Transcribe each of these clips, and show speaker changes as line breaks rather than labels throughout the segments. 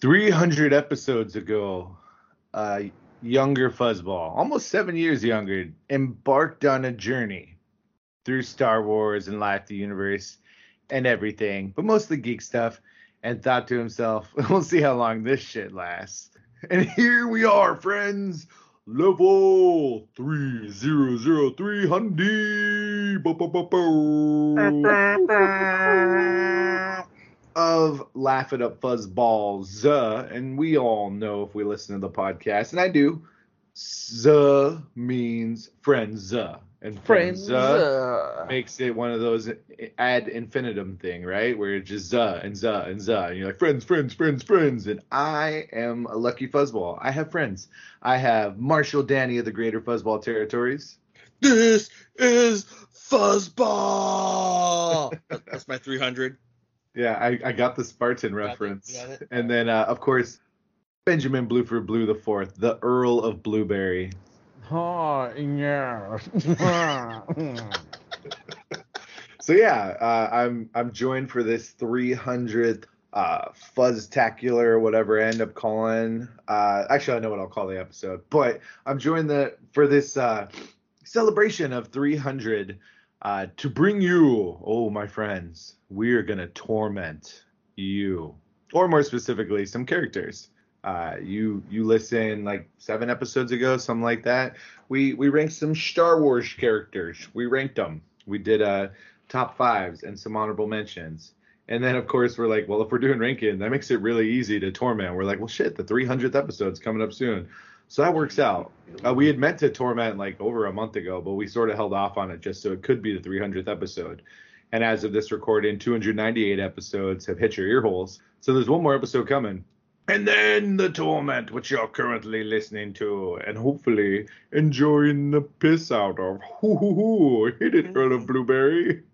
300 episodes ago, uh, younger Fuzzball, almost seven years younger, embarked on a journey through Star Wars and Life, the Universe, and everything, but mostly geek stuff, and thought to himself, we'll see how long this shit lasts. And here we are, friends. Level 3003 Hundy of Laugh It Up Fuzzballs. Uh, and we all know if we listen to the podcast, and I do, Z means friends. Uh, and friends uh, makes it one of those ad infinitum thing, right? Where it's just za and za and za, and you're like friends, friends, friends, friends. And I am a lucky fuzzball. I have friends. I have Marshall Danny of the Greater Fuzzball Territories.
This is Fuzzball. That's my 300.
Yeah, I, I got the Spartan reference.
Got it, got it.
And then, uh, of course, Benjamin Blueford Blue the Fourth, the Earl of Blueberry.
Oh, yeah.
So yeah, uh, I'm I'm joined for this 300th uh, Fuzztacular, whatever I end up calling. Uh, actually, I know what I'll call the episode, but I'm joined the for this uh, celebration of 300 uh, to bring you, oh my friends, we are gonna torment you, or more specifically, some characters. Uh, you you listen like seven episodes ago, something like that. We we ranked some Star Wars characters. We ranked them. We did uh top fives and some honorable mentions. And then of course we're like, well, if we're doing ranking, that makes it really easy to torment. We're like, well, shit, the 300th episode's coming up soon. So that works out. Uh, we had meant to torment like over a month ago, but we sort of held off on it just so it could be the 300th episode. And as of this recording, 298 episodes have hit your ear holes. So there's one more episode coming. And then the torment, which you're currently listening to, and hopefully enjoying the piss out of. Hoo hoo hoo! Hit it, Earl of Blueberry.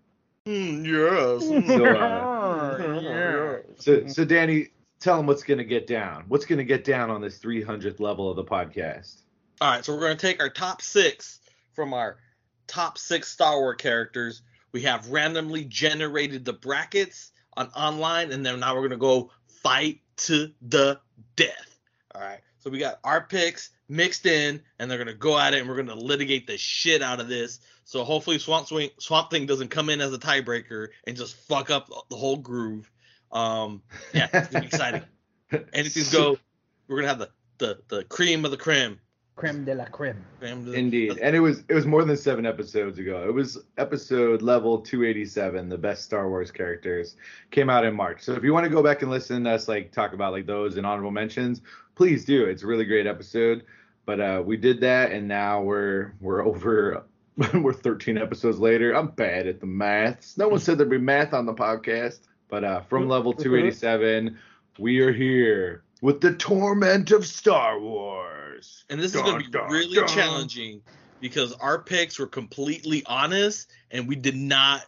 Mm, yes.
So, uh, so, so Danny, tell them what's gonna get down. What's gonna get down on this 300th level of the podcast?
All right, so we're going to take our top six from our top six Star Wars characters. We have randomly generated the brackets on online, and then now we're going to go fight to the death. All right, so we got our picks mixed in, and they're going to go at it, and we're going to litigate the shit out of this. So hopefully Swamp Swing, Swamp Thing doesn't come in as a tiebreaker and just fuck up the whole groove. Um, yeah, it's gonna be exciting. Anything's go. We're gonna have the the the cream of the creme.
Creme de la creme.
Creme de-
Indeed, and it was it was more than seven episodes ago. It was episode level 287, the best Star Wars characters, came out in March. So if you want to go back and listen to us like talk about like those and honorable mentions, please do. It's a really great episode. But uh, we did that, and now we're we're over. we're 13 episodes later. I'm bad at the maths. No one said there'd be math on the podcast, but uh, from level 287, we are here with the torment of Star Wars.
And this is going to be
dun,
really
dun.
challenging because our picks were completely honest and we did not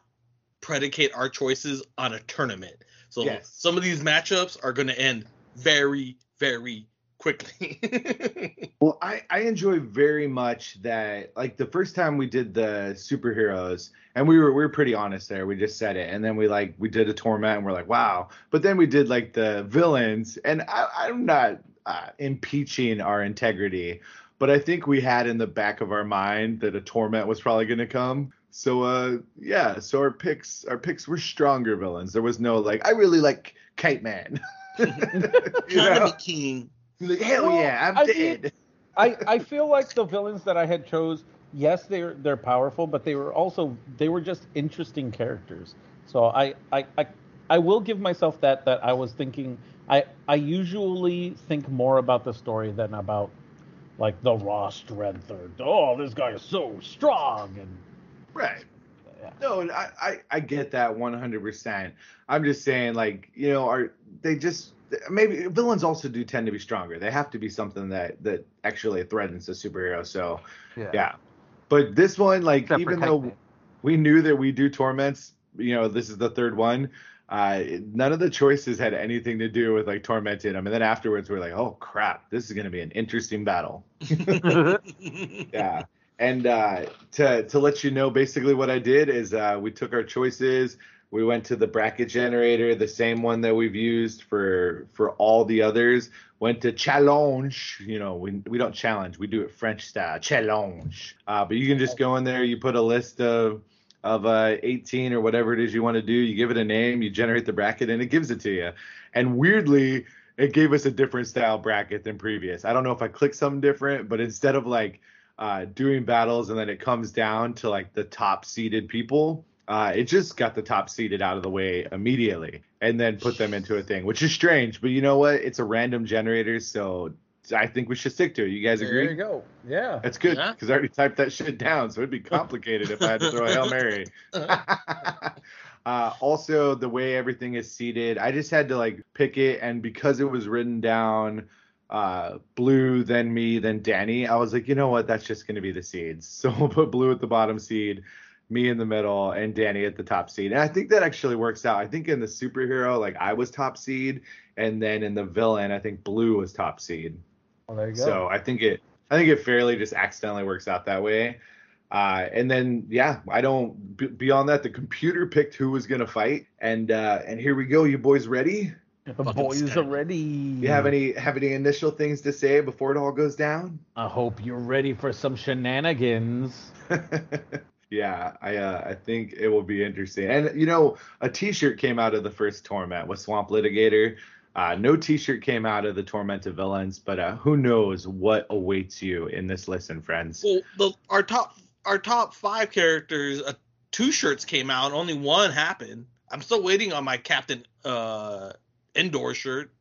predicate our choices on a tournament. So
Yes.
some of these matchups are going to end very, very quickly.
Well, I, I enjoy very much that like the first time we did the superheroes and we were we were pretty honest there. We just said it. And then we like we did a torment and we're like, wow. But then we did like the villains and I, I'm not uh, impeaching our integrity, but I think we had in the back of our mind that a torment was probably gonna come. So uh yeah, so our picks our picks were stronger villains. There was no like I really like Kite Man. you know?
Economy
Like, hell
Well,
yeah, I'm
I
dead.
mean- I, I feel like the villains that I had chose, yes, they're they're powerful, but they were also they were just interesting characters. So I I, I I will give myself that that I was thinking I I usually think more about the story than about like the raw strength or oh this guy is so strong and
Right. No, and I, I, I get that 100%. I'm just saying, like, you know, are they just maybe villains also do tend to be stronger. They have to be something that that actually threatens the superhero. So yeah, but this one, like,
Except
even though
Titan.
we knew that we do torments, you know, this is the third one. Uh, none of the choices had anything to do with like tormenting them, and then afterwards we're like, oh crap, this is going to be an interesting battle. yeah and uh, to to let you know basically what i did is uh, we took our choices we went to the bracket generator the same one that we've used for for all the others. Went to challenge you know we, we don't challenge we do it french style Challonge. Uh, but you can just go in there you put a list of of uh, 18 or whatever it is you want to do you give it a name you generate the bracket and it gives it to you. And weirdly it gave us a different style bracket than previous. I don't know if i clicked something different but instead of like uh, doing battles and then it comes down to like the top seeded people. Uh, it just got the top seeded out of the way immediately and then put them into a thing, which is strange. But you know what? It's a random generator, so I think we should stick to it. You guys agree?
There
agree?
you go. Yeah.
That's good
Yeah.
because I already typed that shit down, so it'd be complicated if I had to throw a hail mary. uh, also, the way everything is seated, I just had to like pick it, and because it was written down, uh, blue, then me, then Danny, I was like, you know what? That's just going to be the seeds. So we'll put blue at the bottom seed, me in the middle, and Danny at the top seed. And I think that actually works out. I think in the superhero, like I was top seed, and then in the villain, I think blue was top seed.
Well, there you go.
So I think it I think it fairly just accidentally works out that way. Uh, and then yeah, I don't b- beyond that the computer picked who was gonna fight and uh, and here we go. You boys ready?
the boys are ready.
You have any have any initial things to say before it all goes down?
I hope you're ready for some shenanigans.
yeah, I uh, I think it will be interesting. And you know, a T-shirt came out of the first torment with Swamp Litigator. Uh, no T-shirt came out of the Torment of Villains, but uh, who knows what awaits you in this listen, friends.
well, the, our top our top five characters, uh, two shirts came out, only one happened. I'm still waiting on my Captain uh Indoor shirt.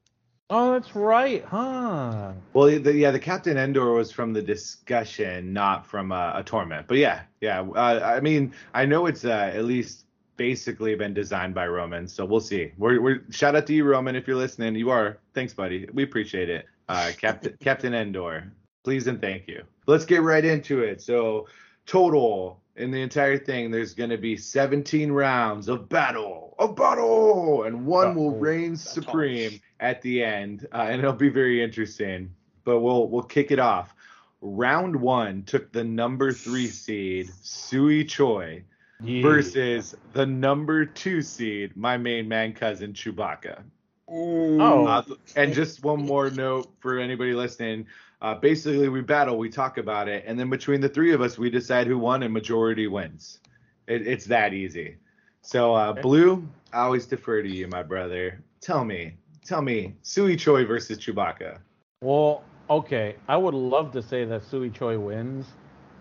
Oh, that's right, huh?
Well, the, yeah, the Captain Endor was from the discussion, not from uh, a torment. But yeah, yeah. Uh, I mean, I know it's uh, at least basically been designed by Roman, so we'll see. We're, we're shout out to you, Roman, if you're listening. You are. Thanks, buddy. We appreciate it. Uh, Captain Captain Endor, please and thank you. Let's get right into it. So, total in the entire thing, there's going to be 17 rounds of battle, of battle, and one will
Battle.
reign
Battle.
supreme at the end, uh, and it'll be very interesting. But we'll we'll kick it off. Round one took the number three seed Tsui Choi
Yeah.
versus the number two seed, my main man cousin Chewbacca.
Oh.
Uh, and just one more note for anybody listening. Uh, basically, we battle, we talk about it, and then between the three of us, we decide who won, and majority wins. It, it's that easy. So, uh, Blue, I always defer to you, my brother. Tell me, tell me, Tsui Choi versus Chewbacca.
Well, okay. I would love to say that Tsui Choi wins,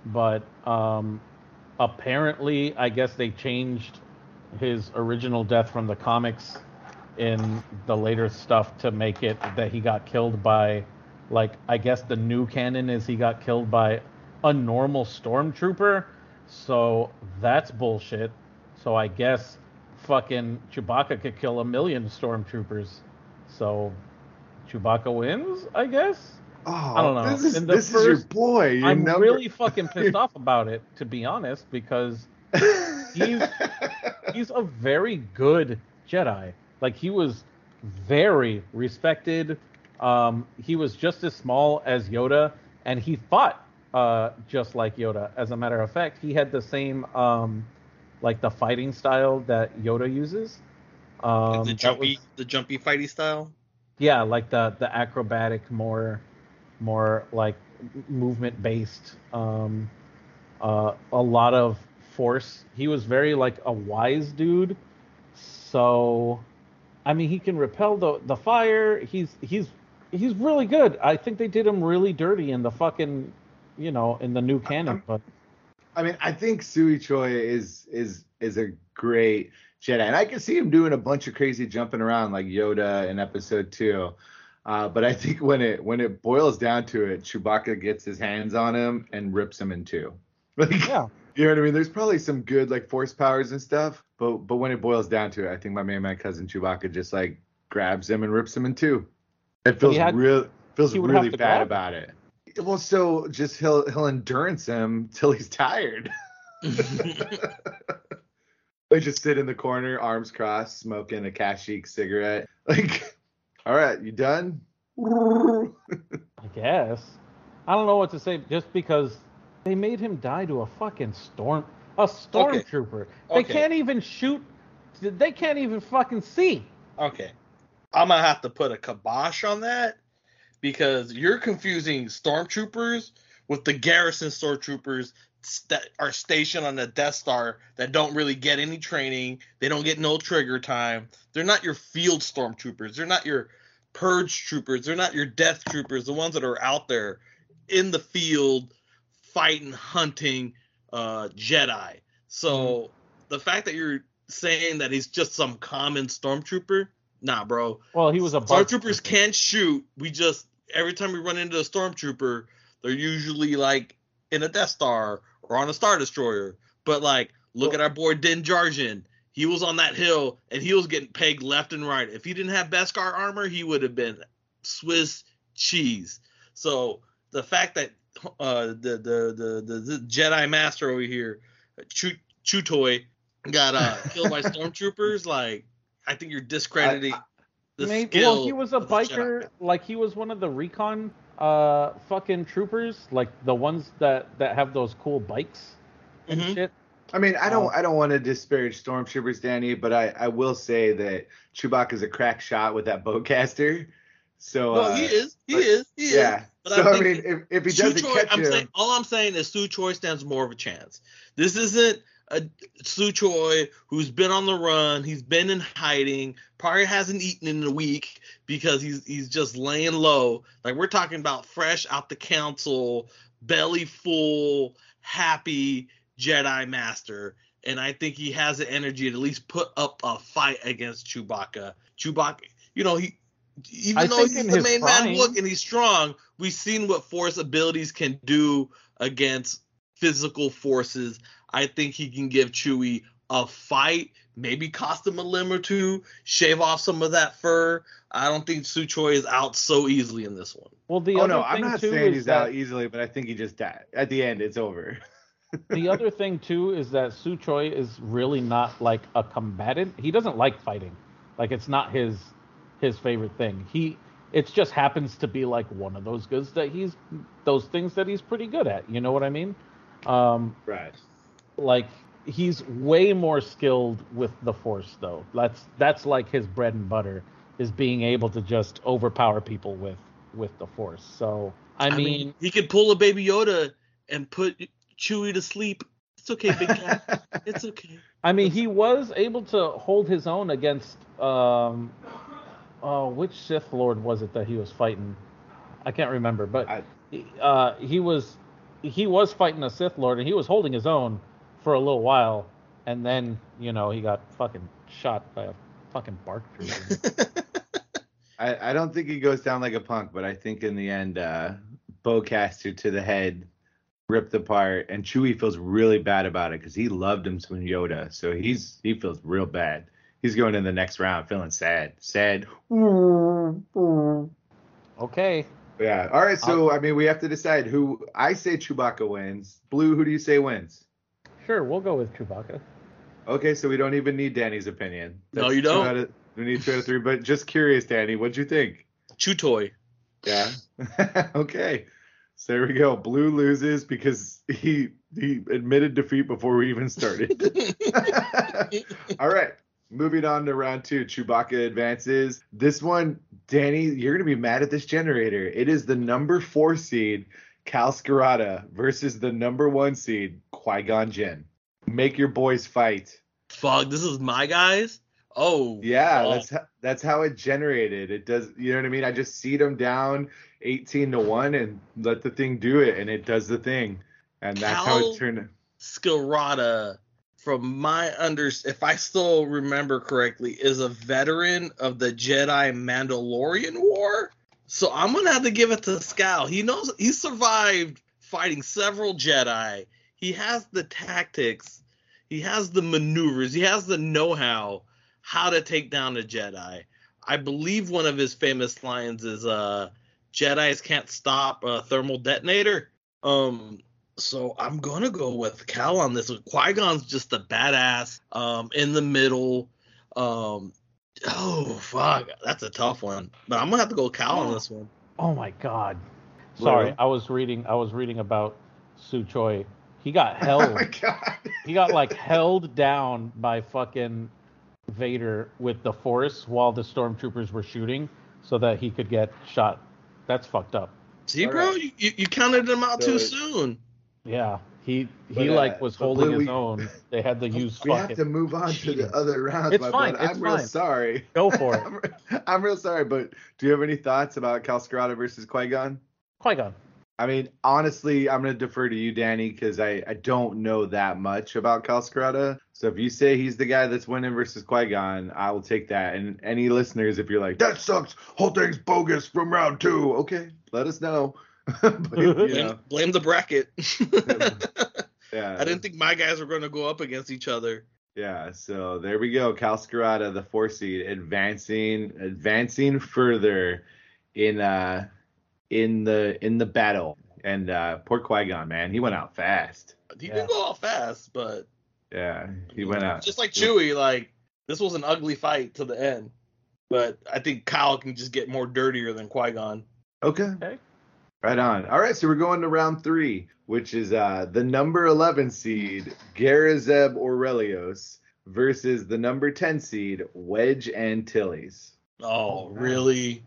but um, apparently, I guess they changed his original death from the comics in the later stuff to make it that he got killed by, like, I guess the new canon is he got killed by a normal stormtrooper. So that's bullshit. So I guess fucking Chewbacca could kill a million stormtroopers. So Chewbacca wins, I guess.
Oh,
I don't know.
This is, this is your boy. Your
I'm
number...
really fucking pissed off about it, to be honest, because he's- he's a very good Jedi. Like he was very respected. Um, he was just as small as Yoda, and he fought uh, just like Yoda. As a matter of fact, he had the same um, like the fighting style that Yoda uses. Um,
the jumpy
was-
the jumpy fighty style.
yeah like the the acrobatic more more like movement based. Um uh a lot of force. He was very like a wise dude. So i mean he can repel the the fire. He's he's he's really good. I think they did him really dirty in the fucking you know in the new canon but
I mean, I think Tsui Choi is is is a great Jedi, and I can see him doing a bunch of crazy jumping around like Yoda in Episode Two. Uh, but I think when it when it boils down to it, Chewbacca gets his hands on him and rips him in two. Like,
yeah
You know what I mean? There's probably some good like force powers and stuff, but but when it boils down to it, I think my man, my cousin Chewbacca just like grabs him and rips him in two. It feels
had-
real feels really bad
grab
about it. Well, so just he'll he'll endurance him till he's tired. They just sit in the corner, arms crossed, smoking a Kashyyyk cigarette. Like, all right, you done?
I guess. I don't know what to say just because they made him die to a fucking storm a stormtrooper. They
Okay.
can't even shoot they can't even fucking see.
Okay. I'm gonna have to put a kibosh on that because you're confusing stormtroopers with the garrison stormtroopers that are stationed on the Death Star that don't really get any training. They don't get no trigger time. They're not your field stormtroopers. They're not your purge troopers. They're not your death troopers. The ones that are out there in the field fighting, hunting uh, Jedi. So the fact that you're saying that he's just some common stormtrooper, nah, bro.
Well, he was a
Stormtroopers can't shoot. We just every time we run into a stormtrooper, they're usually like in a Death Star or on a Star Destroyer. But like, look at our boy Din Djarin. He was on that hill and he was getting pegged left and right. If he didn't have Beskar armor, he would have been Swiss cheese. So the fact that uh, the, the the the the Jedi Master over here, Chu Chutoy, got uh, killed by stormtroopers, like I think you're discrediting the
Maybe,
skill.
well, he was a
of the Jedi.
biker, like he was one of the recon uh fucking troopers, like the ones that that have those cool bikes and
Mhm.
shit.
I mean, I don't
Um,
I don't want to disparage stormtroopers, Danny, but I I will say that Chewbacca's a crack shot with that bowcaster. So
No,
uh,
he is. He
but-
is. He is.
yeah.
But
So
I'm
I mean, if, if he
Su
doesn't
Choi,
catch
I'm
him,
saying all I'm saying is Su Choi stands more of a chance. This isn't a Su Choi who's been on the run. He's been in hiding. Probably hasn't eaten in a week because he's he's just laying low. Like we're talking about fresh out the council, belly full, happy Jedi Master. And I think he has the energy to at least put up a fight against Chewbacca. Chewbacca, you know, he even
I
though he's the main man look and he's strong, we've seen what force abilities can do against physical forces. I think he can give Chewie a fight, maybe cost him a limb or two, shave off some of that fur. I don't think Su Choi is out so easily in this one.
Well, the
oh
other
no,
thing
I'm not
too
saying he's
that
out easily, but I think he just died. At the end, it's over.
the other thing too is that Su Choi is really not like a combatant. He doesn't like fighting. Like it's not his his favorite thing. He it just happens to be like one of those goods that he's those things that he's pretty good at. You know what I mean? Um,
Right.
Like he's way more skilled with the force though. That's that's like his bread and butter is being able to just overpower people with with the force. So I, mean,
he could pull a Baby Yoda and put Chewie to sleep. It's okay, big cat. it's okay.
I mean, he was able to hold his own against um, oh, which Sith Lord was it that he was fighting? I can't remember, but
I-
he- uh, he was he was fighting a Sith Lord and he was holding his own for a little while, and then you know he got fucking shot by a fucking BARC trooper.
I, I don't think he goes down like a punk, but I think in the end, uh, bowcaster to the head, ripped apart, and Chewie feels really bad about it because he loved him some Yoda, so he's he feels real bad. He's going in the next round feeling sad, sad.
okay,
Yeah. All right. So I mean, we have to decide who. I say Chewbacca wins. Blue. Who do you say wins?
Sure, we'll go with Chewbacca.
Okay, so we don't even need Danny's opinion.
No, you don't.
out of- we need two out of three. But just curious, Danny, what'd you think?
Chew toy.
Yeah. okay. So there we go. Blue loses because he he admitted defeat before we even started. All right. Moving on to round two. Chewbacca advances. This one, Danny, you're gonna be mad at this generator. It is the number four seed, Kal Skirata, versus the number one seed, Qui-Gon Jinn. Make your boys fight.
Fuck, this is my guys. Oh
Yeah,
fuck.
that's how, that's how it generated. It does, you know what I mean? I just seed them down 18 to 1 and let the thing do it and it does the thing. And that's how it turned.
Skirata, from my under, if I still remember correctly, is a veteran of the Jedi Mandalorian War. So I'm gonna have to give it to Scal. He knows he survived fighting several Jedi. He has the tactics, he has the maneuvers, he has the know-how how to take down a Jedi. I believe one of his famous lines is uh Jedi's can't stop a thermal detonator. Um so I'm gonna go with Kal on this. Qui Gon's just a badass. Um, in the middle. Um, oh fuck, that's a tough one. But I'm gonna have to go Kal on this one.
Oh my god. Sorry,
Well-
I was reading. I was reading about Su Choi. He got
Oh
held.
my god.
he got like held down by fucking Vader with the Force while the stormtroopers were shooting, so that he could get shot. That's fucked up.
See,
All
bro,
right.
you, you you counted him out
So
too soon.
Yeah, he he
But, uh,
like was
but
holding his
we-
own. They had to use
We have to move on to the other rounds.
It's
my
fine, it's
I'm real
fine.
sorry.
Go for it,
I'm, re- I'm real sorry, but do you have any thoughts about Kal Skirata versus Qui Gon?
Qui Gon.
I mean, honestly, I'm gonna defer to you, Danny, because I, I don't know that much about Kal Skirata. So if you say he's the guy that's winning versus Qui Gon, I will take that. And any listeners, if you're like that sucks, whole thing's bogus from round two, okay, let us know. but, you
Blame,
know,
blame the bracket.
yeah,
I didn't think my guys were going to go up against each other.
Yeah, so there we go. Kal Skirata, the four seed, advancing advancing further in uh in the in the battle. And uh poor Qui Gon, man, he went out fast.
He
Yeah.
did go out fast, but
Yeah, he went out.
just like Chewie. Like this was an ugly fight to the end, but I think Kyle can just get more dirtier than Qui Gon.
Okay.
Okay.
Right on. All right, so we're going to round three, which is uh the number eleven seed, Garazeb Orrelios, versus the number ten seed, Wedge Antilles.
Oh,
wow.
really?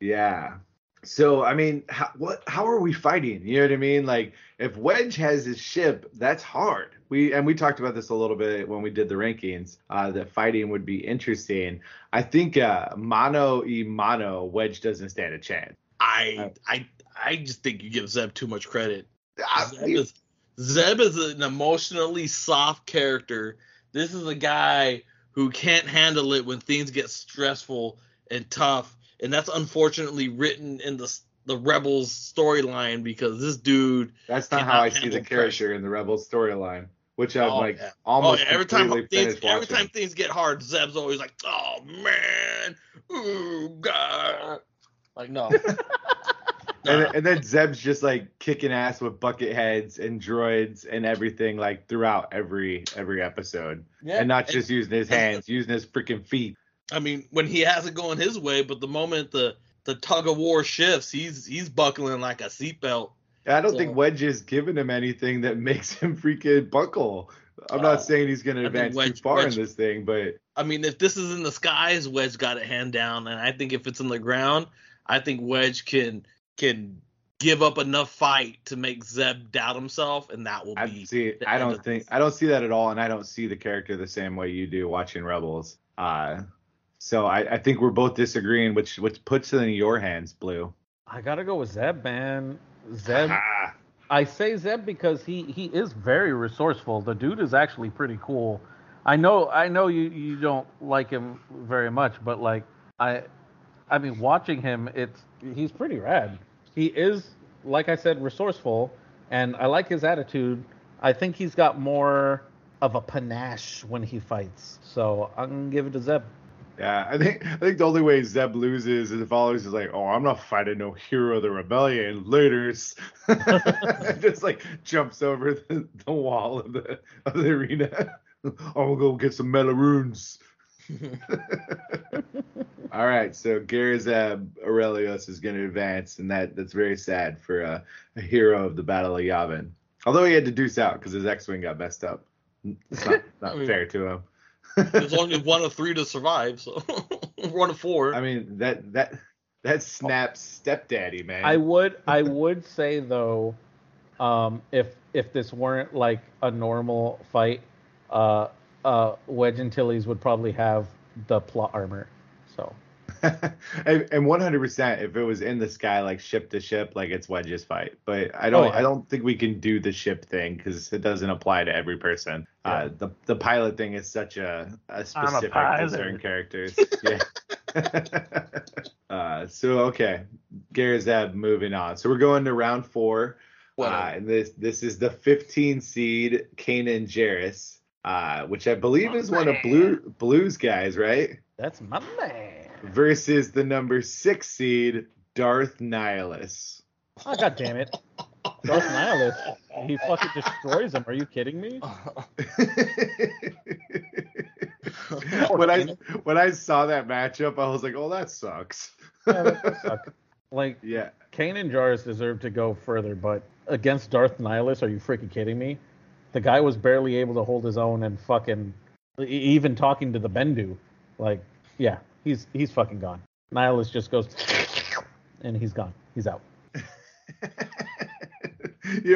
Yeah. So I mean, how, what? How are we fighting? You know what I mean? Like, if Wedge has his ship, that's hard. We and we talked about this a little bit when we did the rankings. Uh, that fighting would be interesting. I think uh, mano e mano, Wedge doesn't stand a chance.
I I I just think you give Zeb too much credit.
I-
Zeb is, Zeb is an emotionally soft character. This is a guy who can't handle it when things get stressful and tough, and that's unfortunately written in the the Rebels storyline because this dude.
that's not how I see the character in the Rebels storyline, which I'm
Oh,
like
yeah. Oh,
almost
yeah, every time things, every
watching.
time things get hard, Zeb's always like, "Oh man, ooh god," like no.
And,
Nah.
and then Zeb's just like kicking ass with bucket heads and droids and everything like throughout every every episode.
Yeah,
and not just using his hands, using his freaking feet.
I mean, when he has it going his way, but the moment the the tug of war shifts, he's he's buckling like a seatbelt.
I don't
So-
think Wedge is giving him anything that makes him freaking buckle. I'm
Oh,
not saying he's going to
I
advance
Wedge-
too far
Wedge-
in this thing, but
I mean, if this is in the skies, Wedge got it hand down, and I think if it's in the ground, I think Wedge can can give up enough fight to make Zeb doubt himself, and that will
I
be
see.
the
I don't think. I don't see that at all, and I don't see the character the same way you do watching Rebels. Uh, so I, I think we're both disagreeing, which which puts it in your hands, Blue.
I gotta go with Zeb, man. Zeb.
Ah,
I say Zeb because he he is very resourceful. The dude is actually pretty cool. I know I know you you don't like him very much, but like I I mean watching him it's he's pretty rad. He is like I said resourceful and I like his attitude. I think he's got more of a panache when he fights. So I'm gonna give it to Zeb.
Yeah, I think I think the only way Zeb loses is if always is like, oh, I'm not fighting no hero of the rebellion. Later's just like jumps over the, the wall of the of the arena. I'm gonna go get some meilooruns. All right, so Garazeb Orrelios is going to advance, and that that's very sad for uh, a hero of the Battle of Yavin. Although he had to deuce out because his X-wing got messed up. It's not, not
I mean-
fair to him.
There's only one of three to survive, so one of four.
I mean that that that snaps stepdaddy man.
I would I would say though, um, if if this weren't like a normal fight, uh, uh, Wedge Antilles would probably have the plot armor. So
and, and 100% if it was in the sky like ship to ship like it's wedge's fight. But i don't
Oh, yeah.
i don't think we can do the ship thing because it doesn't apply to every person. Uh the the pilot thing is such a, a specific to certain characters. Yeah. Uh so okay. Garazeb moving on. So we're going to round four.
Whatever.
Uh, and this this is the 15 seed Kanan Jarrus, uh, which I believe is one of Blue Blues guys, right?
That's my man.
Versus the number six seed Darth Nihilus.
Oh god damn it. Darth Nihilus. He fucking destroys him. Are you kidding me?
when I when I saw that matchup, I was like, "Oh, that sucks."
Yeah, that does suck. Like
yeah,
Kanan Jarrus deserve to go further, but against Darth Nihilus, are you freaking kidding me? The guy was barely able to hold his own and fucking even talking to the Bendu. Like, yeah, he's he's fucking gone. Nihilus just goes and he's gone. He's out.
you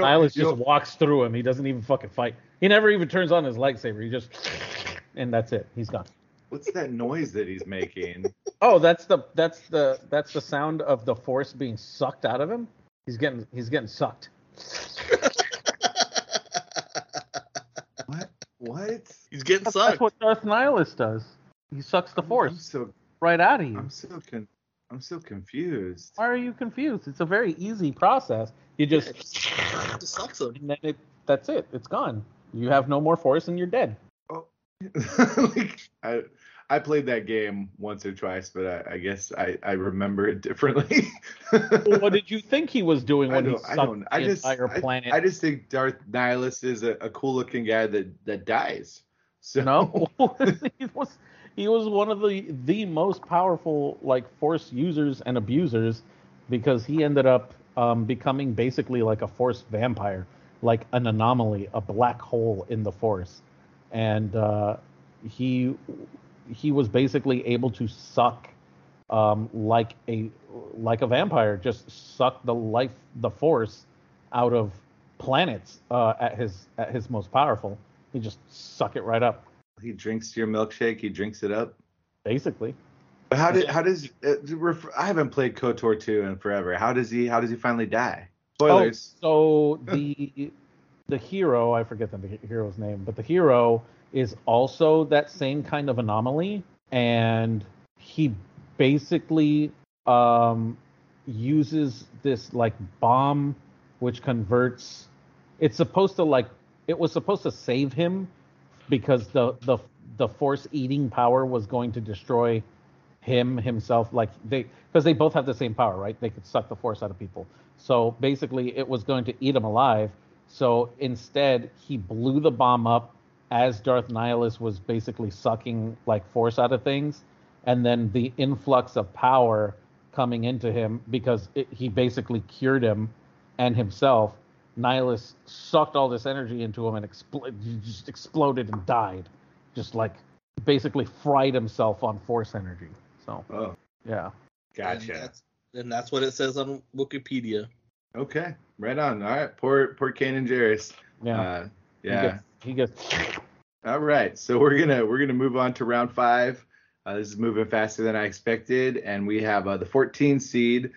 know,
Nihilus
you
just
know-
walks through him. He doesn't even fucking fight. He never even turns on his lightsaber. He just and that's it. He's gone.
what's that noise that he's making?
Oh, that's the that's the that's the sound of the force being sucked out of him. He's getting he's getting sucked.
What? What?
He's getting
That's,
sucked.
that's what Darth Nihilus does. He sucks the
I'm
force
so
right out of you.
I'm still con- I'm so confused.
Why are you confused? It's a very easy process. You just
It just sucks him.
and then it, that's it. It's gone. You have no more force and you're dead.
Oh, like I I played that game once or twice, but I, I guess I, I remember it differently.
Well, what did you think he was doing when he
don't, I
sucked
don't.
the
just,
entire
I,
planet?
I just think Darth Nihilus is a, a cool looking guy that that dies. So
No, he was he was one of the the most powerful like force users and abusers because he ended up um, becoming basically like a force vampire, like an anomaly, a black hole in the force, and uh, he he was basically able to suck um, like a like a vampire, just suck the life the force out of planets uh, at his at his most powerful. He just suck it right up,
he drinks your milkshake. He drinks it up.
basically.
But how did how does uh, I haven't played KOTOR 2 in forever. How does he how does he finally die? Spoilers.
Oh, so the the hero, I forget the hero's name, but the hero is also that same kind of anomaly, and he basically um, uses this like bomb, which converts. It's supposed to like it was supposed to save him because the the the force eating power was going to destroy him himself like they because they both have the same power right? They could suck the force out of people. So basically it was going to eat him alive. So instead he blew the bomb up as darth nihilus was basically sucking like force out of things. And then the influx of power coming into him because it, he basically cured him and himself nihilus sucked all this energy into him and expl- just exploded and died just like basically fried himself on force energy so
Oh,
yeah.
And
gotcha.
that's, and that's what it says on Wikipedia.
Okay, right on. All right, poor poor Kanan Jarrus.
Yeah.
Uh,
He
yeah.
gets, he gets
All right, so we're gonna we're gonna move on to round five. Uh, this is moving faster than I expected, and we have uh, the 14 seed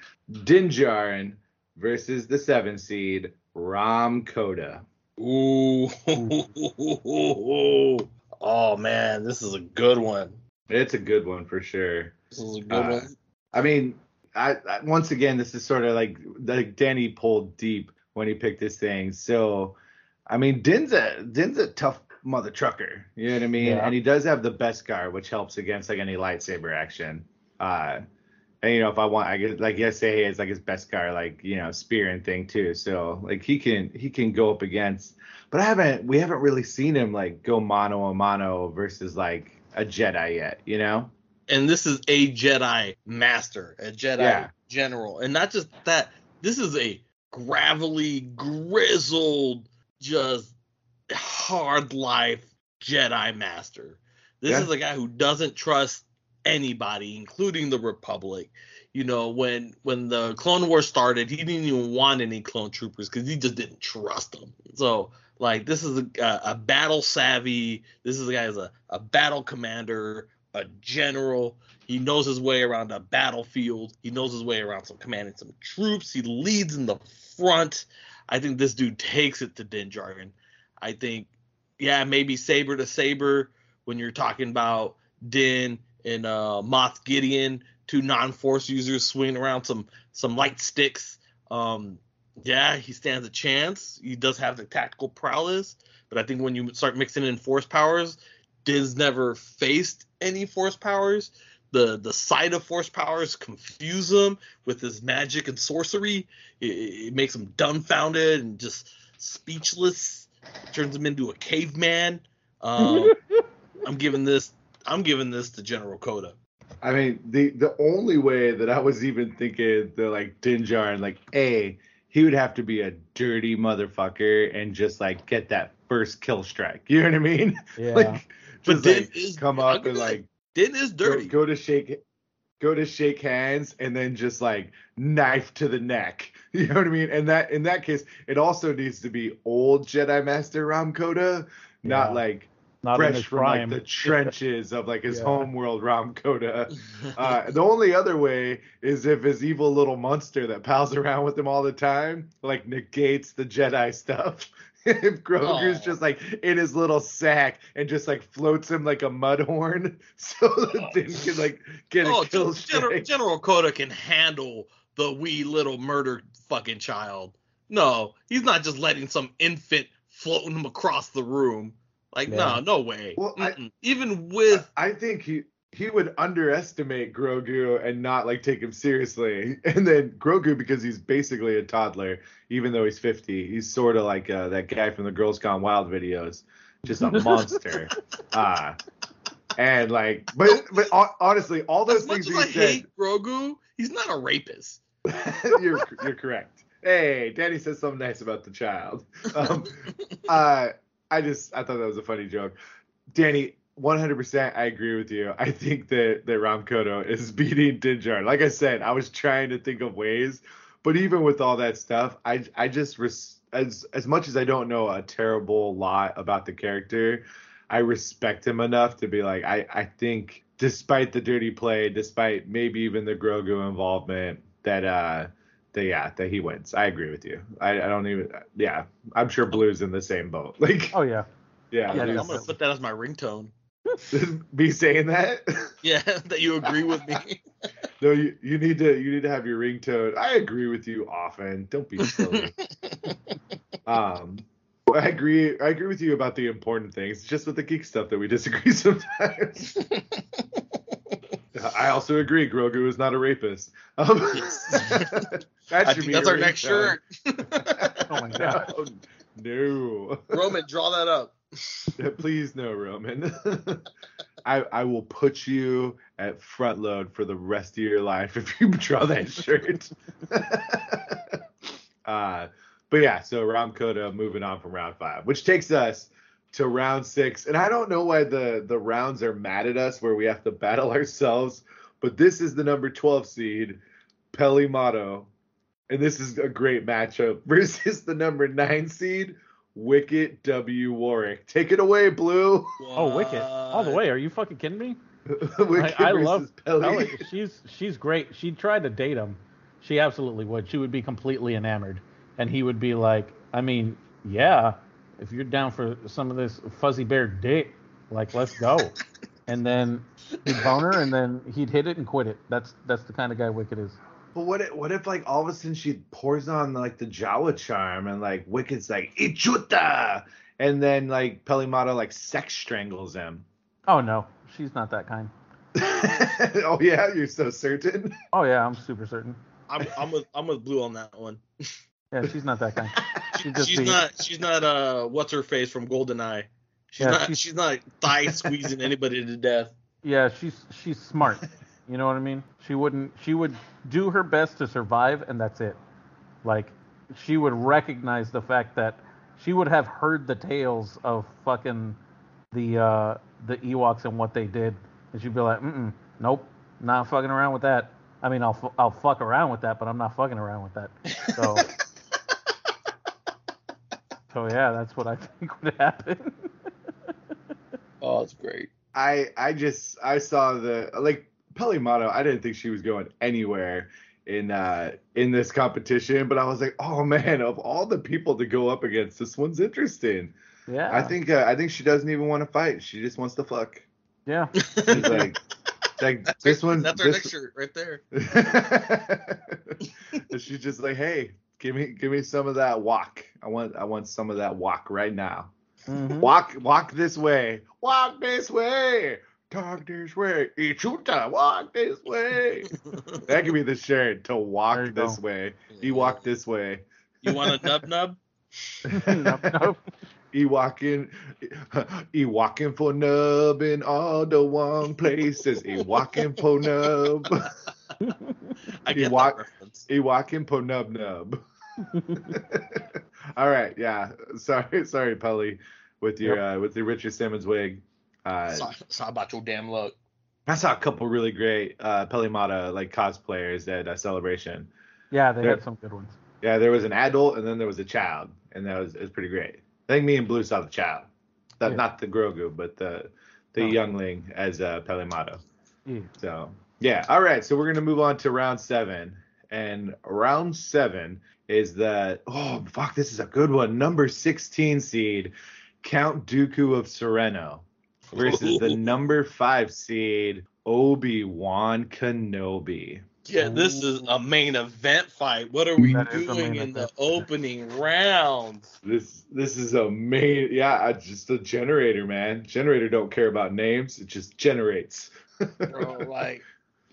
Din Djarin versus the seven seed Rahm Kota.
Ooh. oh man, this is a good one.
It's a good one for sure.
This is a good
Uh,
one.
I mean, I, I once again, this is sort of like like Danny pulled deep when he picked this thing. So, I mean, Din's a Din's a tough mother trucker. You know what I mean?
Yeah.
And he does have the Beskar, which helps against like any lightsaber action. Uh, and you know, if I want, I guess like yesterday is like his Beskar, like you know, spear and thing too. So like he can he can go up against. But I haven't we haven't really seen him like go mano a mano versus like a Jedi yet. You know?
and this is a Jedi master, a Jedi
Yeah.
general, and not just that. This is a gravelly, grizzled, just hard life Jedi master. This
Yeah.
is a guy who doesn't trust anybody, including the Republic. You know, when when the Clone Wars started, he didn't even want any clone troopers because he just didn't trust them. So, like, this is a, a, battle savvy. This is a guy who's a, a battle commander, a general. He knows his way around a battlefield. He knows his way around some commanding some troops. He leads in the front. I think this dude takes it to Din Djarin. I think, yeah, maybe saber to saber when you're talking about Din and uh, Moff Gideon, two non-force users swinging around some some light sticks. Um, Yeah, he stands a chance. He does have the tactical prowess, but I think when you start mixing in force powers, Din's never faced any force powers. The the sight of force powers confuse him with his magic and sorcery. It, it makes him dumbfounded and just speechless. turns him into a caveman. Um, I'm giving this. I'm giving this to General Kota.
I mean, the the only way that I was even thinking the like Dinjar and like, a he would have to be a dirty motherfucker and just like get that first kill strike. You know what I mean?
Yeah.
like,
But
just
Din
like,
is-
come up
give
and like
Din is
go,
dirty.
go to shake go to shake hands and then just like knife to the neck. You know what I mean? And that in that case, it also needs to be old Jedi Master Rahm Kota, not
Yeah.
like
Not in
fresh
his
from
prime.
like the trenches of like his
Yeah.
homeworld Rahm Kota. Uh, the only other way is if his evil little monster that pals around with him all the time like negates the Jedi stuff. if Grogu's
Aw.
just like in his little sack and just like floats him like a mud horn, so that Din can like get a
oh,
kill
Gen- General,
strike.
General Kota can handle the wee little murdered fucking child. No, he's not just letting some infant floating him across the room. Like,
Yeah.
no, no way.
Well, I-
Even with
I think he he would underestimate Grogu and not like take him seriously. And then Grogu, because he's basically a toddler, even though he's 50, he's sort of like uh, that guy from the Girls Gone Wild videos, just a monster. uh, and like, but but honestly, all those
as much
things
as
he
I
said,
hate Grogu, he's not a rapist.
you're you're correct. Hey, Danny says something nice about the child. Um, uh, I just I thought that was a funny joke. Danny, 100%, I agree with you. I think that that Rahm Kota is beating Dinjar. Like I said, I was trying to think of ways, but even with all that stuff, I I just res- as as much as I don't know a terrible lot about the character, I respect him enough to be like I I think despite the dirty play, despite maybe even the Grogu involvement, that uh that yeah that he wins. I agree with you. I, I don't even yeah. I'm sure Blue's in the same boat. Like
Oh yeah.
yeah,
Yeah,
I'm gonna put that as my ringtone.
me saying that.
Yeah, that you agree with me.
no, you, you need to you need to have your ringtone. I agree with you often. Don't be silly. um, I agree. I agree with you about the important things. It's just with the geek stuff that we disagree sometimes. I also agree. Grogu is not a rapist. Um, that should be
that's our next shirt.
Oh my god.
No, no.
Roman, draw that up.
Please no, Roman. I I will put you at front load for the rest of your life if you draw that shirt. uh, but yeah, so Rahm Kota moving on from round five, which takes us to round six. And I don't know why the the rounds are mad at us where we have to battle ourselves, but this is the number 12 seed, Peli Motto. And this is a great matchup versus the number nine seed, Wicket W. Warrick. Take it away, Blue.
Oh, Wicket. All the way. Are you fucking kidding me? I, love. Ellie. She's she's great. She tried to date him. She absolutely would. She would be completely enamored, and he would be like, I mean, yeah, if you're down for some of this fuzzy bear dick, like let's go. and then he'd bone her, and then he'd hit it and quit it. That's that's the kind of guy Wicket is.
But what if, what if like all of a sudden she pours on like the Jawa charm and like Wicket's like Ichuta and then like Peli Motto like sex strangles him.
Oh no, she's not that kind.
oh yeah, you're so certain.
Oh yeah, I'm super certain.
I'm, I'm with I'm with Blue on that one.
Yeah, she's not that kind. She'd just
She's
be-
not she's not uh what's her face from Goldeneye. She's
Yeah,
not
she's-
she's, not thigh squeezing anybody to death.
Yeah, she's she's smart. You know what I mean? She wouldn't she would do her best to survive and that's it. Like she would recognize the fact that she would have heard the tales of fucking the uh the Ewoks and what they did and she'd be like, "Mm, nope, not fucking around with that." I mean, I'll I'll fuck around with that, but I'm not fucking around with that. So So yeah, that's what I think would happen.
Oh, it's great.
I I just I saw the like Peli Motto. I didn't think she was going anywhere in uh in this competition, but I was like, oh man, of all the people to go up against, this one's interesting.
yeah.
I think uh, I think she doesn't even want to fight. She just wants to fuck.
yeah.
She's like, like
That's
this
our,
one.
that's our
this,
next shirt right there.
She's just like, hey, Give me give me some of that walk. I want I want some of that walk right now.
Mhm.
Walk walk this way. Walk this way. Talk this way. Ichuta, walk this way. that could be the shirt to walk this
go.
way. You walk this way.
You want a nub nub?
Nope, nope.
He walking, he walking for nub in all the wrong places. He walking for nub.
I
You
get
walk-
that reference.
He walking for nub nub. All right, yeah. Sorry, sorry, Peli, with your uh, with your Richard Simmons wig. Uh,
Sorry, sorry about your damn luck.
I saw a couple really great uh, Peli Motto like cosplayers at uh, Celebration.
Yeah, they
There-
had some good ones.
Yeah, there was an adult and then there was a child, and that was it was pretty great. I think me and Blue saw the child, not,
Yeah.
not the Grogu, but the the
No.
youngling as uh, Peli Motto.
Yeah.
So yeah, all right. So we're gonna move on to round seven, and round seven is the oh fuck, this is a good one. Number sixteen seed, Count Dooku of Serreno, versus the number five seed Obi Wan Kenobi.
Yeah, this is a main event fight. What are we
That is a
doing in the
event.
opening rounds?
This this is a main yeah, just a generator, man. Generator don't care about names, it just generates.
Bro, like,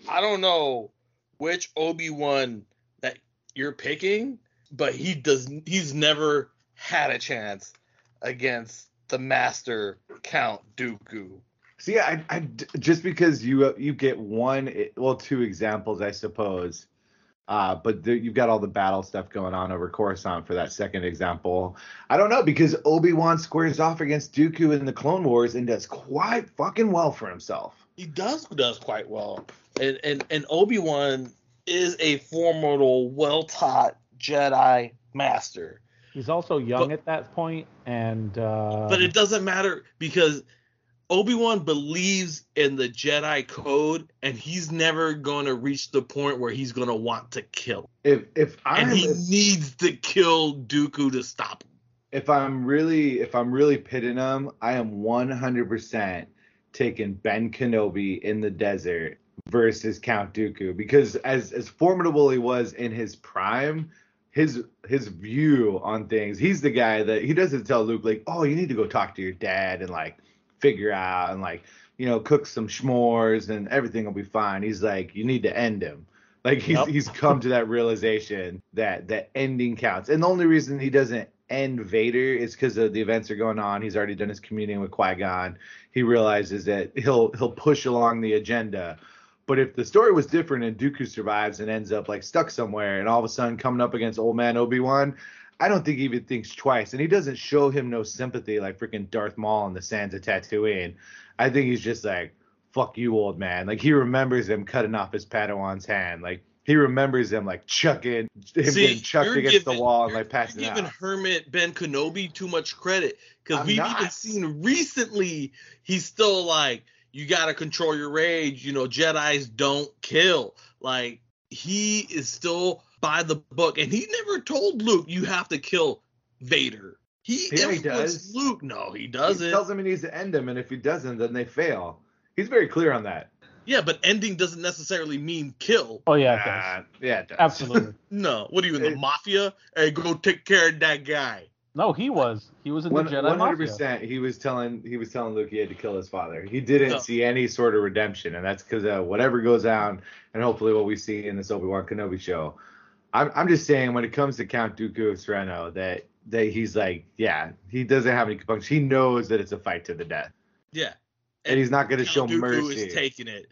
I don't know which Obi Wan that you're picking, but he does. He's never had a chance against the Master Count Dooku.
See, I, I just because you you get one, well, two examples, I suppose. Uh, but there, you've got all the battle stuff going on over Coruscant for that second example. I don't know because Obi Wan squares off against Dooku in the Clone Wars and does quite fucking well for himself.
He does does quite well, and and and Obi Wan is a formidable, well taught Jedi Master.
He's also young
But-
at that point, and uh,
But it doesn't matter because Obi Wan believes in the Jedi code, and he's never going to reach the point where he's going to want to kill.
If if I'm
And he needs to kill Dooku to stop him.
if I'm really if I'm really pitting him, I am 100% taking Ben Kenobi in the desert versus Count Dooku because as as formidable he was in his prime, his his view on things, he's the guy that he doesn't tell Luke like, "Oh, you need to go talk to your dad and like figure out and like, you know, cook some s'mores and everything will be fine." He's like, "You need to end him." Like he's
Yep.
he's come to that realization that that ending counts. And the only reason he doesn't end Vader is because of the events are going on. He's already done his communing with Qui Gon. He realizes that he'll he'll push along the agenda. But if the story was different and Dooku survives and ends up like stuck somewhere and all of a sudden coming up against old man Obi Wan, I don't think he even thinks twice. And he doesn't show him no sympathy like freaking Darth Maul in the sands of Tatooine. I think he's just like, fuck you, old man. Like he remembers him cutting off his Padawan's hand. Like he remembers him like chucking him getting chucked against the wall and like passing
You're giving
out.
Hermit Ben Kenobi too much credit because we've
not.
even seen recently he's still like, you got to control your rage. You know, Jedi's don't kill. Like he is still by the book, and he never told Luke you have to kill Vader. He
Yeah, he does.
Luke. No, He doesn't.
He tells him he needs to end him, and if he doesn't, then they fail. He's very clear on that.
Yeah, but ending doesn't necessarily mean kill.
oh yeah, it does.
Ah, yeah, it does.
absolutely.
No, what are you in the
It-
mafia? Hey, go take care of that guy.
No, he was. He was in the
One
Jedi
hundred
Mafia.
percent. He was telling he was telling Luke he had to kill his father. He didn't
No.
see any sort of redemption, and that's because uh, whatever goes down, and hopefully what we see in this Obi Wan Kenobi show. I'm I'm just saying when it comes to Count Dooku of Serreno that that he's like yeah he doesn't have any compunction. He knows that it's a fight to the death,
Yeah.
and he's not going to show
Count Dooku
mercy.
is taking it.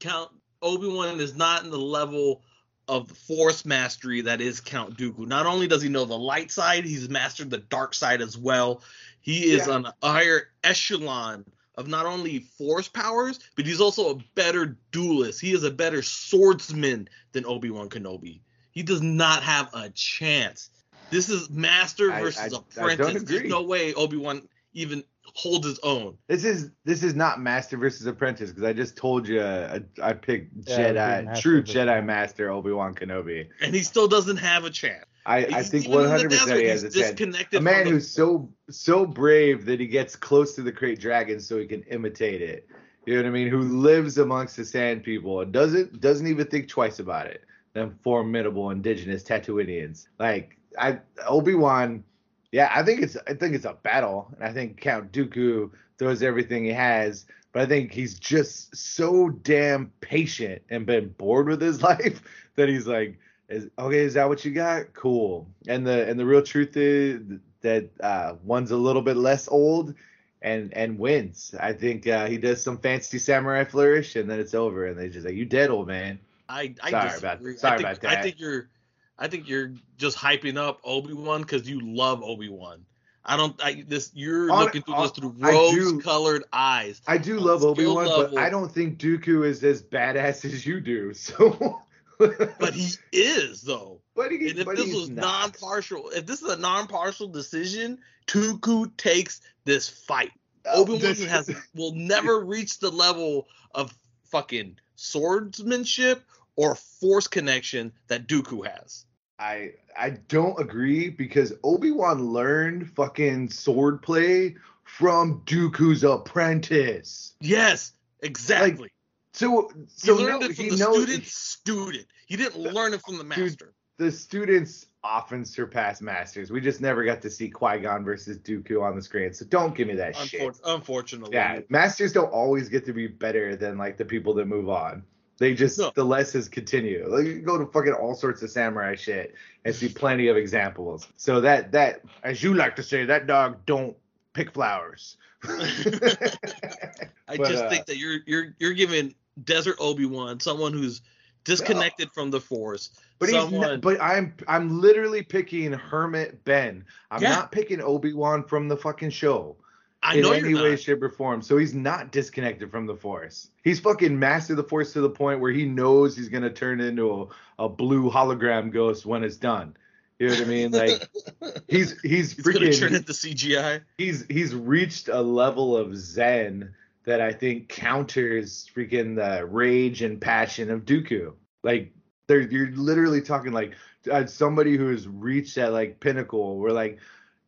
Count Obi Wan is not in the level of the Force mastery that is Count Dooku. Not only does he know the light side, he's mastered the dark side as well. He is
Yeah.
on a higher echelon of not only Force powers, but he's also a better duelist. He is a better swordsman than Obi Wan Kenobi. He does not have a chance. This is master versus
I- I
apprentice. There's no way Obi Wan even holds his own.
This is this is not Master versus Apprentice because I just told you uh, I picked
Yeah, it would be
Jedi,
Master
true Jedi Master Obi Wan Kenobi.
and he still doesn't have a chance.
I, I think
even in the
100 percent
desert,
he has a chance.
disconnected
A man
the-
who's so so brave that he gets close to the great dragon so he can imitate it. You know what I mean? Who lives amongst the sand people and doesn't doesn't even think twice about it. Them formidable indigenous Tatooinians. Like I Obi Wan, yeah, I think it's I think it's a battle, and I think Count Dooku throws everything he has, but I think he's just so damn patient and been bored with his life that he's like, is okay, is that what you got? Cool. And the and the real truth is that uh, one's a little bit less old and and wins. I think uh, he does some fancy samurai flourish, and then it's over, and they just like, "You dead, old man."
I, I
Sorry
disagree.
about- sorry
I think,
about that.
I think you're, I think you're just hyping up Obi Wan because you love Obi Wan. I don't. I, this you're
On-
looking through
on-
this through rose-colored eyes.
I do love Obi Wan, but I don't think Dooku is as badass as you do. So,
But he is though.
but, he,
And if this was
not.
non-partial, if this is a non-partial decision, Dooku takes this fight.
Oh,
Obi Wan has will never reach the level of fucking swordsmanship or force connection that Dooku has.
I I don't agree because Obi Wan learned fucking swordplay from Dooku's apprentice.
Yes, exactly.
So so
he learned
no,
it from
he
the
knows
student's student. He didn't learn it from the master.
the students often surpass masters. We just never got to see Qui Gon versus Dooku on the screen. So don't give me that shit.
Unfortunately.
Yeah, masters don't always get to be better than like the people that move on. They just
No.
the lessons continue. Like you go to fucking all sorts of samurai shit and see plenty of examples. So that that as you like to say, that dog don't pick flowers.
I
But,
just
uh,
think that you're you're you're giving Desert Obi Wan someone who's disconnected from the Force.
But he's not, but I'm I'm literally picking Hermit Ben. I'm
Yeah.
not picking Obi Wan from the fucking show.
I
in
know
any way, shape, or form. So he's not disconnected from the Force. He's fucking mastered the Force to the point where he knows he's gonna turn into a, a blue hologram ghost when it's done. You know what I mean? Like he's he's
He's gonna turn
freaking
into CGI.
he's he's reached a level of zen that I think counters freaking the rage and passion of Dooku. Like there you're literally talking like uh, somebody who's reached that like pinnacle where like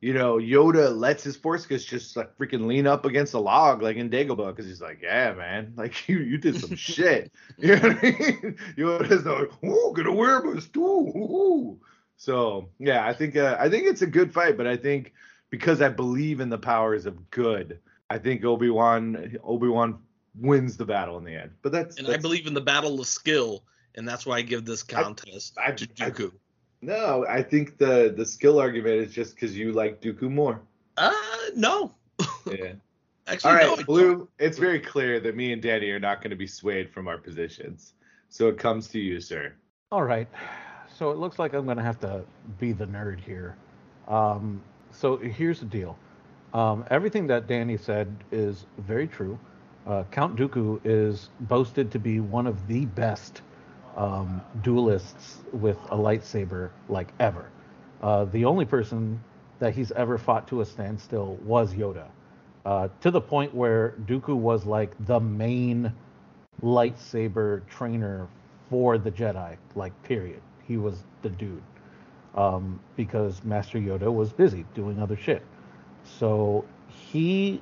you know Yoda lets his force ghost just like freaking lean up against a log like in Dagobah because he's like yeah man like you you did some shit you know what I mean Yoda's like "Ooh, gonna wear my stool Ooh. so yeah I think uh, I think it's a good fight but I think because I believe in the powers of good I think Obi Wan Obi Wan wins the battle in the end but that's,
And I believe in the battle of skill, and that's why I give this contest
I-
to
I-
Dooku.
No I think the the skill argument is just because you like Dooku more
uh, no.
yeah.
Actually,
All right,
no. I don't.
Blue. It's very clear that me and Danny are not going to be swayed from our positions. So it comes to you, sir.
All right. So it looks like I'm going to have to be the nerd here. Um, so here's the deal. Um, everything that Danny said is very true. Uh, Count Dooku is boasted to be one of the best um, duelists with a lightsaber like ever. Uh, the only person that he's ever fought to a standstill was Yoda, uh, to the point where Dooku was like the main lightsaber trainer for the Jedi, like period. He was the dude. Um, because Master Yoda was busy doing other shit. So he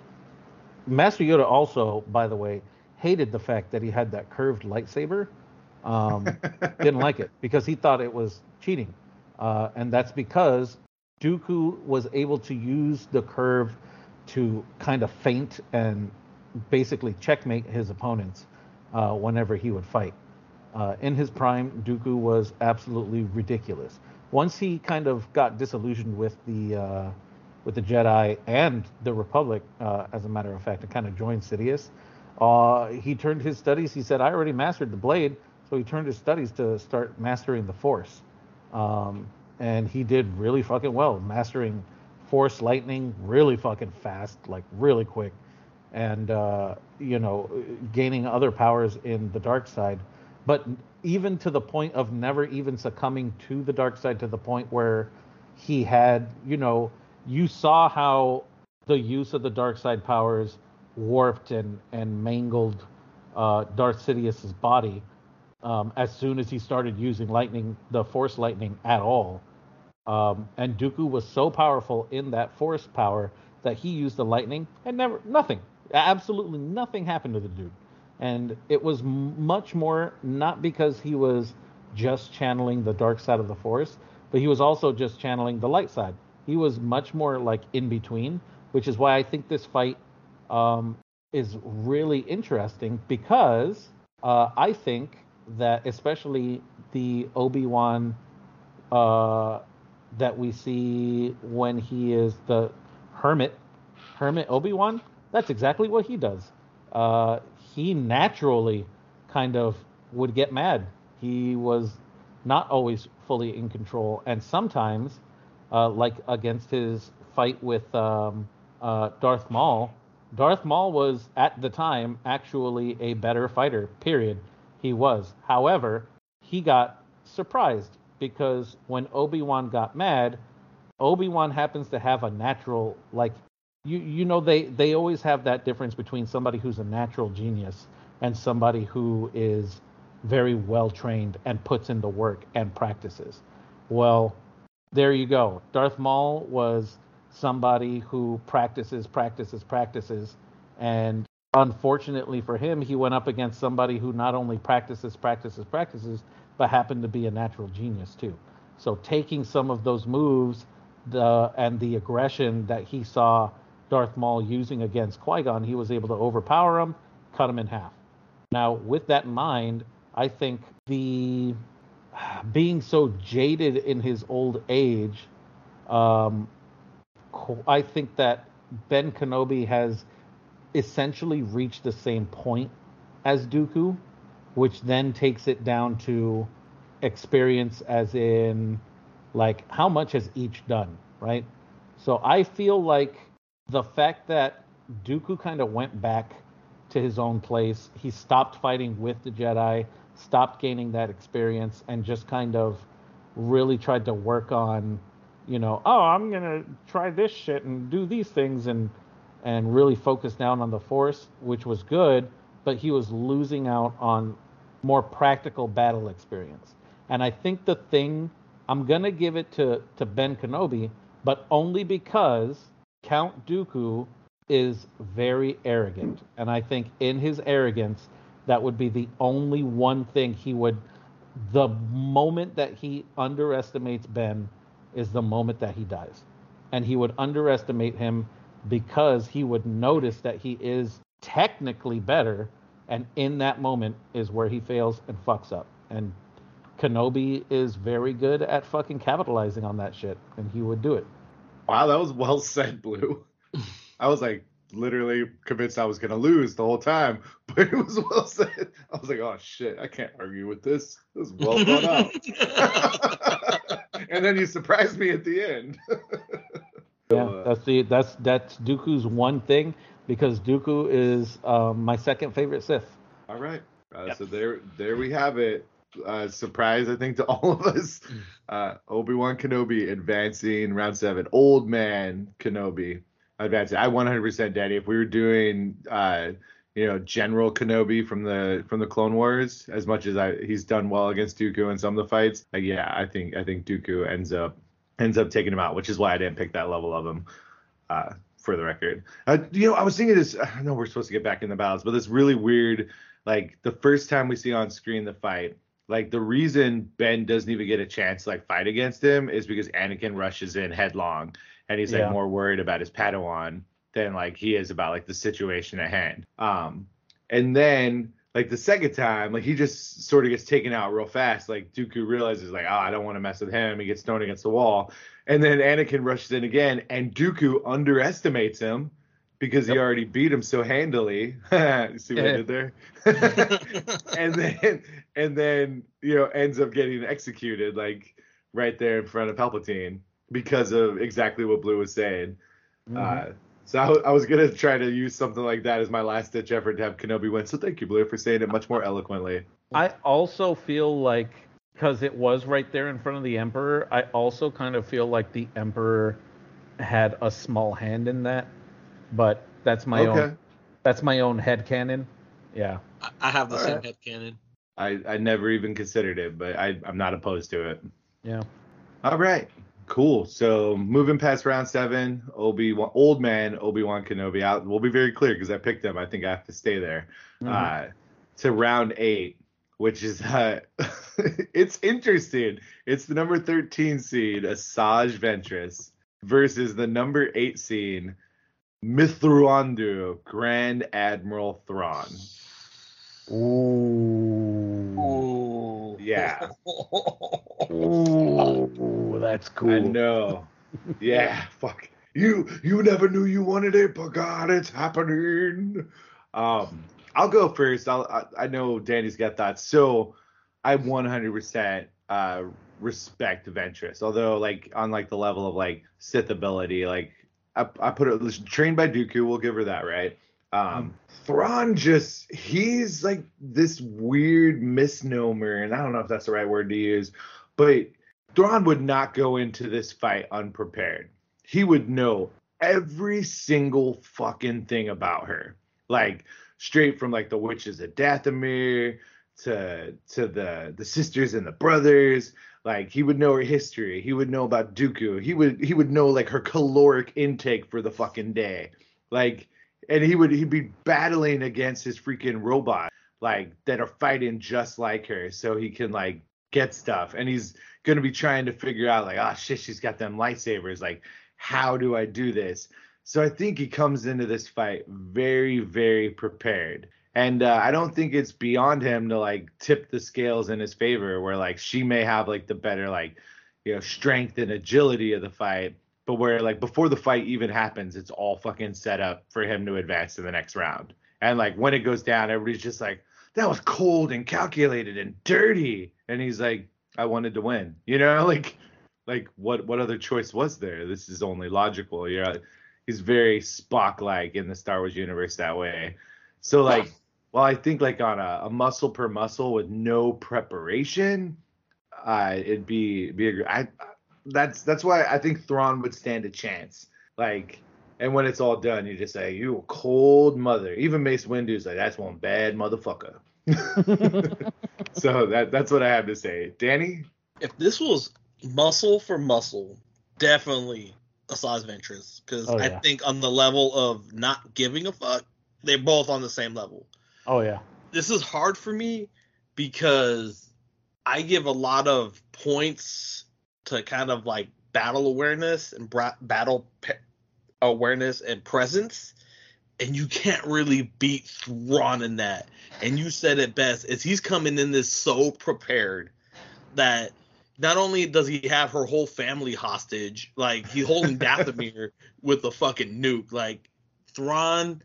Master Yoda also, by the way, hated the fact that he had that curved lightsaber. Um, didn't like it because he thought it was cheating. Uh, and that's because Dooku was able to use the curve to kind of feint and basically checkmate his opponents uh, whenever he would fight. Uh, in his prime, Dooku was absolutely ridiculous. Once he kind of got disillusioned with the uh, with the Jedi and the Republic, uh, as a matter of fact, and kind of joined Sidious, uh, he turned his studies. He said, "I already mastered the blade," so he turned his studies to start mastering the Force. Um, and he did really fucking well, mastering Force lightning really fucking fast, like really quick, and uh, you know, gaining other powers in the dark side. But even to the point of never even succumbing to the dark side, to the point where he had, you know, you saw how the use of the dark side powers warped and and mangled uh, Darth Sidious's body um, as soon as he started using lightning, the Force lightning at all. Um, and Dooku was so powerful in that Force power that he used the lightning and never nothing, absolutely nothing happened to the dude. And it was much more not because he was just channeling the dark side of the Force, but he was also just channeling the light side. He was much more like in between, which is why I think this fight um, is really interesting because uh, I think that especially the Obi Wan uh, that we see when he is the hermit, hermit Obi Wan, that's exactly what he does. Uh, he naturally kind of would get mad. He was not always fully in control, and sometimes, uh, like against his fight with um, uh, Darth Maul, Darth Maul was at the time actually a better fighter. Period. He was. However, he got surprised because when Obi Wan got mad, Obi Wan happens to have a natural like you you know they they always have that difference between somebody who's a natural genius and somebody who is very well trained and puts in the work and practices. Well, there you go. Darth Maul was somebody who practices, practices, practices, and unfortunately for him, he went up against somebody who not only practices, practices, practices, but happened to be a natural genius too. So taking some of those moves the and the aggression that he saw Darth Maul using against Qui-Gon, he was able to overpower him, cut him in half. Now, with that in mind, I think the being so jaded in his old age, um, I think that Ben Kenobi has essentially reach the same point as Dooku, which then takes it down to experience, as in, like, how much has each done, right? So I feel like the fact that Dooku kind of went back to his own place, he stopped fighting with the Jedi, stopped gaining that experience, and just kind of really tried to work on, you know, oh, I'm gonna try this shit and do these things and and really focused down on the Force, which was good, but he was losing out on more practical battle experience. And I think the thing I'm gonna give it to to Ben Kenobi, but only because Count Dooku is very arrogant, and I think in his arrogance, that would be the only one thing he would. The moment that he underestimates Ben is the moment that he dies, and he would underestimate him because he would notice that he is technically better, and in that moment is where he fails and fucks up. And Kenobi is very good at fucking capitalizing on that shit, and he would do it.
Wow, that was well said, Blue. I was like literally convinced I was gonna lose the whole time, but it was well said. I was like, oh shit, I can't argue with this. This is well thought out. and then you surprised me at the end.
Yeah, uh, that's the that's that's Dooku's one thing because Dooku is um, my second favorite Sith.
All right, uh, yep. so there there we have it. Uh, surprise, I think, to all of us. Uh, Obi Wan Kenobi advancing round seven. Old man Kenobi advancing. I 100% Daddy. If we were doing, uh, you know, General Kenobi from the from the Clone Wars, as much as I he's done well against Dooku in some of the fights, like, yeah, I think I think Dooku ends up ends up taking him out, which is why I didn't pick that level of him. Uh, for the record, uh, you know, I was thinking this. I know we're supposed to get back in the battles, but this really weird. Like the first time we see on screen the fight, like the reason Ben doesn't even get a chance to like fight against him is because Anakin rushes in headlong and he's like yeah. more worried about his Padawan than like he is about like the situation at hand. Um and then like the second time, like he just sort of gets taken out real fast. Like Dooku realizes like, oh, I don't want to mess with him. He gets thrown against the wall. And then Anakin rushes in again and Dooku underestimates him because yep. he already beat him so handily. you see what I did there? and then and then you know ends up getting executed like right there in front of Palpatine because of exactly what Blue was saying. Mm-hmm. Uh, so I, I, was gonna try to use something like that as my last ditch effort to have Kenobi win. So thank you, Blue, for saying it much more eloquently.
I also feel like because it was right there in front of the Emperor, I also kind of feel like the Emperor had a small hand in that but that's my okay. own. That's my own head canon. Yeah.
I have the All same right. head canon.
I, I never even considered it, but I, I'm not opposed to it.
Yeah.
All right. Cool. So moving past round seven, Obi Wan, old man Obi Wan Kenobi out. We'll be very clear because I picked him. I think I have to stay there. Mm-hmm. Uh, to round eight, which is uh, it's interesting. It's the number 13 seed, Asajj Ventress, versus the number 8 seed, Mithrandu, Grand Admiral Thrawn.
Ooh.
Yeah.
Ooh, that's cool.
I know. Yeah, fuck. You you never knew you wanted it, but God, it's happening. Um, I'll go first. I'll, I I know Danny's got thoughts. So I 100% uh respect Ventress. Although like on like the level of like Sith ability, like I I put it trained by Dooku. We'll give her that, right? Um, Thrawn just he's like this weird misnomer, and I don't know if that's the right word to use, but Thrawn would not go into this fight unprepared. He would know every single fucking thing about her. Like straight from like the witches of Dathomir to to the the sisters and the brothers. Like he would know her history. He would know about Dooku. He would he would know like her caloric intake for the fucking day. Like and he would he'd be battling against his freaking robot like that are fighting just like her so he can like get stuff. And he's gonna be trying to figure out like oh shit she's got them lightsabers. Like how do i do this? So i think he comes into this fight very very prepared. And uh, i don't think it's beyond him to like tip the scales in his favor where like she may have like the better like you know strength and agility of the fight but where like before the fight even happens, it's all fucking set up for him to advance to the next round. And like when it goes down, everybody's just like, that was cold and calculated and dirty. And he's like, I wanted to win. You know, like like what what other choice was there? This is only logical. You know, he's very Spock like in the Star Wars universe that way. So like well, I think like on a, a muscle per muscle with no preparation, uh, it'd be be a, I that's that's why I think Thrawn would stand a chance. Like, and when it's all done, you just say, "You a cold mother." Even Mace Windu's like, "That's one bad motherfucker." so that that's what I have to say. Danny,
If this was muscle for muscle, definitely Asajj Ventress. Because
Oh,
I
yeah.
think on the level of not giving a fuck, they're both on the same level.
Oh yeah.
this is hard for me because I give a lot of points to kind of like battle awareness and bra- battle pe- awareness and presence, and you can't really beat Thrawn in that. And you said it best: is he's coming in this so prepared that not only does he have her whole family hostage, like he's holding Dathomir with a fucking nuke. Like Thrawn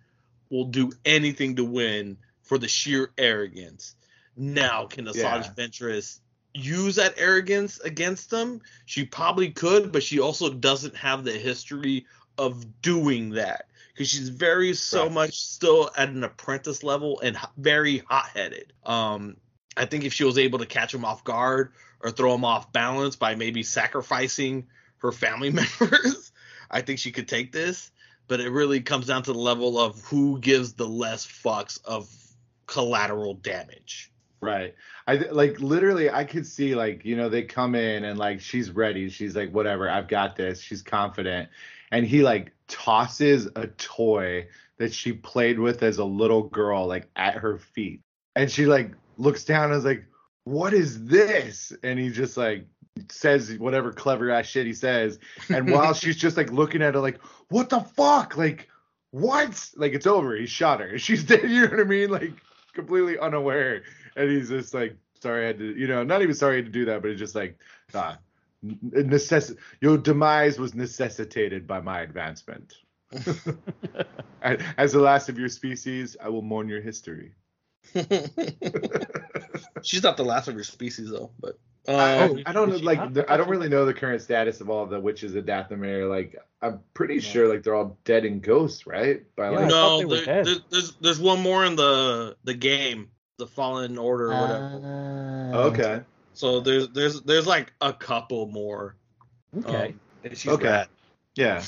will do anything to win for the sheer arrogance. Now, can Asajj
Yeah.
Ventress use that arrogance against them? She probably could, but she also doesn't have the history of doing that because she's very so
Right.
much still at an apprentice level and very hot-headed. Um, I think if she was able to catch him off guard or throw him off balance by maybe sacrificing her family members, I think she could take this. But it really comes down to the level of who gives the less fucks of collateral damage.
Right. I like literally I could see like, you know, they come in and like she's ready. She's like, whatever, I've got this. She's confident. And he like tosses a toy that she played with as a little girl like at her feet. And she like looks down and is like, What is this? And he just like says whatever clever ass shit he says. And while she's just like looking at it like, What the fuck? Like, what? Like it's over. He shot her. She's dead, you know what I mean? Like completely unaware and he's just like sorry i had to you know not even sorry I had to do that but it's just like ah, necess- your demise was necessitated by my advancement. As the last of your species i will mourn your history.
She's not the last of your species though, but
I,
um,
I don't know like the, i don't really know the current status of all the witches of dathomir. Like i'm pretty sure like they're all dead and ghosts right? By
Yeah,
like
no,
they were
there,
dead.
there- there's there's one more in the the game, the Fallen Order or whatever.
okay
So there's there's there's like a couple more.
Okay.
Um,
Okay.
rad.
yeah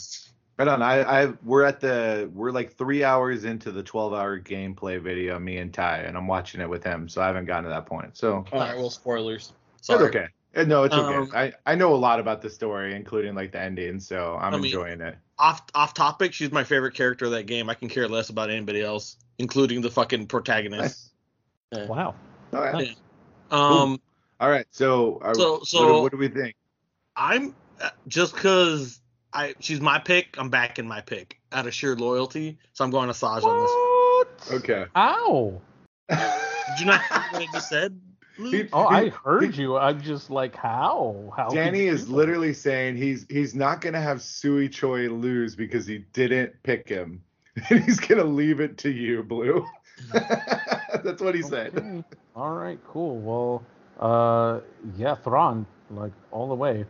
Right on. I, I we're at the we're like three hours into the twelve hour gameplay video, me and Ty, and I'm watching it with him, so I haven't gotten to that point. So
All right, well, spoilers.
it's okay. Uh, No, it's okay.
Um,
I, I know a lot about the story, including like the ending, so I'm
I mean-
enjoying it.
Off off topic, she's my favorite character of that game. I can care less about anybody else, including the fucking protagonist.
Nice.
Yeah.
Wow.
All right.
Nice.
Um,
All right. So, are,
So-
what,
so-
do- what do we think?
I'm uh, just because I she's my pick. I'm backing my pick out of sheer loyalty. So I'm going to Saj on this.
What?
Okay.
Ow.
Did you not hear what I just said? Luke?
He-
Oh, I heard you. I'm just like, how? How? could
Danny is
do that?
literally saying he's he's not gonna have Tsui Choi lose because he didn't pick him, and he's gonna leave it to you, Blue. That's what he said.
All right, cool. Well, uh, yeah, Thrawn, like all the way,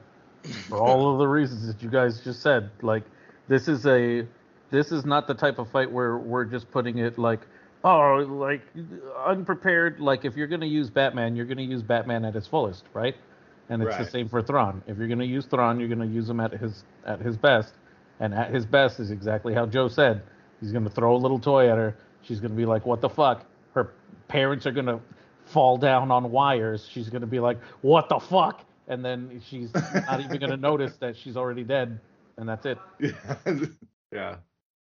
for all of the reasons that you guys just said. Like, this is a, this is not the type of fight where we're just putting it like, oh, like unprepared. Like, if you're gonna use Batman, you're gonna use Batman at his fullest, right? And it's the same for Thrawn. If you're gonna use Thrawn, you're gonna use him at his at his best, and at his best is exactly how Joe said. He's gonna throw a little toy at her. She's gonna be like, "What the fuck?" Her parents are gonna fall down on wires. She's gonna be like, "What the fuck?" And then she's not even gonna notice that she's already dead, and that's it.
yeah. yeah.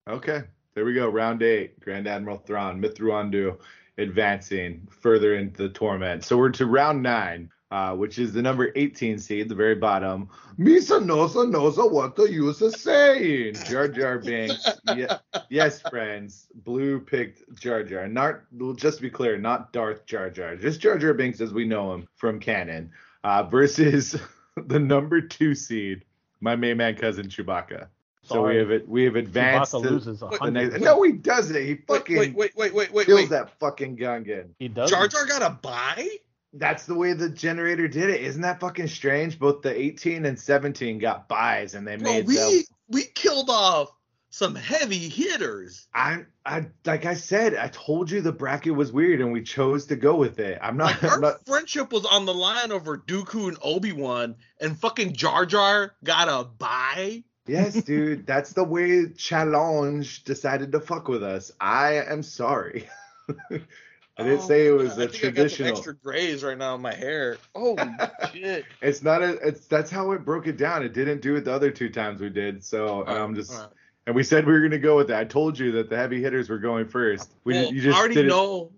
Okay. There we go. Round eight. Grand Admiral Thrawn, Mithrandu advancing further into the torment. So we're to round nine, uh, which is the number 18 seed, the very bottom. Misa Nosa Nosa what the use is saying. Jar Jar Binks. Yeah, yes, friends. Blue picked Jar Jar. Not just to be clear, not Darth Jar Jar. Just Jar Jar Binks as we know him from canon. Uh, versus the number two seed, my main man cousin Chewbacca. So we have it. We have advanced.
Chewbacca
to
loses
the next- No, he doesn't. He
Wait,
fucking
wait, wait, wait, wait, wait,
kills
wait.
that fucking Gungan.
He does.
Jar Jar got a buy?
That's the way the generator did it. Isn't that fucking strange? Both the 18 and 17 got buys, and they
Bro,
made
we
them.
we killed off some heavy hitters.
I, I, like I said, I told you the bracket was weird, and we chose to go with it. I'm not.
Like, our
I'm not
friendship was on the line over Dooku and Obi Wan, and fucking Jar Jar got a buy.
yes, dude. That's the way Challonge decided to fuck with us. I am sorry. I didn't
Oh
say it was
God,
a
I think I got some
traditional.
extra grays right now in my hair. Oh shit!
It's not a. It's that's how it broke it down. It didn't do it the other two times we did. So and I'm just.
Alright.
And we said we were gonna go with that. I told you that the heavy hitters were going first. We
well,
you just
I already
didn't-
know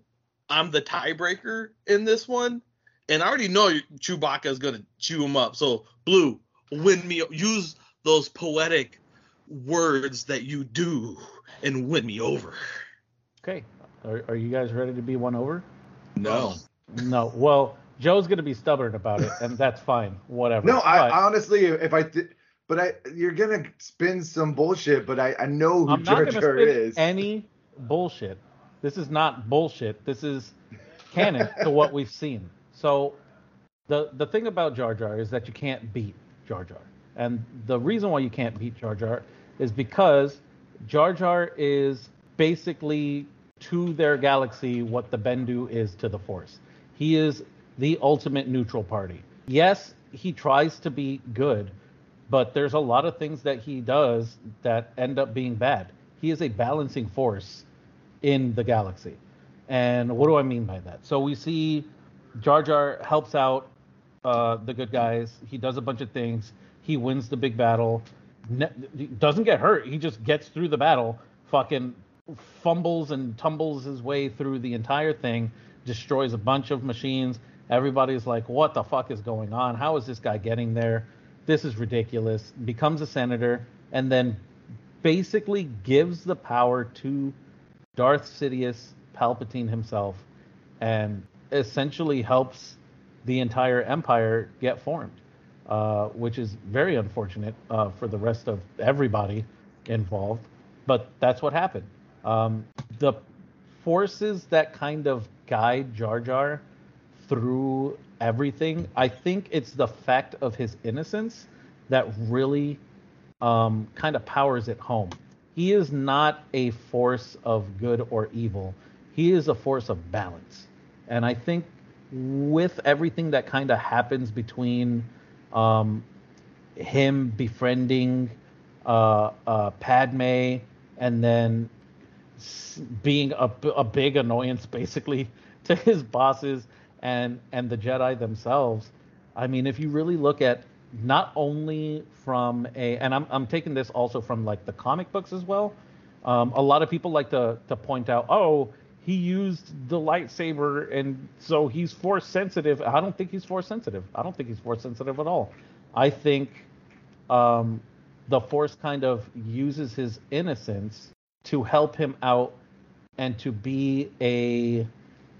I'm the tiebreaker in this one, and I already know Chewbacca is gonna chew him up. So Blue, win me. Use those poetic words that you do and win me over.
Okay. Are, are you guys ready to be won over?
No.
No. Well, Joe's gonna be stubborn about it, and that's fine. Whatever.
No, I
But
honestly, if I did, but I, you're gonna spin some bullshit. But I, I know who
I'm not
Jar
gonna
Jar
spit
is.
any bullshit. This is not bullshit. This is canon to what we've seen. So the the thing about Jar Jar is that you can't beat Jar Jar. And the reason why you can't beat Jar Jar is because Jar Jar is basically to their galaxy what the Bendu is to the Force. He is the ultimate neutral party. Yes, he tries to be good, but there's a lot of things that he does that end up being bad. He is a balancing force in the galaxy. And what do I mean by that? So we see Jar Jar helps out uh, the good guys. He does a bunch of things. He wins the big battle. Ne- doesn't get hurt. He just gets through the battle. Fucking fumbles and tumbles his way through the entire thing. Destroys a bunch of machines. Everybody's like, "What the fuck is going on? How is this guy getting there? This is ridiculous." Becomes a senator and then basically gives the power to Darth Sidious, Palpatine himself, and essentially helps the entire empire get formed, uh, which is very unfortunate uh, for the rest of everybody involved. But that's what happened. Um, the forces that kind of guide Jar Jar through everything, I think it's the fact of his innocence that really um, kind of powers it home. He is not a force of good or evil. He is a force of balance. And I think with everything that kind of happens between um, him befriending uh, uh, Padme and then being a, a big annoyance basically to his bosses and and the Jedi themselves. I mean, if you really look at not only from a and I'm I'm taking this also from like the comic books as well. Um, a lot of people like to to point out, oh, he used the lightsaber, and so he's force sensitive. I don't think he's force sensitive. I don't think he's force sensitive at all. I think um, the force kind of uses his innocence to help him out and to be a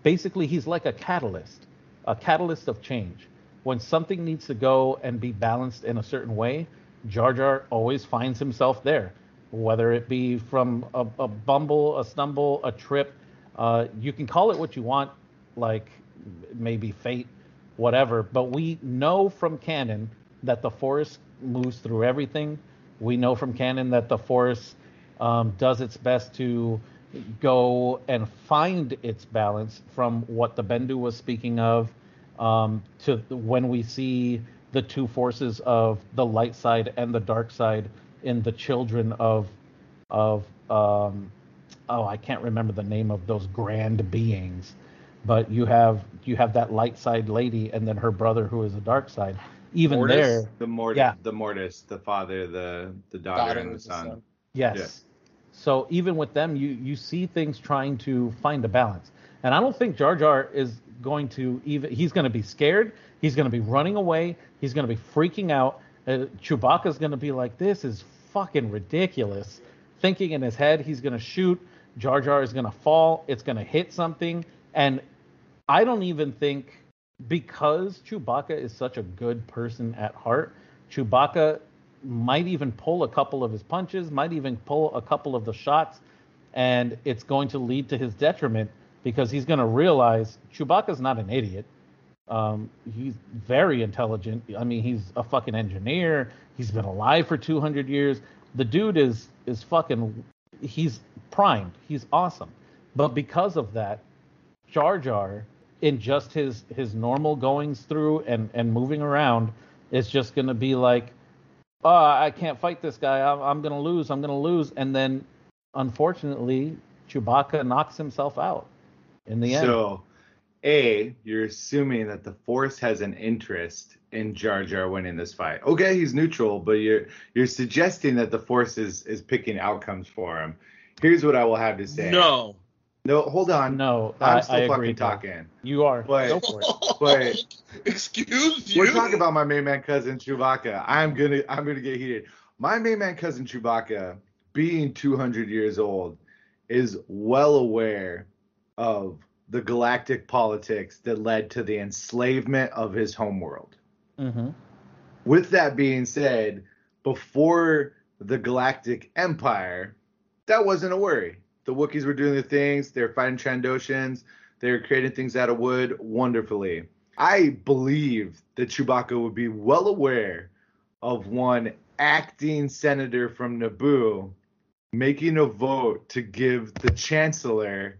basically he's like a catalyst, a catalyst of change. When something needs to go and be balanced in a certain way, Jar Jar always finds himself there, whether it be from a, a bumble, a stumble, a trip. Uh, you can call it what you want, like maybe fate, whatever. But we know from canon that the Force moves through everything. We know from canon that the Force um, does its best to go and find its balance from what the Bendu was speaking of um, to when we see the two forces of the light side and the dark side in the children of of um, oh I can't remember the name of those grand beings, but you have you have that light side lady and then her brother who is a dark side. Even
Mortis?
there,
The mortis,
Yeah.
the mortis, the father, the the daughter,
Daughter
and the
the
son.
son.
Yes.
Yeah.
So even with them, you you see things trying to find a balance, and I don't think Jar Jar is going to even. He's going to be scared. He's going to be running away. He's going to be freaking out. Uh, Chewbacca's going to be like, "This is fucking ridiculous." Thinking in his head, he's going to shoot. Jar Jar is going to fall. It's going to hit something, and I don't even think because Chewbacca is such a good person at heart, Chewbacca might even pull a couple of his punches, might even pull a couple of the shots, and it's going to lead to his detriment because he's going to realize Chewbacca's not an idiot. Um, he's very intelligent. I mean, he's a fucking engineer. He's been alive for 200 years. The dude is is fucking. He's primed. He's awesome. But because of that, Jar Jar, in just his his normal goings through and and moving around, is just going to be like, oh, I can't fight this guy. I'm, I'm going to lose. I'm going to lose. And then, unfortunately, Chewbacca knocks himself out in the end.
So, A, you're assuming that the Force has an interest in Jar Jar winning this fight. Okay, he's neutral, but you're you're suggesting that the Force is is picking outcomes for him. Here's what I will have to say.
No.
No, hold on.
no,
I'm
I,
still
I
fucking
agree. Doc.
talking.
You are.
But-
Go for it.
But
Excuse you.
we're talking about my main man cousin Chewbacca. I'm gonna I'm gonna get heated. My main man cousin Chewbacca, being 200 years old, is well aware of the galactic politics that led to the enslavement of his homeworld.
Mm-hmm.
With that being said, before the Galactic Empire, that wasn't a worry. The Wookiees were doing their things. They were fighting Trandoshans. They were creating things out of wood wonderfully. I believe that Chewbacca would be well aware of one acting senator from Naboo making a vote to give the Chancellor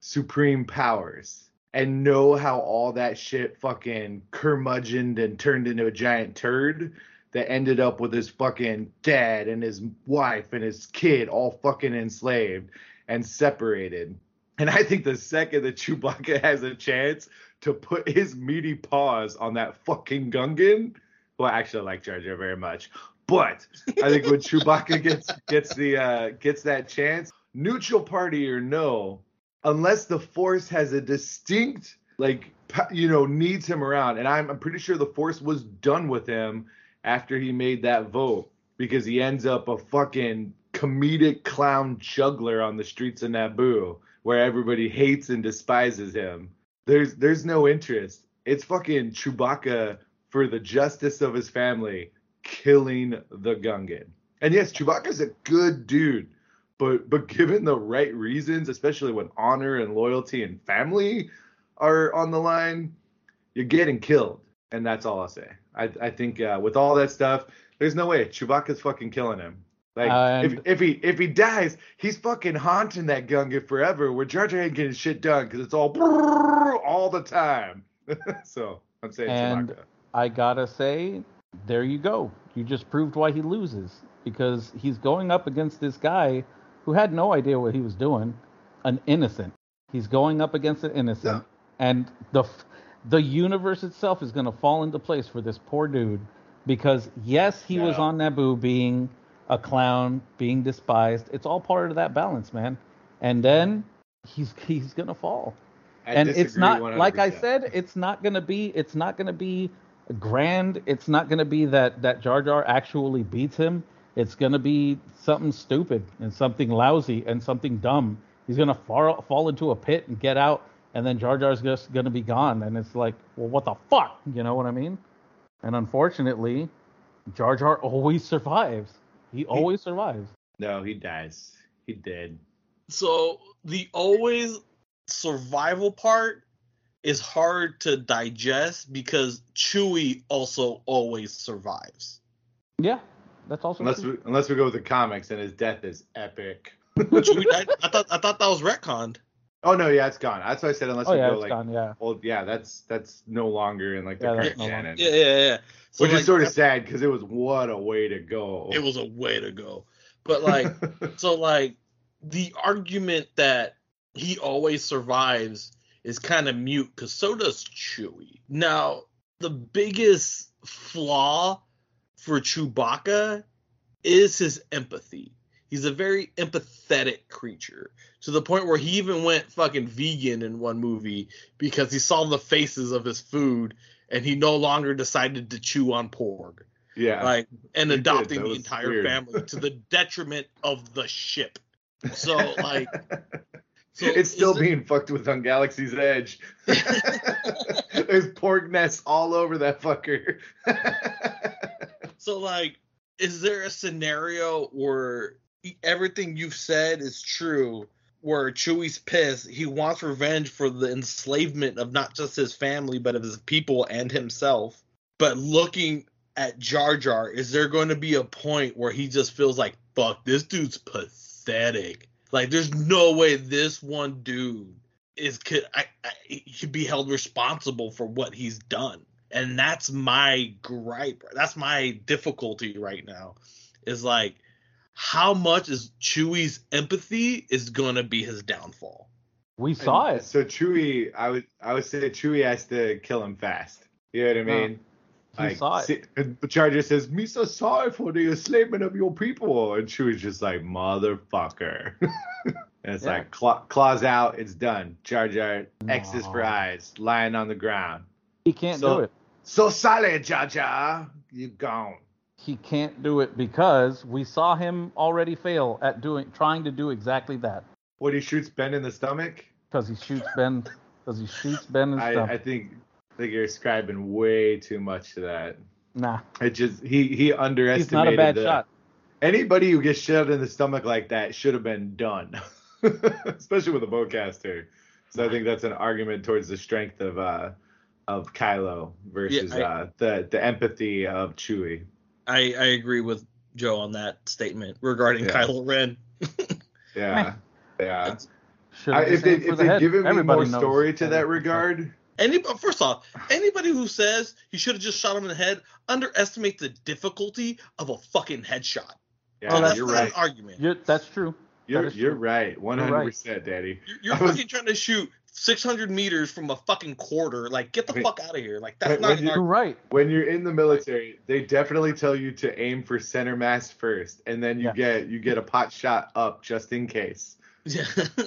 supreme powers and know how all that shit fucking curmudgeoned and turned into a giant turd that ended up with his fucking dad and his wife and his kid all fucking enslaved and separated. And I think the second that Chewbacca has a chance to put his meaty paws on that fucking Gungan, well, actually, I like Jar Jar very much, but I think when Chewbacca gets gets the uh, gets that chance, neutral party or no, unless the Force has a distinct like you know needs him around, and I'm I'm pretty sure the Force was done with him after he made that vote because he ends up a fucking comedic clown juggler on the streets of Naboo where everybody hates and despises him. There's there's no interest. It's fucking Chewbacca for the justice of his family killing the Gungan. And yes, Chewbacca's a good dude, but but given the right reasons, especially when honor and loyalty and family are on the line, you're getting killed. And that's all I'll say. I I think uh, with all that stuff, there's no way Chewbacca's fucking killing him. Like if,
And-
if he if he dies, he's fucking haunting that Gungan forever. Where Jar Jar ain't getting shit done because it's all all the time. so I'm saying
And-
Chewbacca.
I gotta say, there you go. You just proved why he loses because he's going up against this guy who had no idea what he was doing, an innocent. He's going up against an innocent, and the the universe itself is gonna fall into place for this poor dude because yes, he was on Naboo being a clown, being despised. It's all part of that balance, man. And then he's he's gonna fall.
I
and it's not like I said, it's not gonna be it's not gonna be grand. It's not gonna be that that Jar Jar actually beats him. It's gonna be something stupid and something lousy and something dumb. He's gonna fall fall into a pit and get out, and then Jar Jar's just gonna be gone. And it's like, well, what the fuck? You know what I mean? And unfortunately, Jar Jar always survives. He always survives.
No, he dies. He did.
So the always survival part is hard to digest because Chewie also always survives.
Yeah, that's also
Unless
true.
we unless we go with the comics and his death is epic.
Chewie died. I thought I thought that was retconned.
Oh no, yeah, it's gone. That's why I said unless
Oh
we
yeah,
go like
gone. Yeah.
well, yeah, that's that's no longer in like the
Yeah, that's
current
no
canon.
Yeah, yeah, yeah. So
Which
like,
is sort of sad because it was what a way to go.
it was a way to go. But like so like the argument that he always survives is kind of mute because so does Chewie. Now, the biggest flaw for Chewbacca is his empathy. He's a very empathetic creature to the point where he even went fucking vegan in one movie because he saw the faces of his food and he no longer decided to chew on porg
yeah.
like and adopting the entire
weird.
family to the detriment of the ship. So like so
it's still
it-
being fucked with on Galaxy's Edge. There's porg nests all over that fucker.
so like is there a scenario where everything you've said is true where Chewie's pissed, he wants revenge for the enslavement of not just his family but of his people and himself. But looking at Jar Jar, is there going to be a point where he just feels like fuck this dude's pathetic? Like there's no way this one dude is could I, I could be held responsible for what he's done. And that's my gripe. That's my difficulty right now. Is like how much is Chewie's empathy is gonna be his downfall.
We saw
And
it.
So Chewie, I would I would say Chewie has to kill him fast. You know what I
Yeah.
mean?
He saw it.
see- and the Jar Jar says, "Me so sorry for the enslavement of your people," and Chewie's just like, "Motherfucker." and it's
Yeah.
like claw, claws out, it's done. Jar Jar X's for eyes, lying on the ground.
He can't
So-
do it.
So solid, Jar Jar, you gone.
He can't do it because we saw him already fail at doing trying to do exactly that.
What he shoots Ben in the stomach?
Because he shoots Ben. Because he shoots Ben and
I,
stuff.
I think I think you're ascribing way too much to that.
nah,
It just he he underestimated.
he's not a bad
the-
shot.
Anybody who gets shot in the stomach like that should have been done, especially with a bowcaster. So I think that's an argument towards the strength of uh of Kylo versus
I-
uh the the empathy of Chewie.
I, I agree with Joe on that statement regarding
Yeah.
Kylo Ren.
Yeah, yeah. I, if they
been for
if
the
they
head.
given me
Everybody
more
knows
story to that regard,
Any first off, anybody who says he should have just shot him in the head underestimates the difficulty of a fucking headshot.
yeah,
oh, that's
you're right.
argument.
You're, that's true.
You're
that is
you're
true.
right, one hundred percent, Daddy.
You're, you're
I was-
fucking trying to shoot 600 meters from a fucking quarter. Like, get the
Wait.
fuck out of here. Like, that's
Wait,
not
when you-
You're right.
When you're in the military, they definitely tell you to aim for center mass first, and then you
Yeah.
get you get a pot shot up just in case.
Yeah.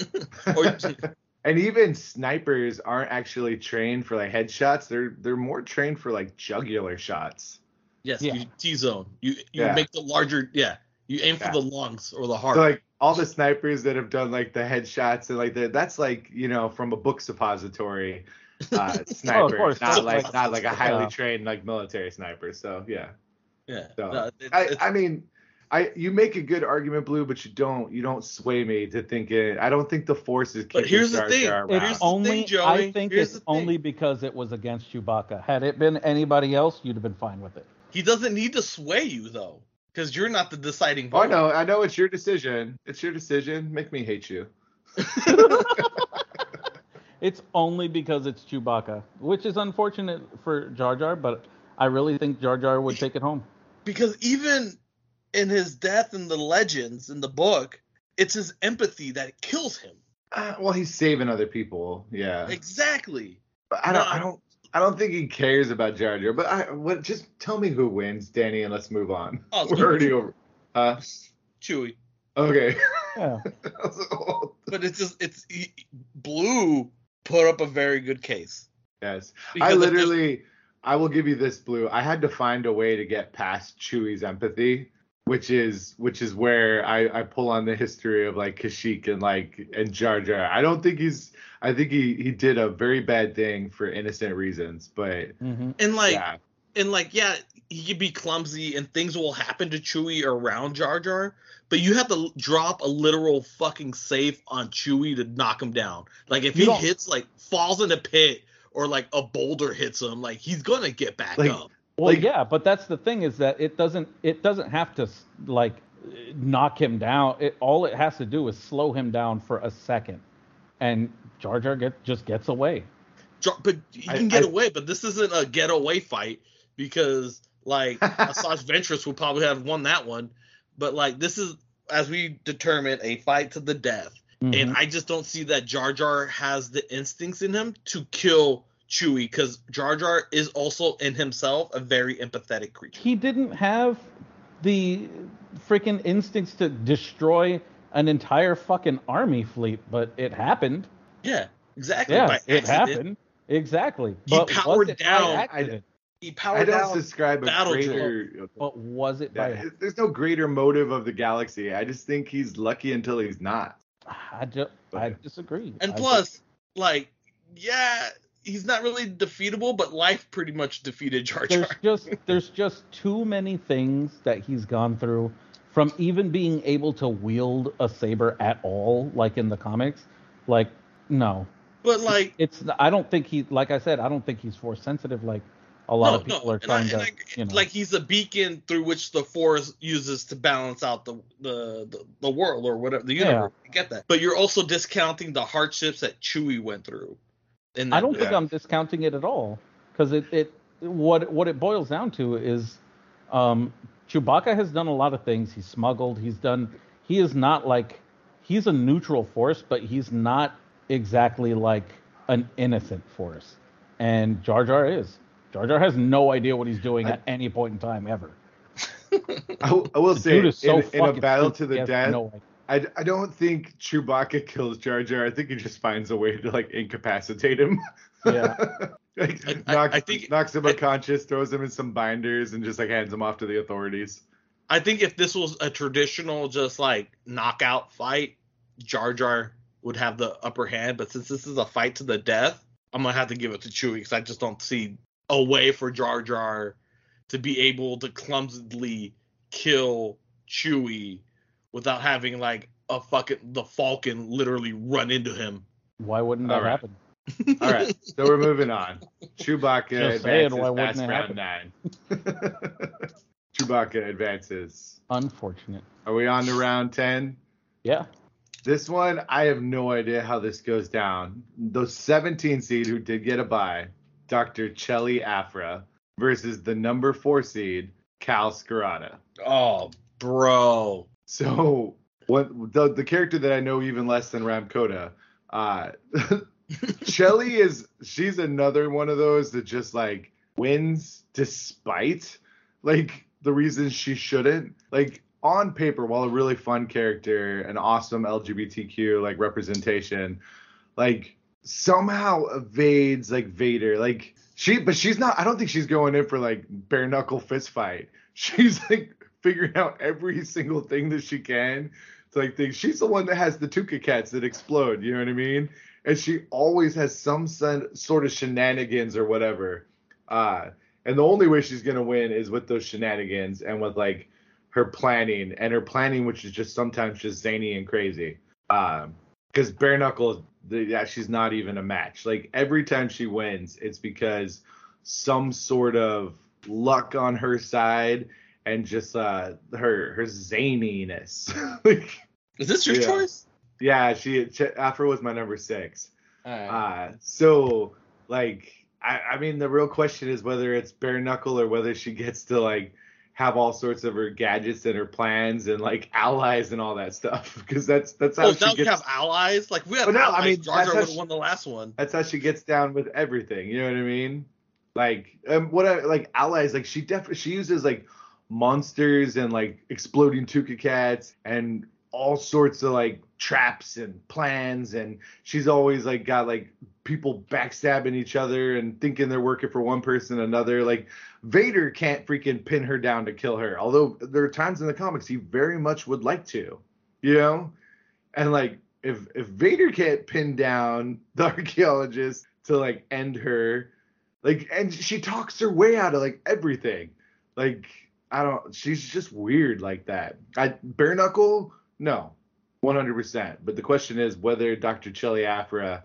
or,
And even snipers aren't actually trained for like headshots. They're they're more trained for like jugular shots.
yes,
Yeah.
you T zone. You you
Yeah.
make the larger. Yeah. You aim for the lungs or the heart.
So like all the snipers that have done like the headshots and like the, that's like you know from a book suppository uh, sniper,
course,
not like
like-
not like a highly
yeah.
trained like military sniper. So yeah.
yeah.
So,
No, it's-
I,
it's-
I mean, I you make a good argument, Blue, but you don't you don't sway me to thinking. I don't think the force is.
But
keeping
here's the thing,
Jar
it
around.
is-
It's only.
thing, Joey.
I think
Here's
it's
the thing.
only because it was against Chewbacca. Had it been anybody else, you'd have been fine with it.
he doesn't need to sway you though, because you're not the deciding
Oh, I know, I know. It's your decision. It's your decision. Make me hate you.
It's only because it's Chewbacca, which is unfortunate for Jar Jar, but I really think Jar Jar would take it home.
because even in his death in the legends in the book, it's his empathy that kills him.
Uh, well, he's saving other people. Yeah.
Exactly.
But I don't.
No.
I don't. I don't think he cares about Jar Jar. But I. What? Just tell me who wins, Danny, and let's move on.
Oh,
We're
gonna be
already over. Huh?
Chewy.
Okay.
Yeah.
But it's just it's he, Blue put up a very good case.
yes. I
Because if there's-
literally, I will give you this, Blue. I had to find a way to get past Chewie's empathy, which is which is where I, I pull on the history of like Kashyyyk and like and Jar Jar. I don't think he's. I think he he did a very bad thing for innocent reasons, but
hmm
and like
yeah,
and like yeah, he could be clumsy and things will happen to Chewie around Jar Jar, but you have to drop a literal fucking safe on Chewie to knock him down. Like if
You
he
don't-
hits like falls in a pit or like a boulder hits him, like he's gonna get back
Like-
up.
Well,
Like-
yeah, but that's the thing is that it doesn't it doesn't have to like knock him down. It all it has to do is slow him down for a second, and Jar Jar get, just gets away.
Jar- But he
I-
can get
I-
away, but this isn't a getaway fight because like Asajj Ventress would probably have won that one. But like this is as we determined a fight to the death.
Mhm.
And I just don't see that Jar Jar has the instincts in him to kill Chewie because Jar Jar is also in himself a very empathetic creature.
he didn't have the freaking instincts to destroy an entire fucking army fleet, but it happened.
Yeah, exactly.
Yeah,
by
it
accident.
happened. Exactly.
He
But was
powered
it by
down-
accident?
He
I don't
down.
describe a
battle
greater.
But was it by?
Yeah, there's no greater motive of the galaxy. I just think he's lucky until he's not.
I just I disagree.
And
I
plus, like, yeah, he's not really defeatable, but life pretty much defeated Jar Jar.
there's just there's just too many things that he's gone through from even being able to wield a saber at all like in the comics like no
But like,
it's i don't think he like i said i don't think he's force sensitive like a lot
no,
of people
no,
are
I-
trying
and
to
I-
you know
like he's a beacon through which the Force uses to balance out the the the, the world or whatever the
Yeah.
universe. I get that, but you're also discounting the hardships that Chewie went through. In
i don't think
Yeah.
i'm discounting it at all because it, it what what it boils down to is um chewbacca has done a lot of things. He's smuggled. He's done he is not like he's a neutral force but he's not exactly like an innocent force. And jar jar is. Jar jar has no idea what he's doing
I-
at any point in time ever.
I, will- I will
The
say,
is so
in, in a battle to the death,
no idea.
I, I don't think Chewbacca kills Jar Jar. I think he just finds a way to like incapacitate him.
Yeah.
like,
I- I-
knocks,
I think-
knocks him
I-
unconscious, throws him in some binders, and just like hands him off to the authorities.
I think if this was a traditional just like knockout fight, Jar Jar would have the upper hand. But since this is a fight to the death, I'm gonna have to give it to Chewie because I just don't see a way for Jar Jar to be able to clumsily kill Chewie without having like a fucking the Falcon literally run into him.
why wouldn't that
All right.
happen
All right, so we're moving on. Chewbacca
Just saying,
advances
why
past
it
round nine. Chewbacca advances.
unfortunate
Are we on to round ten?
yeah
This one, I have no idea how this goes down. The 17 seed who did get a bye, Dr. Chelli Aphra, versus the number four seed, Kal Skirata.
Oh, bro.
So, what the, the character that I know even less than Rahm Kota, uh, Chelli is she's another one of those that just like wins despite like the reasons she shouldn't. Like on paper, while a really fun character, an awesome LGBTQ like representation, like somehow evades like Vader. Like she, but she's not. I don't think she's going in for like bare knuckle fist fight. She's like figuring out every single thing that she can to like she's the one that has the Tooka cats that explode. You know what I mean? And she always has some sort of shenanigans or whatever. Uh, and the only way she's gonna win is with those shenanigans and with like her planning and her planning, which is just sometimes just zany and crazy. Um, because bare knuckle, yeah, she's not even a match. Like every time she wins, it's because some sort of luck on her side and just uh her her zaniness. like,
Is this your
Yeah.
choice?
yeah, she Ch- Aphra was my number six.
Alright.
Uh, so like I, I mean the real question is whether it's bare knuckle or whether she gets to like have all sorts of her gadgets and her plans and like allies and all that stuff because that's that's how
Oh,
she
now we
gets
have allies. Like we
have. No, I mean,
Jar Jar would have
she-
won the last one.
that's how she gets down with everything. You know what I mean? Like um, what I like allies like she definitely she uses like monsters and like exploding Tooka cats and all sorts of like traps and plans. And she's always like got like people backstabbing each other and thinking they're working for one person another. Like Vader can't freaking pin her down to kill her although there are times in the comics he very much would like to you know? And like if if Vader can't pin down the archaeologist to like end her like and she talks her way out of like everything. Like I don't she's just weird like that I bare knuckle no, 100%. But the question is whether Dr. Aphra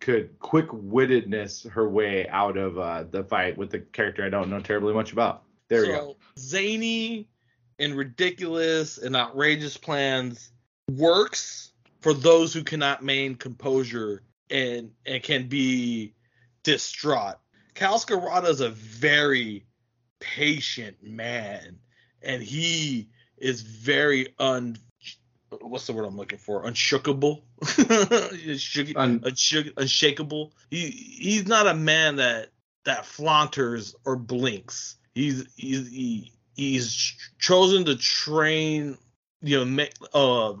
could quick wittedness her way out of uh, the fight with the character I don't know terribly much about. There
so,
we go.
Zany and ridiculous and outrageous plans works for those who cannot maintain composure and and can be distraught. Kal Skirata is a very patient man, and he is very un what's the word I'm looking for? Unshookable, Un- unshakable. He he's not a man that that flaunters or blinks. He's he's he, he's chosen to train you know uh,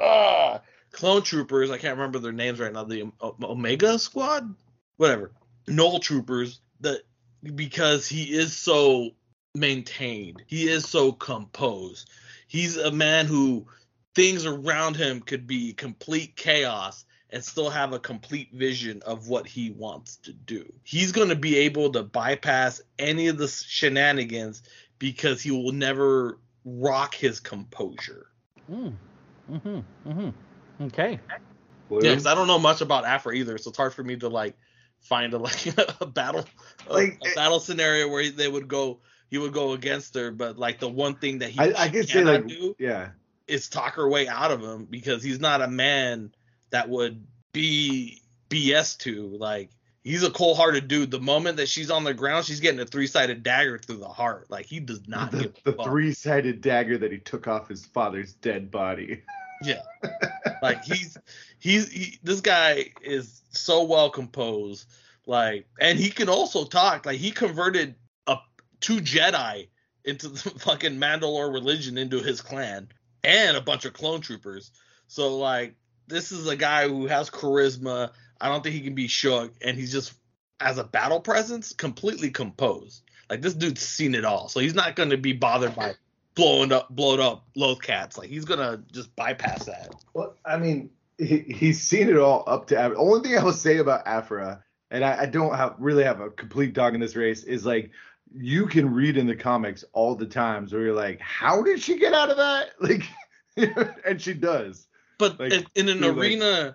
uh, clone troopers. I can't remember their names right now. The Omega Squad, whatever, Null troopers. That because he is so maintained, he is so composed. He's a man who things around him could be complete chaos and still have a complete vision of what he wants to do. He's going to be able to bypass any of the shenanigans because he will never rock his composure.
Mm. Mhm. Mhm. Okay.
Yeah, because I don't know much about Aphra either, so it's hard for me to like find a like a battle like, a, a battle scenario where they would go he would go against her, but like the one thing that he
I, I can say like
do,
yeah
is talk her way out of him because he's not a man that would be BS to. Like he's a cold-hearted dude. The moment that she's on the ground, she's getting a three-sided dagger through the heart. Like he does not
the, the three-sided dagger that he took off his father's dead body.
Yeah, like he's he's he, this guy is so well composed. Like, and he can also talk. Like he converted a two Jedi into the fucking Mandalore religion into his clan and a bunch of clone troopers. So like this is a guy who has charisma. I don't think he can be shook, and he's just as a battle presence completely composed. Like this dude's seen it all, so he's not going to be bothered by blowing up, blowed up loath cats. Like he's gonna just bypass that.
Well, I mean, he, he's seen it all up to. The only thing I will say about Aphra, and I, I don't have really have a complete dog in this race, is like you can read in the comics all the times where you're like, how did she get out of that? Like, and she does.
But
like,
in, in an arena like,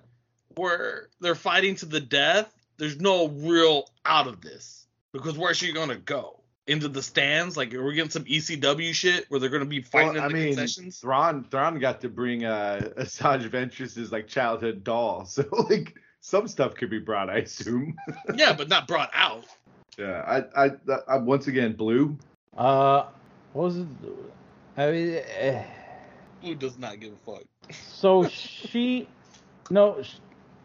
where they're fighting to the death, there's no real out of this because where's she gonna go? Into the stands? Like, we're we getting some ECW shit where they're gonna be fighting well, in the I mean, concessions?
Thrawn, Thrawn got to bring uh, Asajj Ventress's like childhood doll, so like some stuff could be brought, I assume.
yeah, but not brought out.
Yeah, I, I, I once again, blue.
Uh, what was it? I mean,
uh, blue does not give a fuck.
So she, no, she,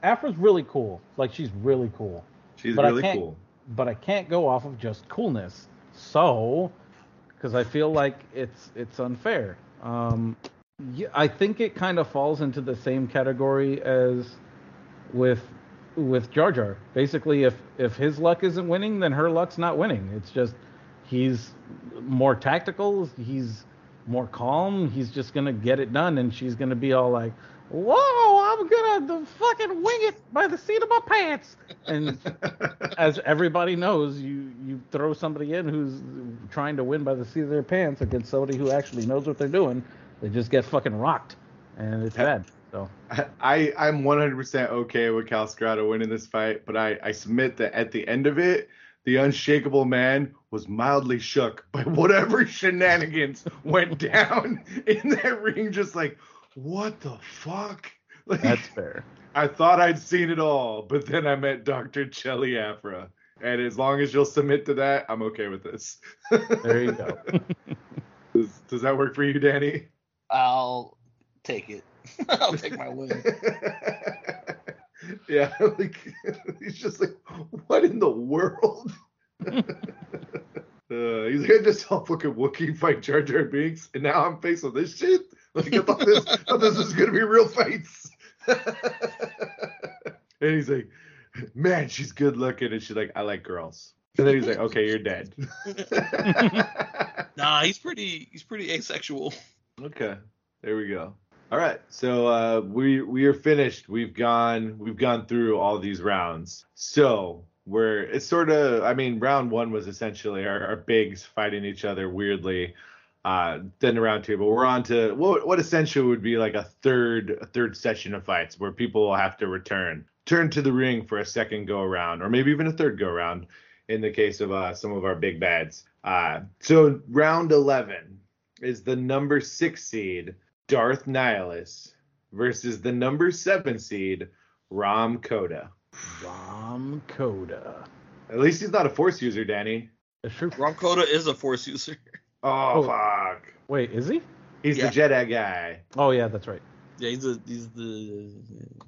Aphra's really cool. Like she's really cool.
She's but really cool.
But I can't go off of just coolness. So, because I feel like it's it's unfair. Um, yeah, I think it kind of falls into the same category as with with Jar Jar. Basically, if if his luck isn't winning, then her luck's not winning. It's just he's more tactical. He's more calm. He's just gonna get it done, and she's gonna be all like, "Whoa, I'm gonna fucking wing it by the seat of my pants." And as everybody knows, you you throw somebody in who's trying to win by the seat of their pants against somebody who actually knows what they're doing, they just get fucking rocked, and it's bad. So
I I'm 100% okay with Kal Skirata winning this fight, but I I submit that at the end of it, the unshakable man was mildly shook by whatever shenanigans went down in that ring. Just like, what the fuck? Like,
That's fair.
I thought I'd seen it all, but then I met Dr. Chelli Aphra. And as long as you'll submit to that, I'm okay with this.
there you go.
does, does that work for you, Danny?
I'll take it. I'll take my win.
yeah, like he's just like, what in the world? uh, he's like, I just saw fucking Wookiee fight Jar Jar Binks, and now I'm faced with this shit. Like I thought this, I thought this was gonna be real fights. and he's like, man, she's good looking, and she's like, I like girls. And then he's like, okay, you're dead.
Nah, he's pretty. He's pretty asexual.
okay, there we go. All right, so uh, we we are finished. We've gone we've gone through all these rounds. So we're it's sort of I mean round one was essentially our, our bigs fighting each other weirdly. Uh, then the round two, but we're on to what what essentially would be like a third a third session of fights where people will have to return turn to the ring for a second go around or maybe even a third go around in the case of uh, some of our big bads. Uh, so round eleven is the number six seed Darth Nihilus versus the number seven seed Rahm Kota.
Rahm Kota.
At least he's not a force user, Danny.
That's true.
Rahm Kota is a force user.
Oh,
Oh.
fuck.
Wait, is he?
He's
Yeah.
the Jedi guy.
Oh yeah, that's right.
Yeah, he's a he's the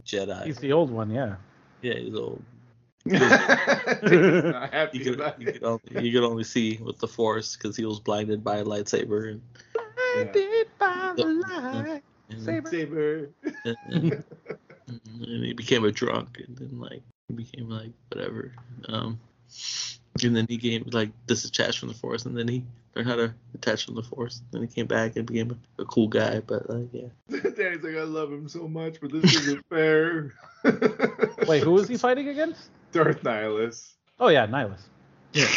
Jedi.
He's the old one, yeah.
yeah, he's old.
He's happy
You could,
about
you, could only, you could only see with the force because he was blinded by a lightsaber and,
Blinded by the
light. and,
Saber.
Saber.
and, and- and he became a drunk and then like he became like whatever. Um, and then he became like disattached from the force and then he learned how to attach from the force. Then he came back and became a, a cool guy. But like yeah,
Danny's like, I love him so much, but this isn't fair.
Wait, who is he fighting against?
Darth Nihilus.
Oh yeah, Nihilus. Yeah.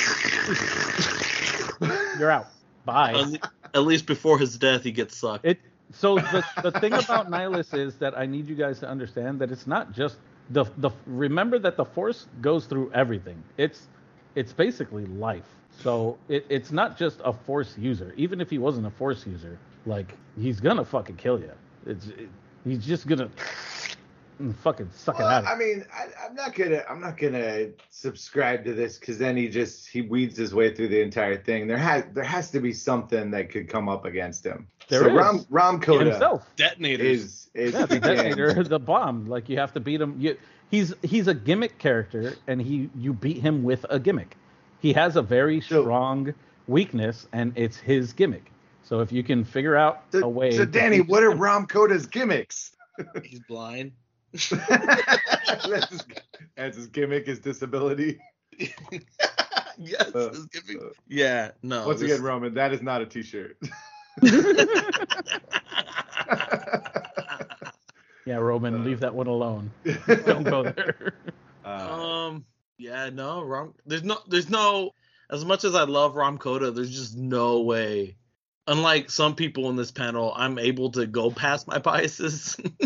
You're out. Bye.
at, at least before his death, he gets sucked.
It so the the thing about Nihilus is that I need you guys to understand that it's not just the the remember that the force goes through everything. It's it's basically life. So it, it's not just a force user. Even if he wasn't a force user, like he's gonna fucking kill you. It's it, he's just gonna fucking suck
Well,
it out.
I mean, I, I'm not gonna, I'm not gonna subscribe to this because then he just he weeds his way through the entire thing. There has, there has to be something that could come up against him.
There
so
is.
Rahm, Rahm Kota
himself.
Detonators.
is is
Yeah, the
freaking-
detonator, the bomb. Like you have to beat him. You, he's he's a gimmick character, and he you beat him with a gimmick. He has a very
So-
strong weakness, and it's his gimmick. So if you can figure out a way,
so Danny, what are Rahm Kota's gimmicks?
He's blind.
that's, his, that's his gimmick, his disability.
yes.
Uh,
it's giving-
uh,
yeah. No.
Once
this-
again, Roman, that is not a T-shirt.
yeah, Roman,
Uh,
leave that one alone. Don't go there.
Um. Yeah. No. Rahm. There's no. There's no. As much as I love Rahm Kota, there's just no way. Unlike some people in this panel, I'm able to go past my biases.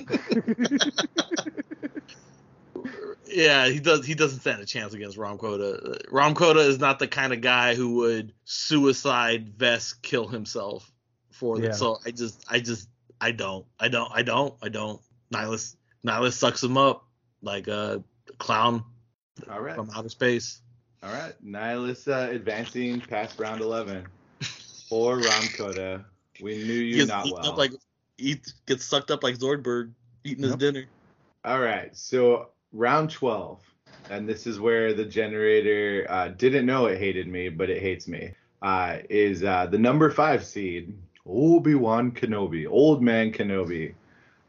yeah, he does. He doesn't stand a chance against Rahm Kota. Rahm Kota is not the kind of guy who would suicide vest kill himself for
Yeah.
this. So I just, I just, I don't, I don't, I don't, I don't. Nihilus, Nihilus sucks him up like a clown
all right,
from outer space.
all right. Nihilus uh, advancing past round 11 for Rahm Kota. We knew you
gets
not well.
up like eat, gets sucked up like Zoidberg eating his dinner.
All right, so round 12, and this is where the generator uh, didn't know it hated me, but it hates me. Uh, is uh, the number five seed Obi Wan Kenobi, Old Man Kenobi,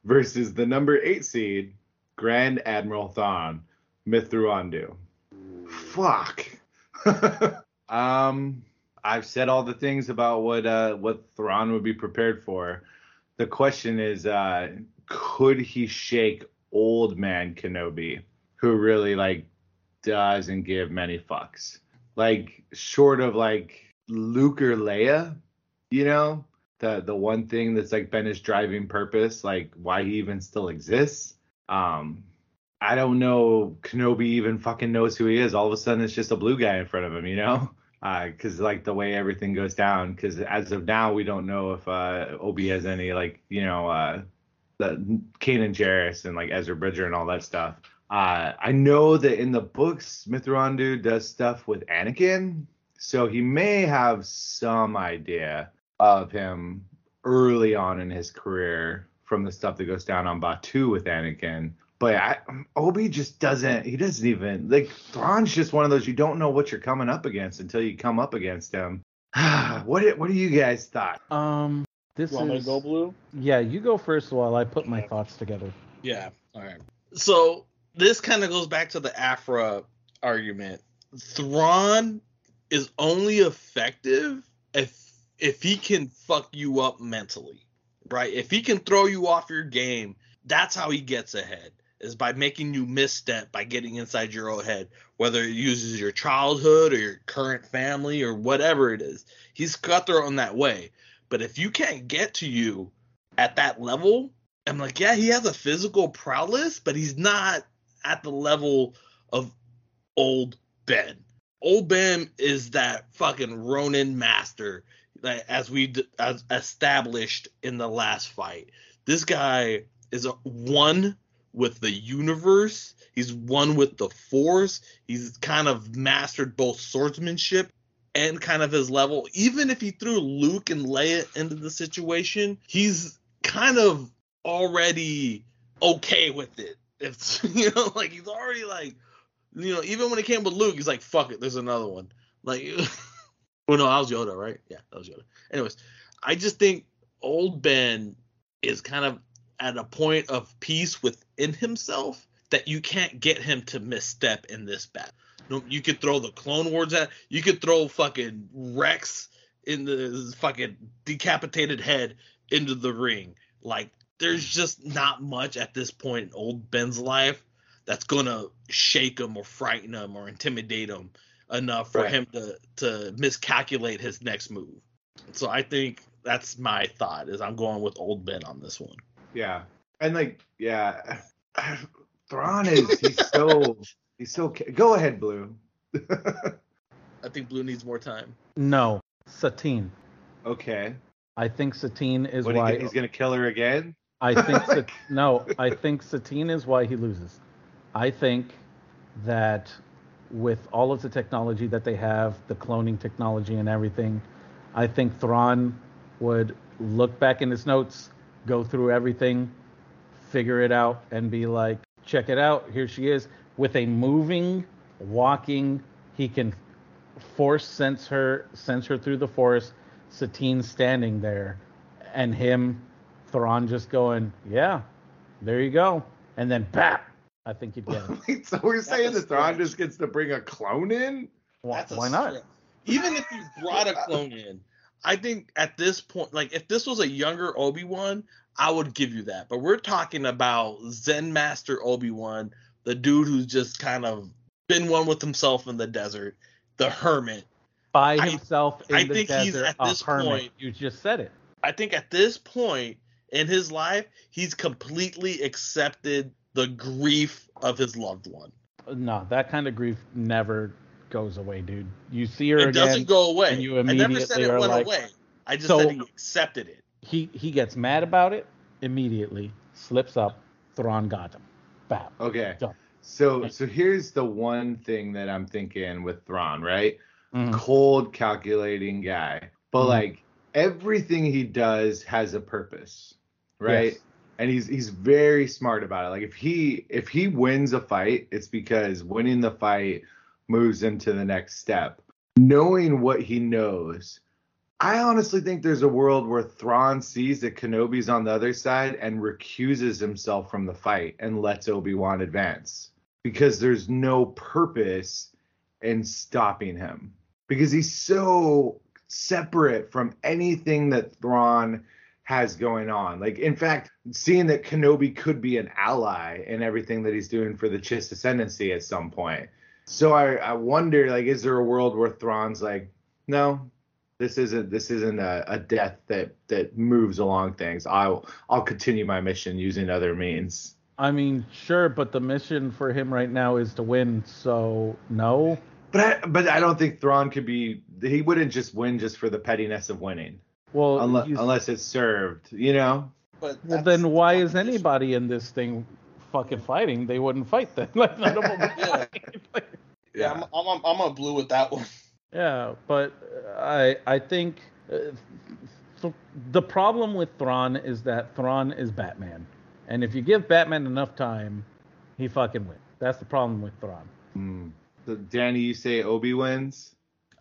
versus the number eight seed Grand Admiral Thrawn, Mithrandu. Fuck. um, I've said all the things about what uh, what Thrawn would be prepared for. The question is, uh, could he shake old man Kenobi, who really like doesn't give many fucks? Like short of like Luke or Leia, you know, the the one thing that's like been his driving purpose, like why he even still exists. Um, I don't know. Kenobi even fucking knows who he is. All of a sudden, it's just a blue guy in front of him, you know? Because like the way everything goes down. Because as of now, we don't know if uh, Obi has any like you know uh, the Kanan Jarrus and like Ezra Bridger and all that stuff. Uh, I know that in the books, Mithrandu does stuff with Anakin, so he may have some idea of him early on in his career from the stuff that goes down on Batuu with Anakin. But I, Obi just doesn't. He doesn't even like. Thrawn's just one of those you don't know what you're coming up against until you come up against him. what do- What do you guys thought?
Um, This
You want me
is
to go blue?
yeah. You go first while I put my thoughts together.
Yeah. All right. So this kind of goes back to the Aphra argument. Thrawn is only effective if if he can fuck you up mentally, right? If he can throw you off your game, that's how he gets ahead. Is by making you misstep, by getting inside your own head, whether it uses your childhood or your current family or whatever it is. He's cutthroat in that way. But if you can't get to you at that level, I'm like, yeah, he has a physical prowess, but he's not at the level of old Ben. Old Ben is that fucking Ronin master, like, as we as established in the last fight. This guy is a, one with the universe. He's one with the Force. He's kind of mastered both swordsmanship and kind of his level. Even if he threw Luke and Leia into the situation, he's kind of already okay with it. It's you know, like he's already like, you know, even when it came with Luke, he's like, "Fuck it, there's another one." Like, well, no, I was Yoda, right? Yeah, that was Yoda. Anyways, I just think old Ben is kind of at a point of peace within himself that you can't get him to misstep in this battle. No, you could throw the Clone Wars at, you could throw fucking Rex in the fucking decapitated head into the ring. Like, there's just not much at this point in old Ben's life that's gonna shake him or frighten him or intimidate him enough for
Right.
him to to miscalculate his next move. So I think that's my thought is I'm going with old Ben on this one.
Yeah, and like, yeah, Thrawn is he's so he's so. Go ahead, Blue.
I think Blue needs more time.
No, Satine.
okay,
I think Satine is
what
why
he's gonna kill her again?
I think Sat- no, I think Satine is why he loses. I think that with all of the technology that they have, the cloning technology and everything, I think Thrawn would look back in his notes, go through everything, figure it out, and be like, check it out, here she is. With a moving, walking, he can force sense her sense her through the forest, Satine standing there, and him Thrawn just going, yeah, there you go, and then bap. I think you'd get it.
Wait, so we're saying that Thrawn just gets to bring a clone in?
Why,
That's a
why not?
stretch. Even if you brought a clone in, I think at this point, like if this was a younger Obi Wan, I would give you that. But we're talking about Zen Master Obi Wan, the dude who's just kind of been one with himself in the desert, the hermit.
By
I-
himself in
I
the
think he's
desert,
at
a
this
hermit.
point-
You just said it.
I think at this point in his life, he's completely accepted the grief of his loved one.
No, that kind of grief never goes away, dude. You see her
It
again.
doesn't go away.
and you
I never said it went
like-
away. I just
So-
said he accepted it.
He he gets mad about it immediately, slips up. Thrawn got him. Bap.
Okay.
Done.
So so here's the one thing that I'm thinking with Thrawn, right?
Mhm.
Cold calculating guy. But
Mhm.
like everything he does has a purpose, right?
Yes.
And he's he's very smart about it. Like if he if he wins a fight, it's because winning the fight moves him to the next step. Knowing what he knows, I honestly think there's a world where Thrawn sees that Kenobi's on the other side and recuses himself from the fight and lets Obi-Wan advance because there's no purpose in stopping him because he's so separate from anything that Thrawn has going on. Like in fact, seeing that Kenobi could be an ally in everything that he's doing for the Chiss ascendancy at some point. So I, I wonder, like, is there a world where Thrawn's like, no, this isn't this isn't a, a death that that moves along things. I'll I'll continue my mission using other means.
I mean, sure, but the mission for him right now is to win. So no.
But I, but I don't think Thrawn could be. He wouldn't just win just for the pettiness of winning,
Well,
unless
he's-
unless it's served. You know.
But
well, then why is anybody in this thing fucking fighting? They wouldn't fight then. Like none of them
Yeah.
Fight.
Yeah, I'm, I'm, I'm on blue with that one.
Yeah, but uh, I I think uh, th- the problem with Thrawn is that Thrawn is Batman, and if you give Batman enough time, he fucking wins. That's the problem with Thrawn.
Hmm. So Danny, you say Obi wins?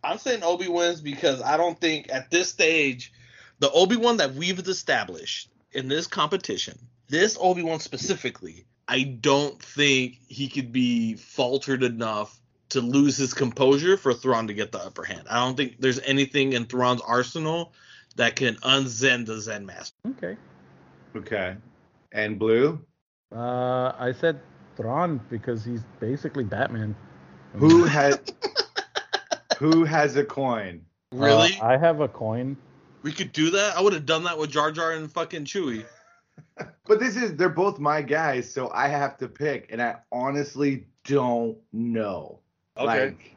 I'm saying Obi wins because I don't think at this stage the Obi Wan that we've established in this competition, this Obi Wan specifically, I don't think he could be faltered enough to lose his composure for Thrawn to get the upper hand. I don't think there's anything in Thrawn's arsenal that can unzen the Zen Master.
Okay.
Okay. And blue?
Uh, I said Thrawn because he's basically Batman.
Who has who has a coin?
Really?
Uh, I have a coin.
we could do that? I would have done that with Jar Jar and fucking Chewie.
But this is they're both my guys, so I have to pick, and I honestly don't know. Like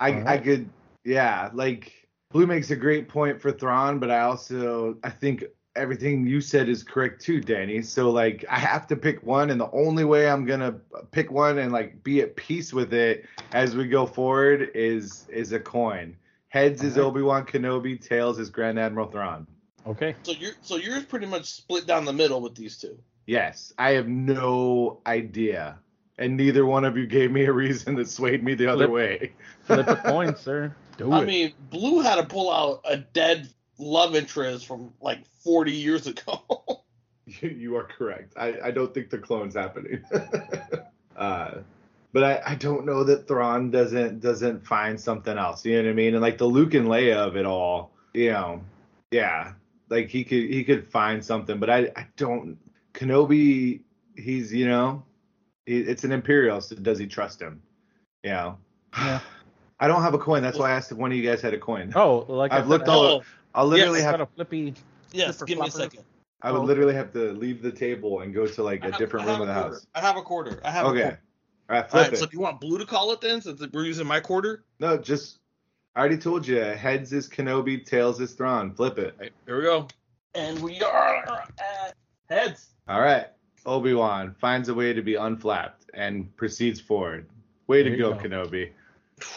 I I could yeah, like Blue makes a great point for Thrawn, but I also I think everything you said is correct too, Danny. So like I have to pick one, and the only way I'm gonna pick one and like be at peace with it as we go forward is is a coin. Heads is
Alright.
Obi Wan Kenobi, tails is Grand Admiral Thrawn.
Okay.
So you're so yours pretty much split down the middle with these two.
Yes, I have no idea, and neither one of you gave me a reason that swayed me the other
Flip.
way.
Flip a coin, sir. Do
I
it.
mean, Blue had to pull out a dead love interest from like 40 years ago.
You, you are correct. I, I don't think the clone's happening. uh, but I, I don't know that Thrawn doesn't doesn't find something else. You know what I mean? And like the Luke and Leia of it all, you know, yeah, like he could he could find something. But I I don't. Kenobi, he's you know, he, it's an Imperial. So does he trust him? You know.
Yeah.
I don't have a coin. That's why I asked if one of you guys had a coin.
oh, like I
I've
said,
looked all-
oh,
I'll literally
yes,
have
got a flippy.
yes,
Flipper
give me a second.
I would
Oh.
literally have to leave the table and go to like a
have-
different room
have
of the
quarter.
house.
I have a quarter. I have a
Okay.
quarter.
All right, flip
right,
it.
so do you want Blue to call it then, since we're using my quarter?
No, just I already told you. Heads is Kenobi, tails is Thrawn. Flip it.
All right, here we go. And we are at heads.
All right. Obi Wan finds a way to be unflapped and proceeds forward. Way to
There you
go,
go.
Kenobi.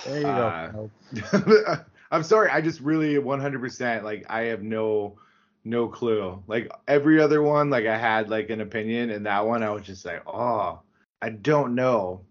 There you
Uh,
go.
I'm sorry. I just really 100% like I have no no clue. Like every other one, like I had like an opinion, and that one I was just like, oh, I don't know.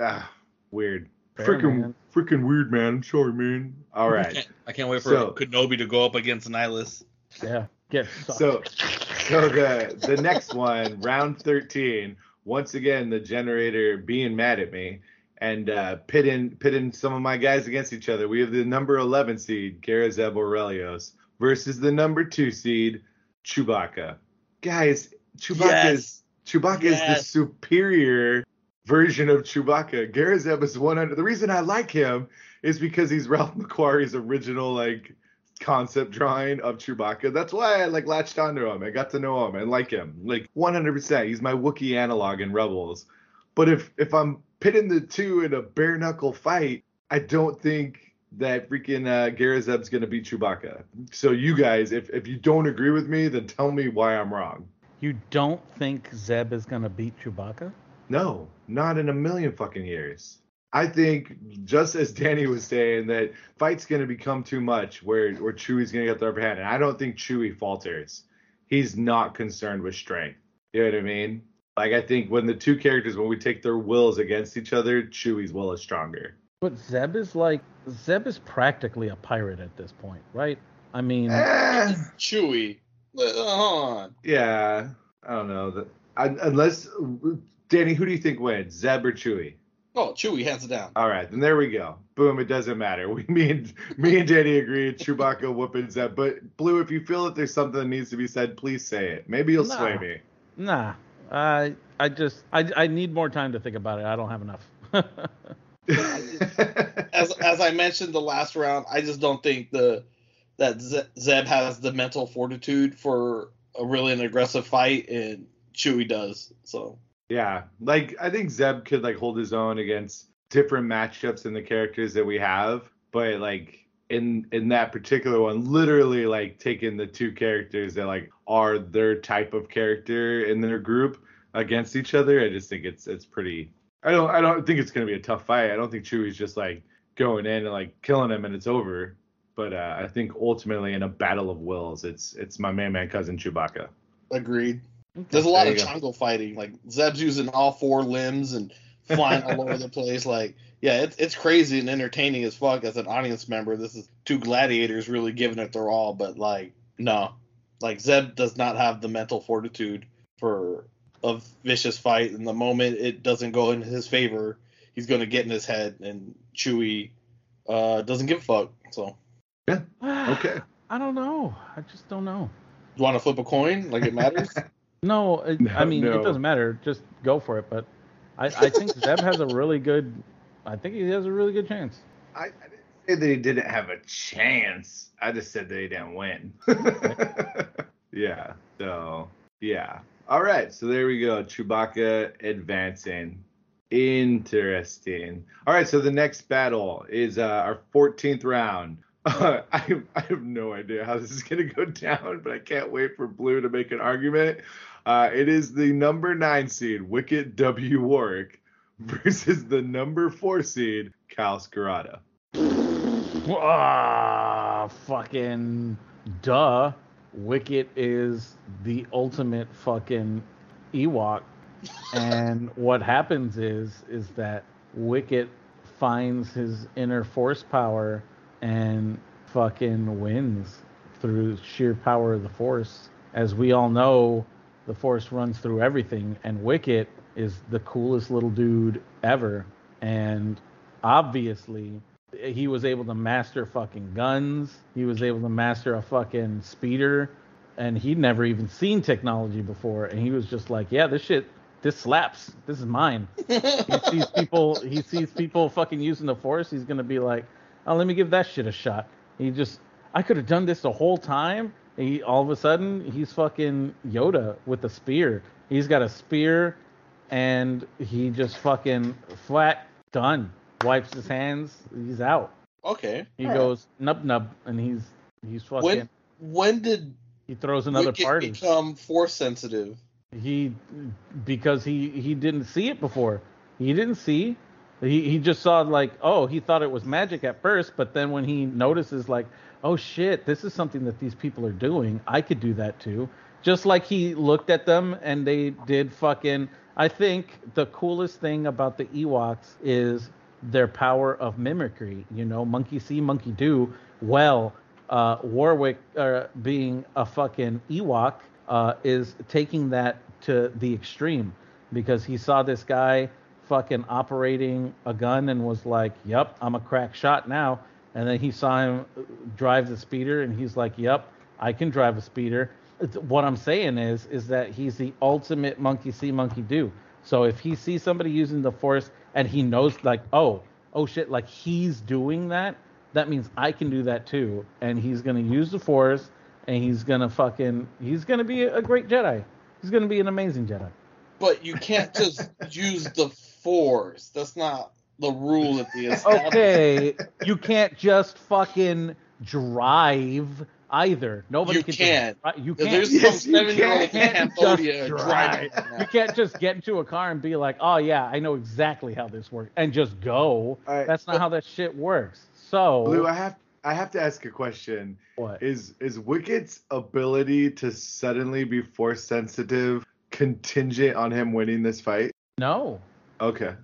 Ah, weird.
Fair,
Freaking
man.
freaking weird, man. Sorry, man. All
I can't, I can't wait for
So-
Kenobi to go up against Nihilus.
Yeah. Get sucked.
So, so the the next one, round 13. Once again, the generator being mad at me and uh, pitting pitting some of my guys against each other. We have the number 11 seed, Garazeb Orrelios, versus the number two seed, Chewbacca. Guys, Chewbacca is Chewbacca is the superior version of Chewbacca. Garazeb is 100. The reason I like him is because he's Ralph McQuarrie's original like concept drawing of Chewbacca. That's why I like latched onto him. I got to know him and like him. Like 100%. He's my Wookiee analog in Rebels. But if if I'm pitting the two in a bare knuckle fight, I don't think that freaking uh, Garazeb's gonna beat Chewbacca. So you guys, if if you don't agree with me, then tell me why I'm wrong.
you don't think Zeb is gonna beat Chewbacca?
No, not in a million fucking years. I think just as Danny was saying that fight's gonna become too much where where Chewie's gonna get the upper hand, and I don't think Chewie falters. He's not concerned with strength. You know what I mean? Like I think when the two characters when we take their wills against each other, Chewie's will is stronger.
But Zeb is like Zeb is practically a pirate at this point, right? I mean,
Eh,
Chewie. Uh, Hold on.
yeah, I don't know. The- un- Unless Danny, who do you think wins, Zeb or Chewie?
Oh, Chewie, hands it down.
All right, then there we go. Boom, it doesn't matter. We me and me and Danny agree. Chewbacca whooping Zeb. But Blue, if you feel that there's something that needs to be said, please say it. Maybe you'll sway me.
nah. I I just I I need more time to think about it. I don't have enough.
As as I mentioned the last round, I just don't think the that Zeb has the mental fortitude for a really an aggressive fight, and Chewie does. So
yeah, like I think Zeb could like hold his own against different matchups in the characters that we have, but like in in that particular one, literally like taking the two characters that like are their type of character in their group against each other, I just think it's it's pretty. I don't I don't think it's gonna be a tough fight. I don't think Chewie's just like going in and like killing him and it's over. But uh, I think ultimately in a battle of wills, it's it's my main man cousin Chewbacca.
agreed. There's a lot
There
of
you
jungle fighting. Like Zeb's using all four limbs and flying all over the place. Like, yeah, it's it's crazy and entertaining as fuck as an audience member. This is two gladiators really giving it their all. But like, No, like Zeb does not have the mental fortitude for a vicious fight. And the moment it doesn't go in his favor, he's going to get in his head. And Chewie uh, doesn't give a fuck. So, yeah,
Okay.
I don't know. I just don't know.
you want to flip a coin? Like it matters?
No, it,
No,
I mean
no.
it doesn't matter. Just go for it. But I, I think Zeb has a really good. I think he has a really good chance.
I, I didn't say that he didn't have a chance. I just said that he didn't win. yeah. So yeah. All right. So there we go. Chewbacca advancing. Interesting. All right. So the next battle is uh, our 14th round. Uh, I, I have no idea how this is going to go down, but I can't wait for Blue to make an argument. Uh, it is the number nine seed, Wicket W. Warrick, versus the number four seed, Kal Skirata.
Ah, fucking duh. Wicket is the ultimate fucking Ewok. and what happens is is that Wicket finds his inner force power and fucking wins through sheer power of the force. As we all know, the force runs through everything and Wicket is the coolest little dude ever and obviously he was able to master fucking guns. He was able to master a fucking speeder, and he'd never even seen technology before. And he was just like, "Yeah, this shit, this slaps. This is mine." he sees people, he sees people fucking using the force. He's gonna be like, "Oh, let me give that shit a shot." He just, I could have done this the whole time. He all of a sudden he's fucking Yoda with a spear. He's got a spear, and he just fucking flat done. Wipes his hands. He's out.
okay.
He goes nub nub, and he's he's fucking.
When when did
he throws another
Wicket
party.
become force sensitive?
He because he he didn't see it before. He didn't see. He he just saw like oh he thought it was magic at first, but then when he notices like oh shit this is something that these people are doing, I could do that too. Just like he looked at them and they did fucking. I think the coolest thing about the Ewoks is their power of mimicry. You know, monkey see, monkey do. Well, uh, Warrick uh, being a fucking Ewok uh, is taking that to the extreme because he saw this guy fucking operating a gun and was like, "Yep, I'm a crack shot now." And then he saw him drive the speeder and he's like, "Yep, I can drive a speeder." It's- What I'm saying is, is that he's the ultimate monkey see, monkey do. So if he sees somebody using the force and he knows, like, oh, oh shit, like he's doing that, that means I can do that too. And he's gonna use the force, and he's gonna fucking, he's gonna be a great Jedi. He's gonna be an amazing Jedi.
But you can't just use the force. That's not the rule that the established.
Okay, you can't just fucking drive either. Nobody
You
can.
can't.
Just, dri- you can't.
some
Yes, you
seven-year-old in
can't
Cambodia
just
driving.
drive. You can't just get into a car and be like, "Oh yeah, I know exactly how this works," and just go.
All right,
That's not how that shit works. So
Blue, I have I have to ask a question.
what?
Is is Wicket's ability to suddenly be force sensitive contingent on him winning this fight?
No,
Okay.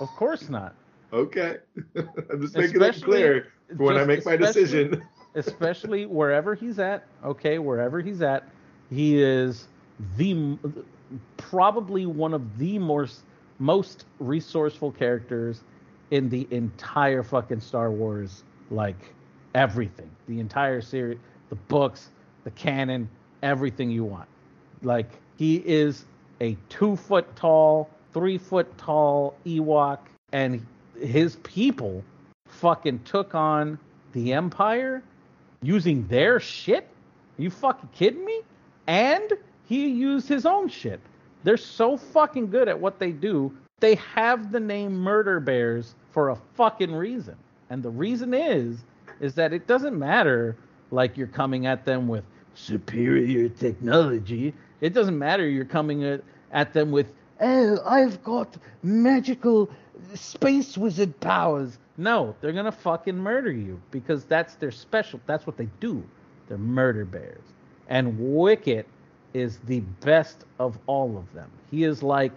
of course not.
Okay. I'm just making that clear for when I make my decision.
especially wherever he's at. Okay, wherever he's at, he is the probably one of the most most resourceful characters in the entire fucking Star Wars like everything. The entire series, the books, the canon, everything you want. Like he is a two foot tall, three foot tall Ewok, and his people fucking took on the Empire using their shit? you fucking kidding me? And he used his own shit. They're so fucking good at what they do. They have the name Murder Bears for a fucking reason. And the reason is is that it doesn't matter like you're coming at them with superior technology. It doesn't matter you're coming at, at them with oh, I've got magical space wizard powers. No, they're gonna fucking murder you because that's their special. That's what they do. They're murder bears. And Wicket is the best of all of them. He is like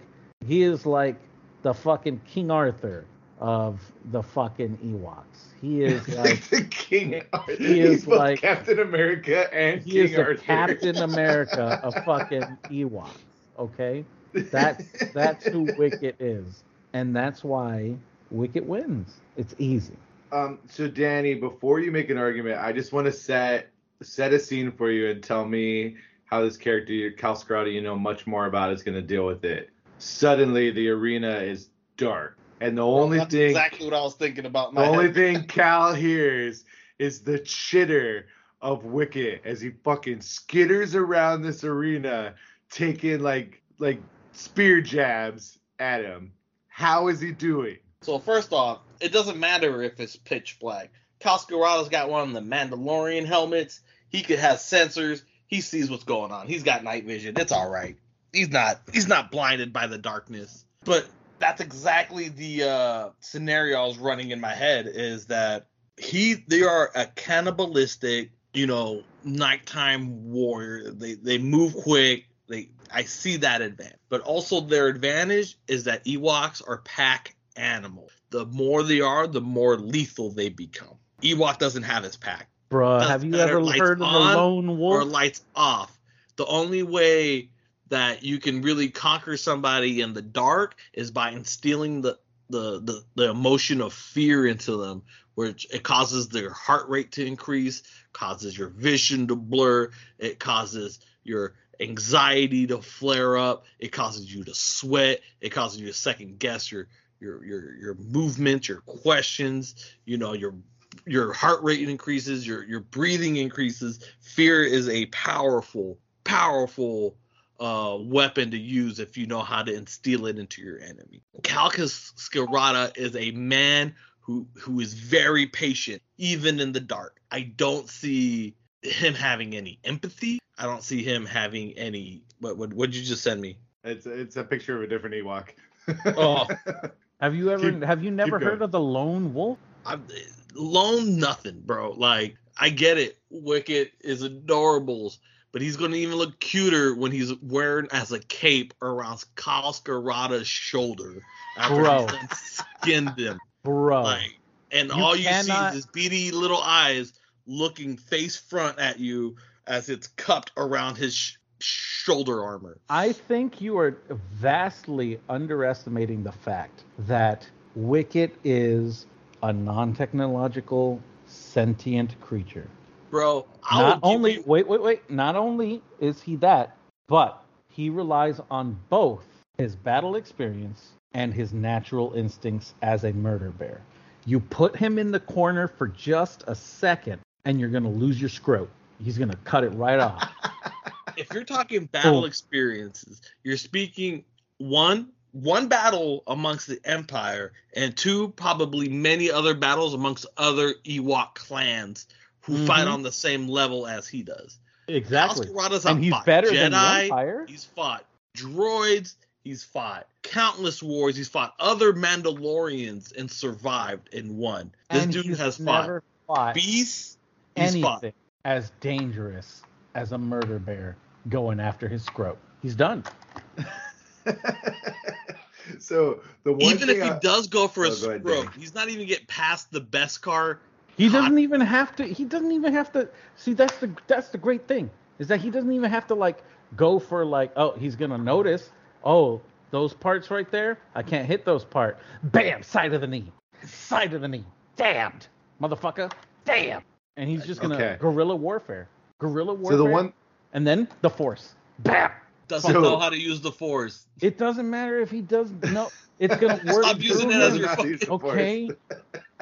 he is like the fucking King Arthur of the fucking Ewoks. He is like
the King Arthur.
he is
He's both
like-
Captain America and
he
King
is the
Arthur.
Captain America of fucking Ewoks. Okay, that's that's who Wicket is, and that's why Wicket wins. It's easy.
Um, so Danny, before you make an argument, I just want to set set a scene for you and tell me how this character, Kal Skirata, you know much more about, is going to deal with it. Suddenly, the arena is dark, and the only
That's
thing,
exactly what I was thinking about.
the
my
only thing Kal hears is the chitter of Wicket as he fucking skitters around this arena, taking like like spear jabs at him. How is he doing?
So first off, it doesn't matter if it's pitch black. Kal Skirata's got one of the Mandalorian helmets. He could have sensors. He sees what's going on. He's got night vision. It's all right. He's not he's not blinded by the darkness. But that's exactly the uh, scenario I was running in my head is that he they are a cannibalistic, you know, nighttime warrior. They they move quick. They I see that advantage. But also their advantage is that Ewoks are pack animals. The more they are, the more lethal they become. Ewok doesn't have his pack
Bruh,
Doesn't
have you ever heard of the lone wolf?
or lights off. The only way that you can really conquer somebody in the dark is by instilling the the the, the emotion of fear into them which it causes their heart rate to increase causes your vision to blur it causes your anxiety to flare up it causes you to sweat it causes you to second guess your your your your movement your questions you know your your heart rate increases your your breathing increases fear is a powerful powerful uh, weapon to use if you know how to instill it into your enemy. Calcus Skirata is a man who who is very patient, even in the dark. I don't see him having any empathy. I don't see him having any. What what would you just send me?
It's it's a picture of a different Ewok.
Oh.
Have you ever
Keep-
have you never heard of the lone wolf?
I'm lone nothing, bro. Like I get it. Wicket is adorables, but he's gonna even look cuter when he's wearing as a cape around Kyle shoulder after
Bro.
he's done skinned him.
Bro.
Like, and
You
all you see is his beady little eyes looking face front at you as it's cupped around his sh- shoulder armor.
I think you are vastly underestimating the fact that Wicket is a non-technological sentient creature.
Bro, I
not only
you-
wait, wait, wait. Not only is he that, but he relies on both his battle experience and his natural instincts as a murder bear. You put him in the corner for just a second, and you're gonna lose your scrote. He's gonna cut it right off.
if you're talking battle
Oh.
experiences, you're speaking one one battle amongst the Empire and two probably many other battles amongst other Ewok clans who fight
Mhm.
on the same level as he does.
Exactly. And he's
fought
better
Jedi,
than the Empire.
He's fought droids. He's fought countless wars. He's fought other Mandalorians and survived and won. This
and
dude has fought
fought
beasts. He's fought
anything as dangerous as a murder bear going after his scrote. He's done.
so the one
even
thing
if he
I-
does go for a
Oh, go ahead,
he's not even get past the Beskar.
He
Hot.
doesn't even have to. He doesn't even have to. See, that's the that's the great thing is that he doesn't even have to like go for like oh he's gonna notice oh those parts right there I can't hit those part. Bam, side of the knee, side of the knee. Damned, motherfucker. Damn. And he's just gonna
Okay.
guerrilla warfare, guerrilla warfare.
so the one
and then the force. Bam.
Doesn't
So-
know how to use the force.
It doesn't matter if he does no. It's gonna work.
Stop using
through
it as
him.
your fucking-
Okay,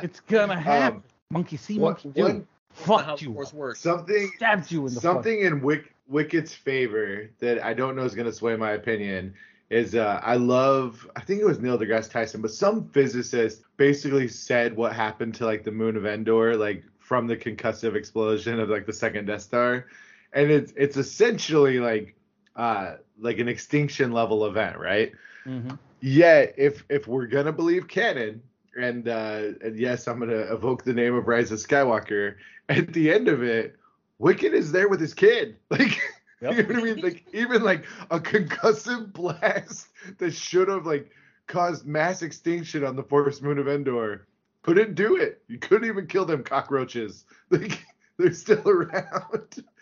it's gonna happen.
Um,
monkey see,
one-
monkey do.
one-
How
Fucked
the
you.
force works.
something
Stabbed you in the
something in Wick, Wicket's favor that I don't know is going to sway my opinion is uh, I love I think it was Neil deGrasse Tyson, but some physicist basically said what happened to like the moon of Endor, like from the concussive explosion of like the second Death Star, and it's it's essentially like uh like an extinction level event, right?
hmm
Yet, if if we're gonna believe canon, and uh, and yes, I'm gonna evoke the name of Rise of Skywalker. At the end of it, Wicket is there with his kid. Like,
Yep.
you know what I mean? Like, even like a concussive blast that should have like caused mass extinction on the forest moon of Endor. Couldn't do it. You couldn't even kill them cockroaches. Like, they're still around.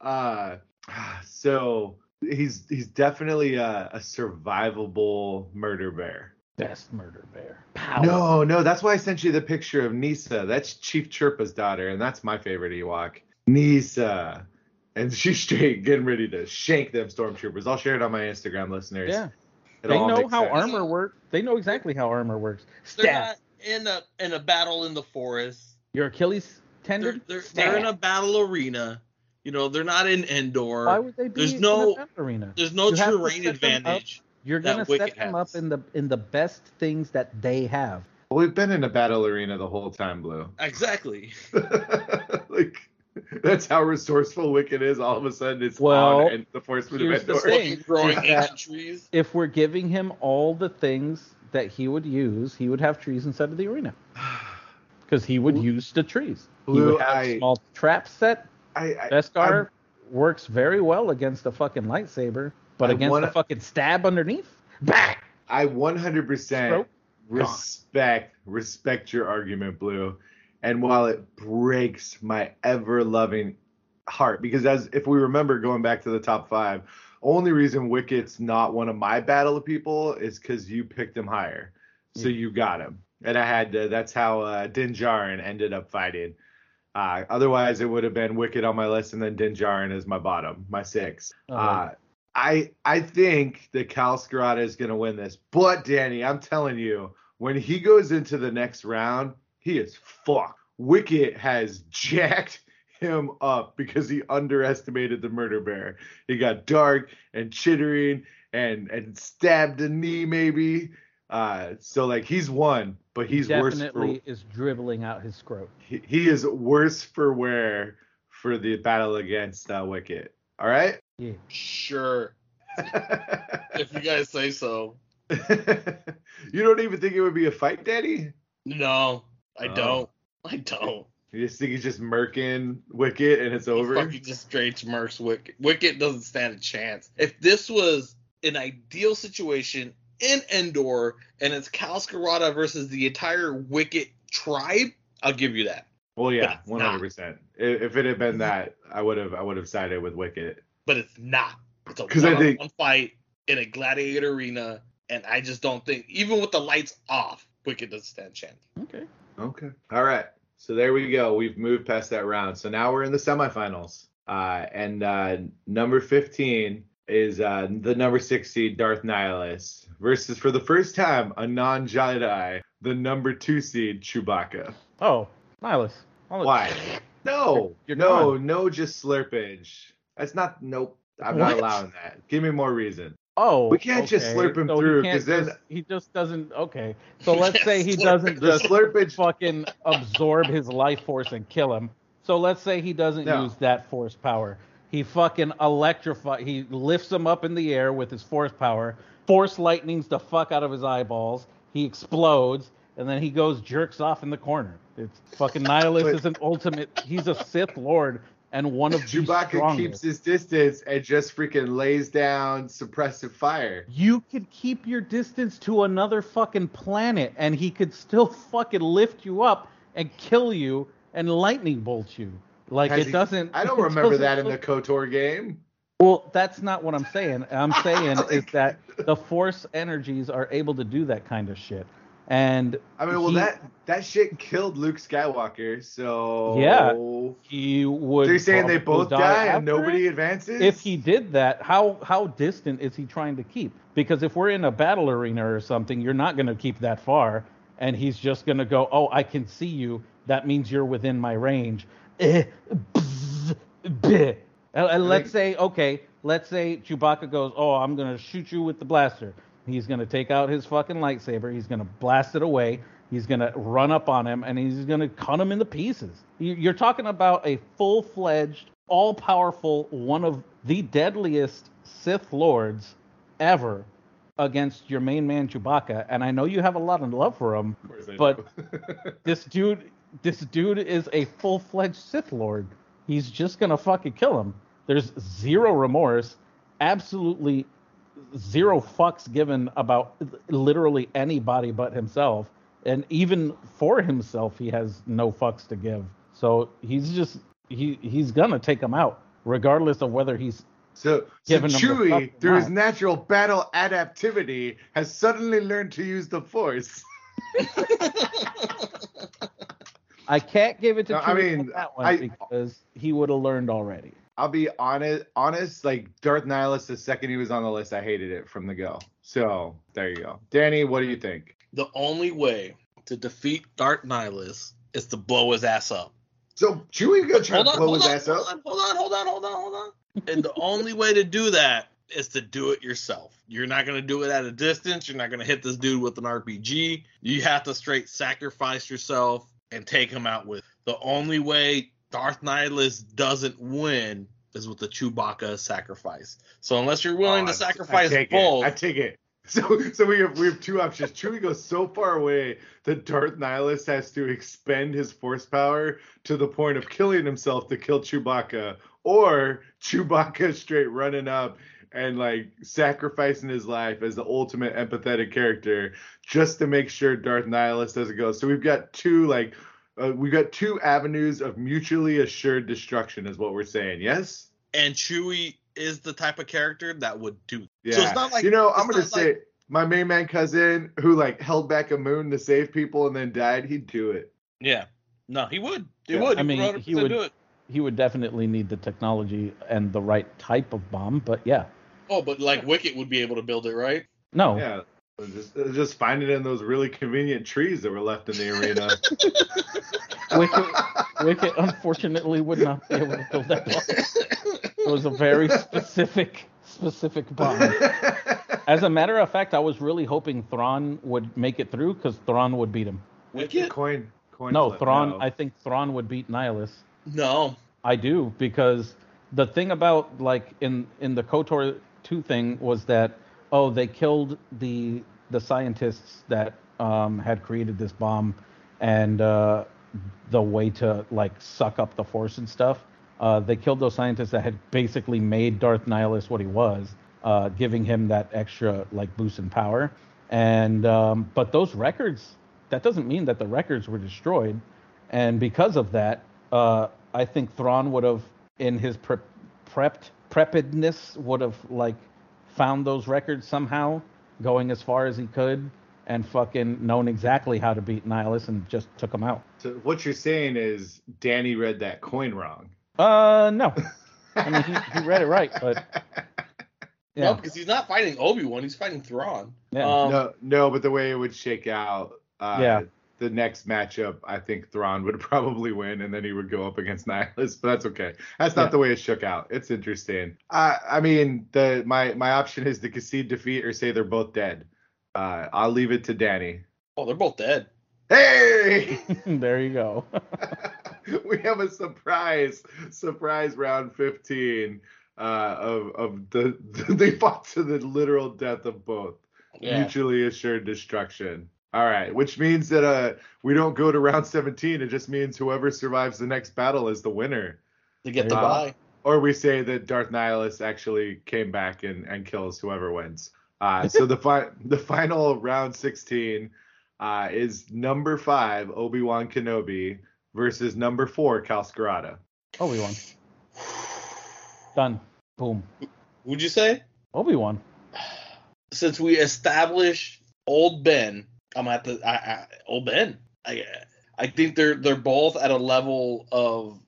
Uh, so he's he's definitely a, a survivable murder bear.
Best murder bear. Power.
No, no, that's why I sent you the picture of Kneesaa. That's Chief Chirpa's daughter, and that's my favorite Ewok. Kneesaa. And she's straight getting ready to shank them stormtroopers. I'll share it on my Instagram, listeners.
Yeah.
It
They know how
sense.
armor works. They know exactly how armor works.
They're not in a in a battle in the forest.
Your Achilles
They're
tendon.
they're, they're in a battle arena. You know, they're not in Endor.
Why would they be
There's
in
no-
a battle arena?
There's no
You
terrain
set them up.
advantage.
You're
that
gonna
Wicket
set them
has.
up in the in the best things that they have.
Well, we've been in a battle arena the whole time, Blue.
Exactly.
like that's how resourceful Wicket is. All of a sudden, it's
Well,
on and the Force Moon of
here's the
Endor.
thing.
Fucking growing ancient trees.
If we're giving him all the things that he would use, he would have trees instead of the arena. Because he would
Blue-
use the trees. he
Blue,
would have
I-
small trap set.
I, I,
Beskar works very well against a fucking lightsaber, but
I
against
wanna-
the fucking stab underneath, bah!
I 100%
Stroke?
respect respect your argument, Blue. And while it breaks my ever loving heart, because as if we remember going back to the top five, only reason Wicket's not one of my battle of people is because you picked him higher, so
Mm.
you got him, and I had to. That's how uh, Din Djarin ended up fighting. Uh, otherwise, it would have been Wicket on my list, and then Din Djarin is my bottom, my six.
Oh,
Uh, I I think that Kal Skirata is going to win this, but Danny, I'm telling you, when he goes into the next round, he is fucked. Wicket has jacked him up because he underestimated the murder bear. He got dark and chittering and and stabbed a knee maybe. Uh, so like he's won, but he's worse for
definitely is dribbling out his scrot.
he, he is worse for wear for the battle against uh, Wicket. All right.
Yeah.
Sure. If you guys say so.
you don't even think it would be a fight, Daddy?
No, I
Oh.
don't. I don't.
You just think he's just murking Wicket and it's over?
He fucking just straight smurks Wicket. Wicket doesn't stand a chance. If this was an ideal situation in Endor and it's Kal Skirata versus the entire Wicket tribe, I'll give you that.
Well, yeah,
But it's
one
not.
hundred percent. If it had been that, I would have I would have sided with Wicket.
But it's not. It's a
'Cause I think-
one-on-one fight in a gladiator arena, and I just don't think, even with the lights off, Wicket doesn't stand a chance.
Okay.
Okay. All right. So there we go. We've moved past that round. So now we're in the semifinals. Uh, and uh, number 15 is uh, the number six seed Darth Nihilus versus, for the first time, a non Jedi, the number two seed Chewbacca.
Oh, Nihilus. I'll-
Why? No.
You're
no,
gone.
no, just slurpage. That's not, nope. I'm not allowing that. Give me more reason.
Oh,
We can't just slurp him
So
through,
can't
'cause then-
just- he just doesn't. Okay, so let's say he doesn't
him.
The
just
slurpage.
fucking absorb his life force and kill him. So let's say he doesn't
No.
use that force power. He fucking electrify. He lifts him up in the air with his force power. Force lightnings the fuck out of his eyeballs. He explodes, and then he goes jerks off in the corner. It's fucking Nihilus
But-
is an ultimate. He's a Sith Lord and one of the
Chewbacca
strongest.
keeps his distance and just freaking lays down suppressive fire.
You could keep your distance to another fucking planet and he could still fucking lift you up and kill you and lightning bolt you. Like
Has
it
he-
doesn't
I don't remember that in the KOTOR game.
Well, that's not what I'm saying. I'm saying is that the force energies are able to do that kind of shit. And
I mean, well,
he-
that that shit killed Luke Skywalker. So
Yeah. he would
you're saying they both die, and nobody
it?
advances?
if he did that, how how distant is he trying to keep? Because if we're in a battle arena or something, you're not going to keep that far, and he's just going to go, "Oh, I can see you. That means you're within my range." Eh, bzz, bleh. And- and let's say, okay, let's say Chewbacca goes, "Oh, I'm going to shoot you with the blaster." He's going to take out his fucking lightsaber. He's going to blast it away. He's going to run up on him and he's going to cut him into pieces. You- You're talking about a full fledged, all powerful, one of the deadliest Sith Lords ever against your main man Chewbacca. And I know you have a lot of love for him.
Of course I
but- This dude, this dude is a full fledged Sith Lord. He's just going to fucking kill him. There's zero remorse, absolutely zero fucks given about literally anybody but himself, and even for himself, he has no fucks to give. So he's just he he's gonna take him out, regardless of whether he's
So, so
Giving the
Chewie, through his natural battle adaptivity, has suddenly learned to use the Force.
I can't give it to
No,
Chewie
I
on
mean,
that one
I-
because he would have learned already.
I'll be honest, honest, like Darth Nihilus, the second he was on the list, I hated it from the go. So there you go. Danny, what do you think?
The only way to defeat Darth Nihilus is to blow his ass up.
So Chewie gonna try
Hold
to
on,
blow his
on,
ass
hold
up?
on, hold on, hold on, hold on, hold on. And the only way to do that is to do it yourself. You're not gonna do it at a distance. You're not gonna hit this dude with an RPG. You have to straight sacrifice yourself and take him out with. The only way Darth Nihilus doesn't win is with the Chewbacca sacrifice. So unless you're willing
Oh,
to
I-
sacrifice
I
both,
It. I take it. So so we have we have two options. Chewie goes so far away that Darth Nihilus has to expend his force power to the point of killing himself to kill Chewbacca, or Chewbacca straight running up and like sacrificing his life as the ultimate empathetic character just to make sure Darth Nihilus doesn't go. So we've got two like uh, we've got two avenues of mutually assured destruction, is what we're saying. Yes.
and Chewie is the type of character that would do.
Yeah.
So it's not like
you know, I'm gonna say
like-
my main man cousin who like held back a moon to save people and then died. He'd do it.
Yeah. No, he would. He
Yeah.
would.
I mean, he would-
do it.
He would definitely need the technology and the right type of bomb, but yeah,
Oh, but like Wicket would be able to build it, right?
no,
Yeah. Just, uh, just find it in those really convenient trees that were left in the arena.
Wicket, Wicket unfortunately would not be able to build that bomb. It was a very specific, specific bomb. As a matter of fact, I was really hoping Thrawn would make it through because Thrawn would beat him.
Wicket?
coin, coin.
No,
flip,
Thrawn.
no.
I think Thrawn would beat Nihilus.
No.
I do because the thing about like in in the KOTOR two thing was that oh they killed the the scientists that um, had created this bomb and uh, the way to like suck up the force and stuff. Uh, they killed those scientists that had basically made Darth Nihilus what he was, uh, giving him that extra like boost in power. And um, but those records, that doesn't mean that the records were destroyed. And because of that, uh, I think Thrawn would have, in his pre- prepped preppedness, would have like found those records somehow, going as far as he could, and fucking known exactly how to beat Nihilus and just took him out.
So what you're saying is Danny read that coin wrong.
Uh, no, I mean he, he read it right, but
No, because he's not fighting Obi Wan. He's fighting Thrawn.
Yeah.
Um,
no, no, but the way it would shake out, uh,
Yeah.
The next matchup, I think Thrawn would probably win, and then he would go up against Nihilus. But that's okay. That's not
Yeah.
the way it shook out. It's interesting. I, I mean, the my my option is to concede defeat or say they're both dead. Uh, I'll leave it to Danny.
Oh, they're both dead.
Hey,
there you go.
we have a surprise, surprise round 15 uh, of of the they fought to the literal death of both.
Yeah.
mutually assured destruction. All right, which means that uh we don't go to round 17. It just means whoever survives the next battle is the winner.
To get the
There you
buy.
Or we say that Darth Nihilus actually came back and, and kills whoever wins. Uh, so the fi- the final round 16 uh, is number five Obi Wan Kenobi versus number four Kal Skirata.
Obi Wan. Done. Boom.
Would you say?
Obi Wan.
Since we established Old Ben, I'm at the I, I, Old Ben. I I think they're they're both at a level of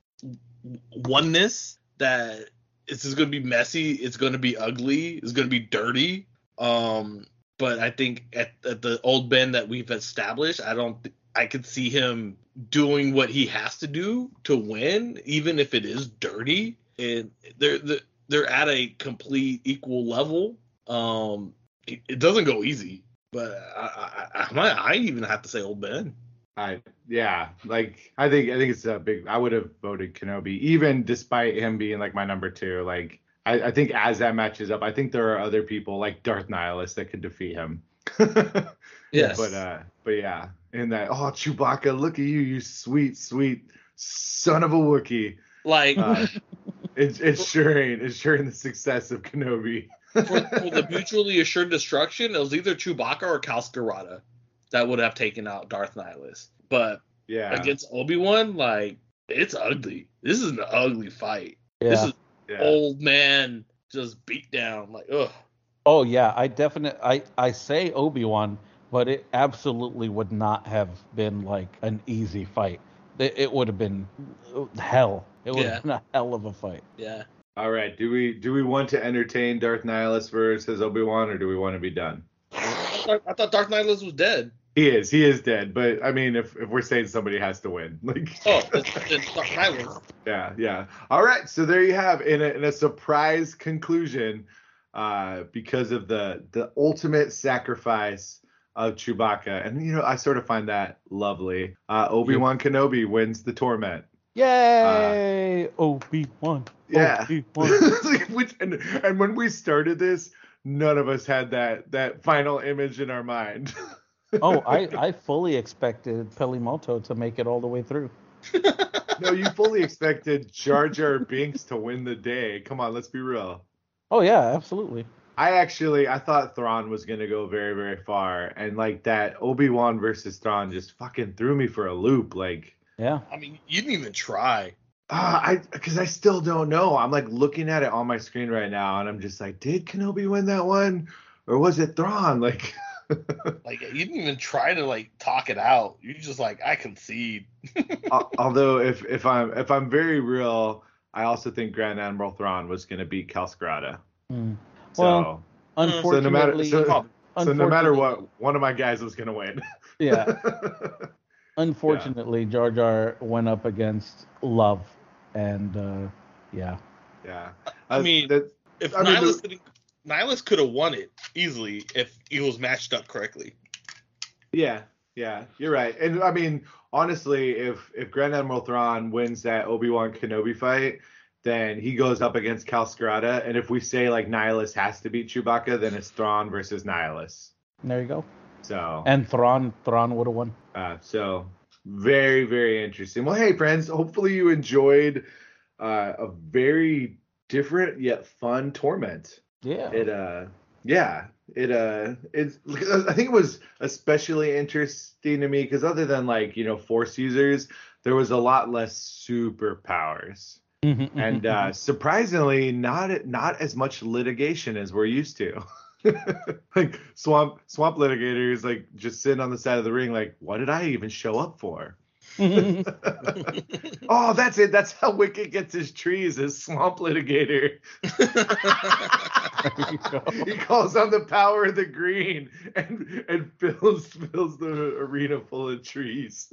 oneness that this is going to be messy. It's going to be ugly. It's going to be dirty. Um, but I think at, at the Old Ben that we've established, I don't. th- I could see him doing what he has to do to win, even if it is dirty. And they're they're, they're at a complete equal level. Um, it, it doesn't go easy, but I, I, I might I even have to say Old Ben.
I yeah, like I think I think it's a big. I would have voted Kenobi, even despite him being like my number two. Like I, I think as that matches up, I think there are other people like Darth Nihilus that could defeat him.
Yes,
But uh, but yeah, in that oh Chewbacca, look at you, you sweet sweet son of a Wookie.
like
Uh, it's ensuring ensuring the success of Kenobi.
For, for the mutually assured destruction, it was either Chewbacca or Kal that would have taken out Darth Nihilus. But
yeah.
against Obi Wan, like it's ugly. This is an ugly fight. This is
yeah.
old man just beat down. Like ugh.
Oh yeah, I definitely I I say Obi Wan, but it absolutely would not have been like an easy fight. It, it would have been hell. It would
Yeah.
have been a hell of a fight.
Yeah.
All right. Do we do we want to entertain Darth Nihilus versus Obi Wan, or do we want to be done?
I thought, Darth Nihilus was dead.
He is. He is dead. But I mean, if if we're saying somebody has to win, like.
Oh, it's, it's Darth Nihilus.
Yeah, yeah. All right, so there you have in a, in a surprise conclusion, uh, because of the the ultimate sacrifice of Chewbacca, and you know I sort of find that lovely. Uh, Obi Wan Kenobi wins the torment.
Yay! Uh, oh, Obi Wan.
Oh, yeah,
Obi Wan.
Which, and and when we started this, none of us had that that final image in our mind.
oh, I I fully expected Peli Motto to make it all the way through.
no, you fully expected Jar Jar Binks to win the day. Come on, let's be real.
Oh yeah, absolutely.
I actually I thought Thrawn was gonna go very very far, and like that Obi Wan versus Thrawn just fucking threw me for a loop. Like,
Yeah.
I mean, you didn't even try.
ah, I because I still don't know. I'm like looking at it on my screen right now, and I'm just like, did Kenobi win that one, or was it Thrawn? Like,
Like you didn't even try to like talk it out. You just like I concede.
al- although if if I'm if I'm very real, I also think Grand Admiral Thrawn was gonna beat Kal Skirata.
Mm.
So,
Well,
so no matter
Unfortunately,
so, so no matter what, one of my guys was gonna win.
Yeah. Unfortunately, Jar Jar went up against Love, and uh, yeah.
yeah.
I mean,
that,
If
I
Nihilus didn't, Nihilus could have won it easily if he was matched up correctly.
Yeah, yeah, you're right. And I mean, honestly, if if Grand Admiral Thrawn wins that Obi Wan Kenobi fight, then he goes up against Kal Skirata. And if we say like Nihilus has to beat Chewbacca, then it's Thrawn versus Nihilus.
There you go.
So,
And Thrawn, Thrawn would have won.
uh, so very very interesting. Well, hey friends, hopefully you enjoyed uh, a very different yet fun torment.
Yeah.
it uh yeah it uh it's i think it was especially interesting to me because other than like you know force users there was a lot less superpowers
Mm-hmm,
and uh surprisingly not not as much litigation as we're used to like swamp swamp litigators like just sitting on the side of the ring like what did i even show up for oh that's it that's how wicket gets his trees as swamp litigator
There you go.
he calls on the power of the green and and fills fills the arena full of trees.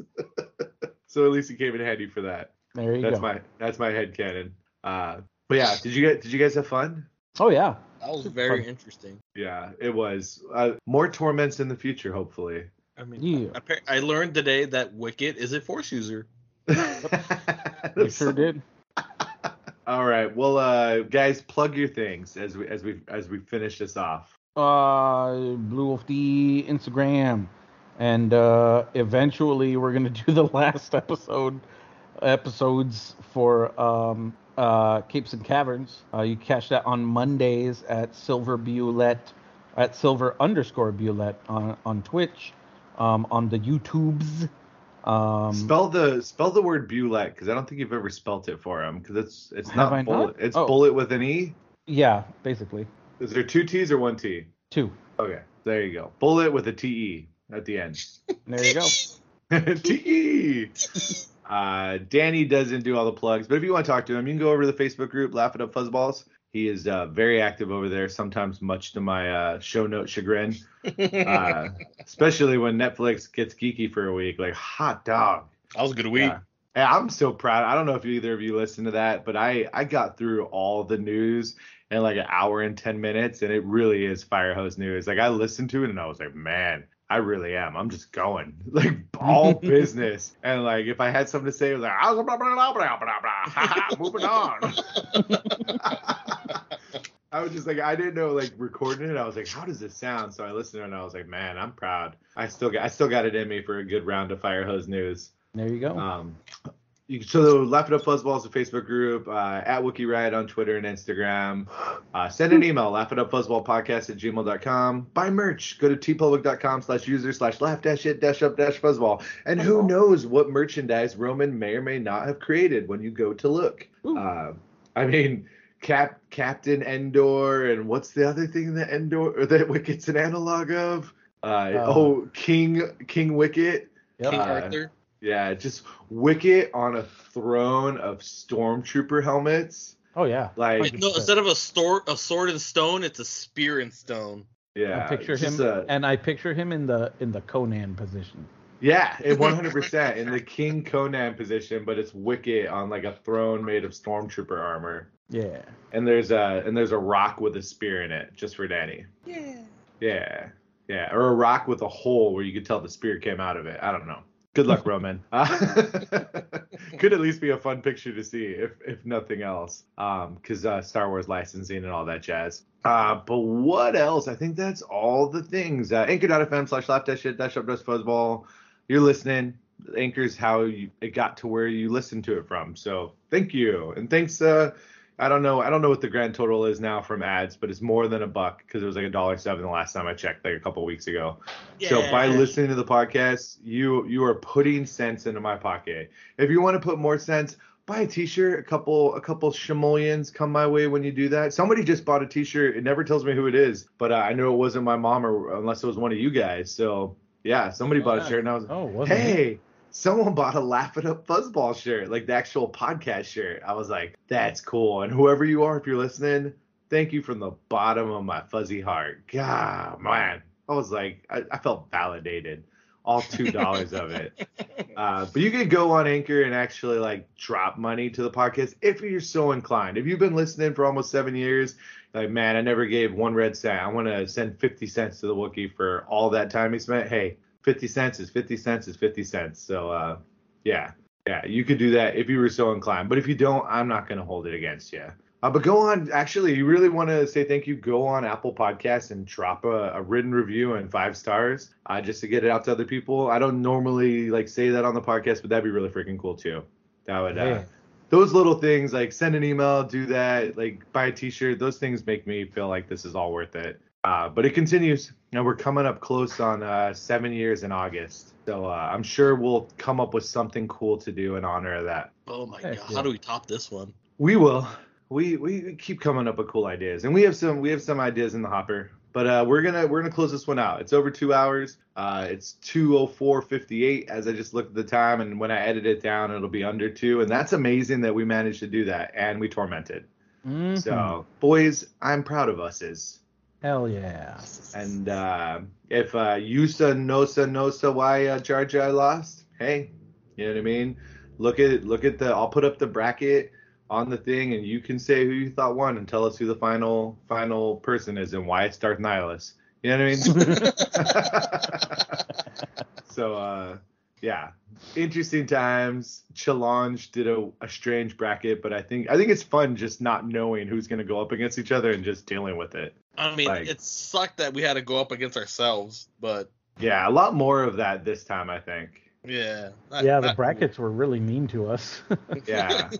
so at least he came in handy for that.
There you
That's
go.
my that's my head cannon Uh, but yeah, did you get did you guys have fun?
Oh yeah.
That was very
fun.
interesting.
Yeah, it was. Uh, more torments in the future, hopefully.
I mean,
Yeah.
appa- I learned today that Wicket is a Force user.
You sure did.
All right, well, uh, guys, plug your things as we as we as we finish this off.
Uh, Blue Wolf D Instagram, and uh, eventually we're gonna do the last episode episodes for um uh Capes and Caverns. Uh, you catch that on Mondays at Silver Bulette at Silver underscore Bulette on on Twitch, um on the YouTubes. Um,
spell the spell the word bullet because I don't think you've ever spelt it for him because it's it's not
I not?
It's
Oh.
bullet with an e.
yeah, basically
Is there two T's or one T?
two.
Okay, there you go. Bullet with a T E at the end.
There you go.
T E. Uh, Danny doesn't do all the plugs, but if you want to talk to him, you can go over to the Facebook group, Laugh It Up Fuzzballs. He is uh, very active over there, sometimes much to my uh, show note chagrin, uh, especially when Netflix gets geeky for a week. Like, hot dog.
that was a good week.
Yeah. I'm so proud. I don't know if either of you listened to that, but I I got through all the news in like an hour and 10 minutes and it really is fire hose news. Like I listened to it and I was like, "Man, I really am. I'm just going. Like all business." And like if I had something to say, it was like, "Ah, blah, blah, blah, blah, blah, blah. moving on." I was just like, I didn't know like recording it. I was like, how does this sound? So I listened to it and I was like, man, I'm proud. I still got I still got it in me for a good round of fire hose news.
There you go.
Um, you, so the Laugh It Up Fuzzball is a Facebook group, uh, at Wookie Riot on Twitter and Instagram. Uh, send an email, laugh it up fuzzball podcast at gmail.com. Buy merch. Go to tpublic.com slash user slash laugh dash it dash up dash fuzzball. And who knows what merchandise Roman may or may not have created when you go to look. Uh, I mean, Cap Captain Endor, and what's the other thing that Endor or that Wicket's an analog of? Uh,
Uh,
oh, King King Wicket.
Yep.
King
Uh,
Arthur.
Yeah, just Wicket on a throne of stormtrooper helmets.
Oh yeah.
Like,
Wait, no, instead of a sword, a sword and stone, it's a spear and stone.
yeah,
I picture him,
a-
and I picture him in the in the Conan position.
yeah, it 100% in the King Conan position, but it's Wicket on like a throne made of stormtrooper armor,
Yeah.
and there's a and there's a rock with a spear in it just for Danny.
Yeah.
Yeah, yeah, or a rock with a hole where you could tell the spear came out of it. I don't know. Good luck, Roman. Uh, could at least be a fun picture to see, if if nothing else, um, because uh, Star Wars licensing and all that jazz. Uh, but what else? I think that's all the things. Uh, Anchor.fm slash laugh dash shit dash up dash fuzzball. You're listening. Anchor's how you, it got to where you listened to it from. So thank you, and thanks. Uh, I don't know. I don't know what the grand total is now from ads, but it's more than a buck because it was like a dollar seven the last time I checked, like a couple weeks ago. So by listening to the podcast, you you are putting cents into my pocket. If you want to put more cents, buy a T-shirt. A couple a couple shimolians come my way when you do that. Somebody just bought a T-shirt. It never tells me who it is, but uh, I know it wasn't my mom or unless it was one of you guys. So yeah, somebody bought a shirt, and I was
Oh, wasn't it?
Someone bought a Laugh It Up Fuzzball shirt, like the actual podcast shirt. I was like, that's cool. And whoever you are, if you're listening, thank you from the bottom of my fuzzy heart. God, man. I was like, I, I felt validated. All two dollars of it. Uh, but you can go on Anchor and actually like drop money to the podcast if you're so inclined. If you've been listening for almost seven years, like man, I never gave one red cent. I want to send fifty cents to the Wookiee for all that time he spent. Hey, fifty cents is fifty cents is fifty cents. So uh, yeah, yeah, you could do that if you were so inclined. But if you don't, I'm not gonna hold it against you. Uh, but go on. Actually, you really want to say thank you? Go on Apple Podcasts and drop a, a written review and five stars, uh, just to get it out to other people. I don't normally like say that on the podcast, but that'd be really freaking cool too. That would. Uh, those little things like send an email, do that, like buy a T-shirt. Those things make me feel like this is all worth it. Uh, but it continues, and we're coming up close on uh, seven years in August. So uh, I'm sure we'll come up with something cool to do in honor of that.
Oh my
Heck
god,
yeah.
how do we top this one?
We will. We we keep coming up with cool ideas, and we have some we have some ideas in the hopper. But uh, we're gonna we're gonna close this one out. It's over two hours. Uh, it's 204.58 as I just looked at the time, and when I edit it down, it'll be under two, and that's amazing that we managed to do that, and we tormented.
Mhm.
So boys, I'm proud of us. Is
hell yeah.
and uh, if uh, Yusa Nosa Nosa why uh, Jar Jar lost, hey, you know what I mean? Look at look at the. I'll put up the bracket on the thing, and you can say who you thought won, and tell us who the final final person is and why it's Darth Nihilus. You know what I mean? so uh, yeah, interesting times. Challonge did a, a strange bracket, but I think I think it's fun just not knowing who's gonna go up against each other and just dealing with it.
I mean,
Like-
it sucked that we had to go up against ourselves, but
Yeah, a lot more of that this time, I think.
yeah. not-
Yeah, the
not-
brackets were really mean to us.
Yeah.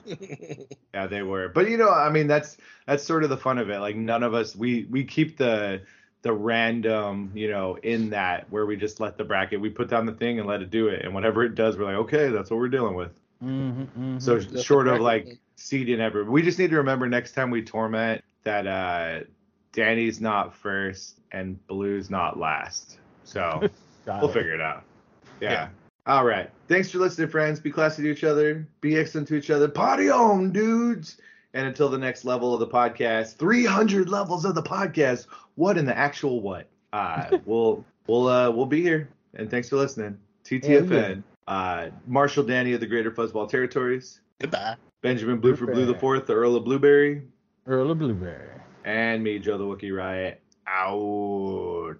Yeah, they were. But you know, I mean, that's that's sort of the fun of it. Like none of us we we keep the the random, you know, in that where we just let the bracket, we put down the thing and let it do it, and whatever it does, we're like, okay, that's what we're dealing with.
Mhm, mhm.
So
That's
short of like seeding ever, we just need to remember next time we torment that uh Danny's not first and Blue's not last. So. We'll
it.
figure it out. Yeah.
Yeah.
All right. Thanks for listening, friends. Be classy to each other. Be excellent to each other. Party on, dudes. And until the next level of the podcast, 300 levels of the podcast. What in the actual what? Uh, we'll we'll uh we'll be here. And thanks for listening. TTFN. Uh, Marshall Danny of the Greater Fuzzball Territories.
Goodbye.
Benjamin Blue for Blue the Fourth, the Earl of Blueberry,
Earl of Blueberry.
And me, Joe the Wookie Riot. Out.